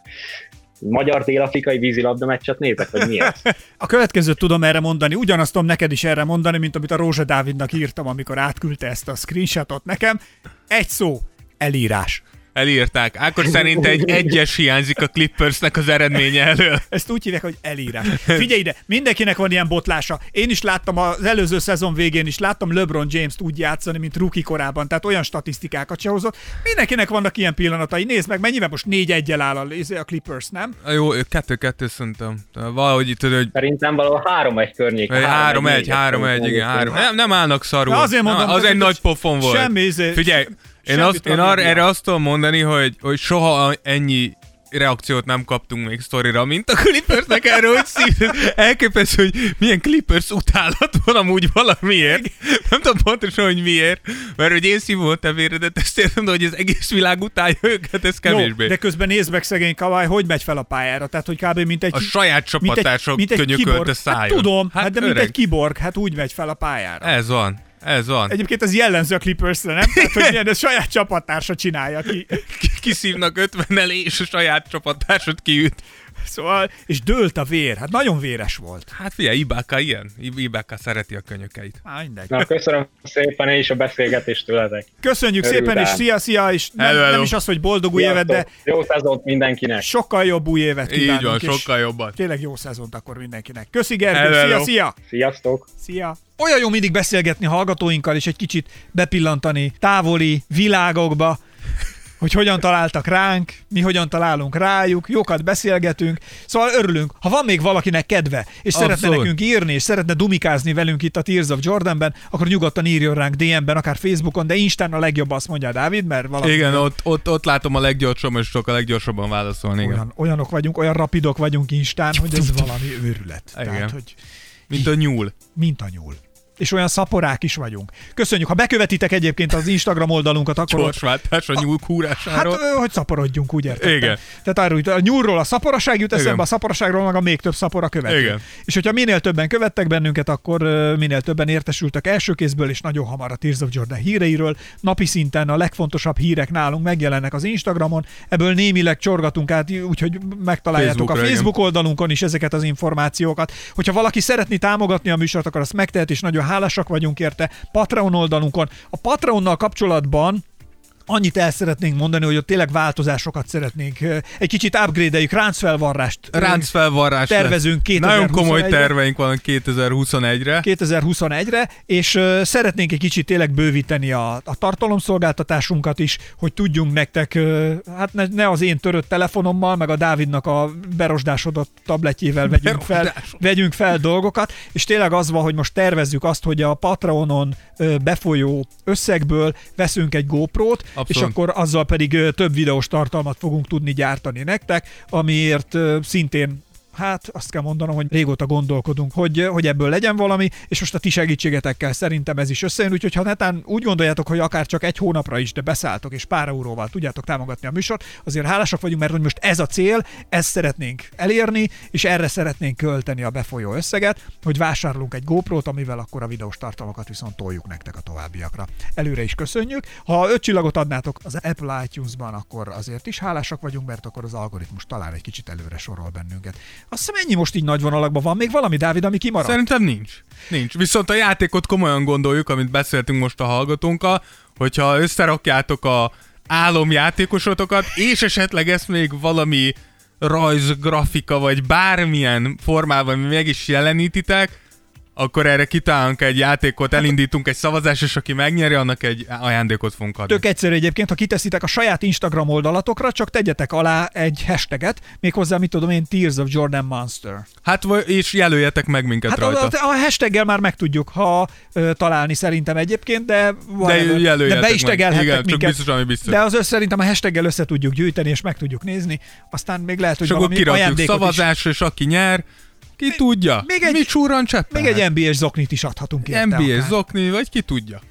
[SPEAKER 5] magyar dél-afrikai vízilabda meccset nézek, vagy mi ez?
[SPEAKER 2] A következőt tudom erre mondani, ugyanazt tudom neked is erre mondani, mint amit a Rózsa Dávidnak írtam, amikor átküldte ezt a screenshotot nekem. Egy szó, elírás.
[SPEAKER 3] Elírták. Ákos szerint egy egyes hiányzik a Clippersnek az eredménye elől.
[SPEAKER 2] Ezt úgy hívják, hogy elírás. Figyelj ide, mindenkinek van ilyen botlása. Én is láttam az előző szezon végén is, láttam LeBron James-t úgy játszani, mint rookie korában, tehát olyan statisztikákat se hozott. Mindenkinek vannak ilyen pillanatai. Nézd meg, mennyivel most 4 1 a, a Clippers, nem?
[SPEAKER 3] A Jó, kettő-kettő szerintem. Valahogy itt hogy
[SPEAKER 5] Szerintem valahol 3-1 környék.
[SPEAKER 3] Vagy 3-1, 3-1 igen, 3 nem, nem állnak szarul.
[SPEAKER 2] Na, azért mondom,
[SPEAKER 3] nem, az egy nagy pofon volt.
[SPEAKER 2] semmi izé-
[SPEAKER 3] Figyelj, én, azt, én arra, erre azt tudom mondani, hogy, hogy soha ennyi reakciót nem kaptunk még sztorira, mint a Clippersnek erről, hogy szív, elképesztő, hogy milyen Clippers utálat van amúgy valamiért. Nem tudom pontosan, hogy miért, mert hogy én szívom a tevéredet, ezt értem, de hogy az egész világ utálja őket, ez kevésbé.
[SPEAKER 2] Jó, de közben nézd meg szegény Kawai, hogy megy fel a pályára. Tehát, hogy kb. mint egy...
[SPEAKER 3] A saját csapatások könyökölt a
[SPEAKER 2] kiborg. Hát
[SPEAKER 3] szájon.
[SPEAKER 2] tudom, hát,
[SPEAKER 3] Hát
[SPEAKER 2] de mint
[SPEAKER 3] öreg.
[SPEAKER 2] egy kiborg, hát úgy megy fel a pályára.
[SPEAKER 3] Ez van, ez van.
[SPEAKER 2] Egyébként ez jellemző a Clippersre, nem? Tehát, hogy ilyen, ez saját csapattársa csinálja ki.
[SPEAKER 3] kiszívnak 50 elé, és a saját csapattársat kiüt.
[SPEAKER 2] Szóval, és dőlt a vér. Hát nagyon véres volt.
[SPEAKER 3] Hát figyelj, Ibaka ilyen. I- Ibaka szereti a könyökeit.
[SPEAKER 2] Á, mindegy.
[SPEAKER 5] Na, köszönöm szépen én is a beszélgetést tőletek.
[SPEAKER 2] Köszönjük
[SPEAKER 5] Örül
[SPEAKER 2] szépen, és szia, szia, és nem,
[SPEAKER 3] Hello,
[SPEAKER 2] nem
[SPEAKER 3] hello.
[SPEAKER 2] is az, hogy boldog új évet, de!
[SPEAKER 5] Jó szezont mindenkinek!
[SPEAKER 2] sokkal jobb új évet kívánunk.
[SPEAKER 3] Így van, sokkal jobban.
[SPEAKER 2] Tényleg jó szezont akkor mindenkinek. Köszi Gergő,
[SPEAKER 3] Hello,
[SPEAKER 2] szia,
[SPEAKER 3] hello.
[SPEAKER 2] szia!
[SPEAKER 5] Sziasztok!
[SPEAKER 2] Szia! Olyan jó mindig beszélgetni hallgatóinkkal, és egy kicsit bepillantani távoli világokba, hogy hogyan találtak ránk, mi hogyan találunk rájuk, jókat beszélgetünk, szóval örülünk. Ha van még valakinek kedve, és szeretne
[SPEAKER 3] Abszolút.
[SPEAKER 2] nekünk írni, és szeretne dumikázni velünk itt a Tears of Jordanben, akkor nyugodtan írjon ránk DM-ben, akár Facebookon, de Instán a legjobb, azt mondja Dávid, mert valami
[SPEAKER 3] Igen, ott, ott, ott látom a leggyorsabban, és tudok a leggyorsabban válaszolni. Igen.
[SPEAKER 2] olyan, olyanok vagyunk, olyan rapidok vagyunk Instán, hogy ez valami őrület.
[SPEAKER 3] Igen.
[SPEAKER 2] Tehát, hogy
[SPEAKER 3] Mint a nyúl.
[SPEAKER 2] mint a nyúl. És olyan szaporák is vagyunk. Köszönjük, ha bekövetitek egyébként az Instagram oldalunkat, akkor
[SPEAKER 3] Gyorsváltás a nyúl
[SPEAKER 2] Hát,
[SPEAKER 3] kúrásáról.
[SPEAKER 2] ö, hogy szaporodjunk, úgy értettem.
[SPEAKER 3] Igen.
[SPEAKER 2] Tehát arról, a nyúlról a szaporaság jut eszembe,
[SPEAKER 3] Igen.
[SPEAKER 2] a szaporaságról meg a még több szapora követő.
[SPEAKER 3] Igen.
[SPEAKER 2] És hogyha minél többen követtek bennünket, akkor minél többen értesültek első kézből, és nagyon hamar a Tears of Jordan híreiről. Napi szinten a legfontosabb hírek nálunk megjelennek az Instagramon, ebből némileg csorgatunk át, úgyhogy megtaláljátok
[SPEAKER 3] Facebookra,
[SPEAKER 2] a
[SPEAKER 3] igen.
[SPEAKER 2] Facebook oldalunkon is ezeket az információkat. Hogyha valaki szeretné támogatni a műsort, akkor azt megtehet, és nagyon hálásak vagyunk érte. Patreon oldalunkon. A Patreonnal kapcsolatban Annyit el szeretnénk mondani, hogy ott tényleg változásosokat szeretnénk. Egy kicsit upgrade-eljük, ráncfelvarrást ö,
[SPEAKER 3] Ráncfelvarrás
[SPEAKER 2] tervezünk
[SPEAKER 3] lesz. Nagyon komoly
[SPEAKER 2] 2021-re.
[SPEAKER 3] terveink vannak 2021-re.
[SPEAKER 2] 2021-re, és szeretnénk egy kicsit tényleg bővíteni a, a tartalomszolgáltatásunkat is, hogy tudjunk nektek, hát ne, ne az én törött telefonommal, meg a Dávidnak a berosdásodott tabletjével vegyünk fel, vegyünk fel dolgokat, és tényleg az van, hogy most tervezzük azt, hogy a Patreonon befolyó összegből veszünk egy GoPro-t, és
[SPEAKER 3] Abszolút.
[SPEAKER 2] akkor azzal pedig több videós tartalmat fogunk tudni gyártani nektek, amiért szintén Hát azt kell mondanom, hogy régóta gondolkodunk, hogy, hogy ebből legyen valami, és most a ti segítségetekkel szerintem ez is összejön, úgyhogy ha netán úgy gondoljátok, hogy akár csak egy hónapra is, de beszálltok és pár euróval tudjátok támogatni a műsort, azért hálásak vagyunk, mert hogy most ez a cél, ezt szeretnénk elérni, és erre szeretnénk költeni a befolyó összeget, hogy vásárolunk egy GoPro-t, amivel akkor a videós tartalmakat viszont toljuk nektek a továbbiakra. Előre is köszönjük. Ha öt csillagot adnátok az Apple iTunes-ban, akkor azért is hálásak vagyunk, mert akkor az algoritmus talán egy kicsit előre sorol bennünket. Azt hiszem ennyi most így nagy vonalakban van. Még valami, Dávid, ami kimaradt?
[SPEAKER 3] Szerintem nincs. Nincs. Viszont a játékot komolyan gondoljuk, amit beszéltünk most a hallgatónkkal, hogyha összerakjátok a álomjátékosotokat, és esetleg ezt még valami rajz, grafika, vagy bármilyen formában meg is jelenítitek, akkor erre kitálunk egy játékot, elindítunk egy szavazást, és aki megnyeri, annak egy ajándékot fogunk adni.
[SPEAKER 2] Tök egyszerű egyébként, ha kiteszitek a saját Instagram oldalatokra, csak tegyetek alá egy hashtaget, méghozzá, mit tudom én, Tears of Jordan Monster.
[SPEAKER 3] Hát, és jelöljetek meg minket
[SPEAKER 2] Hát
[SPEAKER 3] rajta.
[SPEAKER 2] a, a, hashtaggel már meg tudjuk ha ö, találni szerintem egyébként, de,
[SPEAKER 3] jelöljetek
[SPEAKER 2] de be is tegelhettek
[SPEAKER 3] Igen, csak
[SPEAKER 2] minket.
[SPEAKER 3] biztos, ami biztos.
[SPEAKER 2] De az össz, szerintem a hashtaggel össze tudjuk gyűjteni, és meg tudjuk nézni. Aztán még lehet, hogy
[SPEAKER 3] és akkor
[SPEAKER 2] valami
[SPEAKER 3] kirakjuk
[SPEAKER 2] ajándékot is.
[SPEAKER 3] és aki nyer, ki tudja.
[SPEAKER 2] még egy-
[SPEAKER 3] Mi csúran cseppel?
[SPEAKER 2] Még egy NBA-s zoknit is adhatunk érte
[SPEAKER 3] NBA
[SPEAKER 2] akár.
[SPEAKER 3] zokni, vagy ki tudja.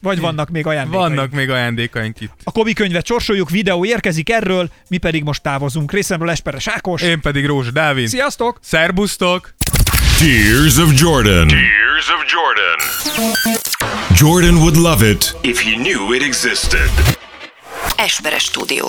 [SPEAKER 2] Vagy vannak még ajándékaink.
[SPEAKER 3] Vannak még ajándékaink itt.
[SPEAKER 2] A Kobi könyvet sorsoljuk, videó érkezik erről, mi pedig most távozunk. Részemről Esperes Ákos.
[SPEAKER 3] Én pedig Rózsa Dávid.
[SPEAKER 2] Sziasztok!
[SPEAKER 3] Szerbusztok!
[SPEAKER 4] Tears of Jordan. Tears of Jordan. Jordan would love it if he knew it existed.
[SPEAKER 6] Esperes stúdió.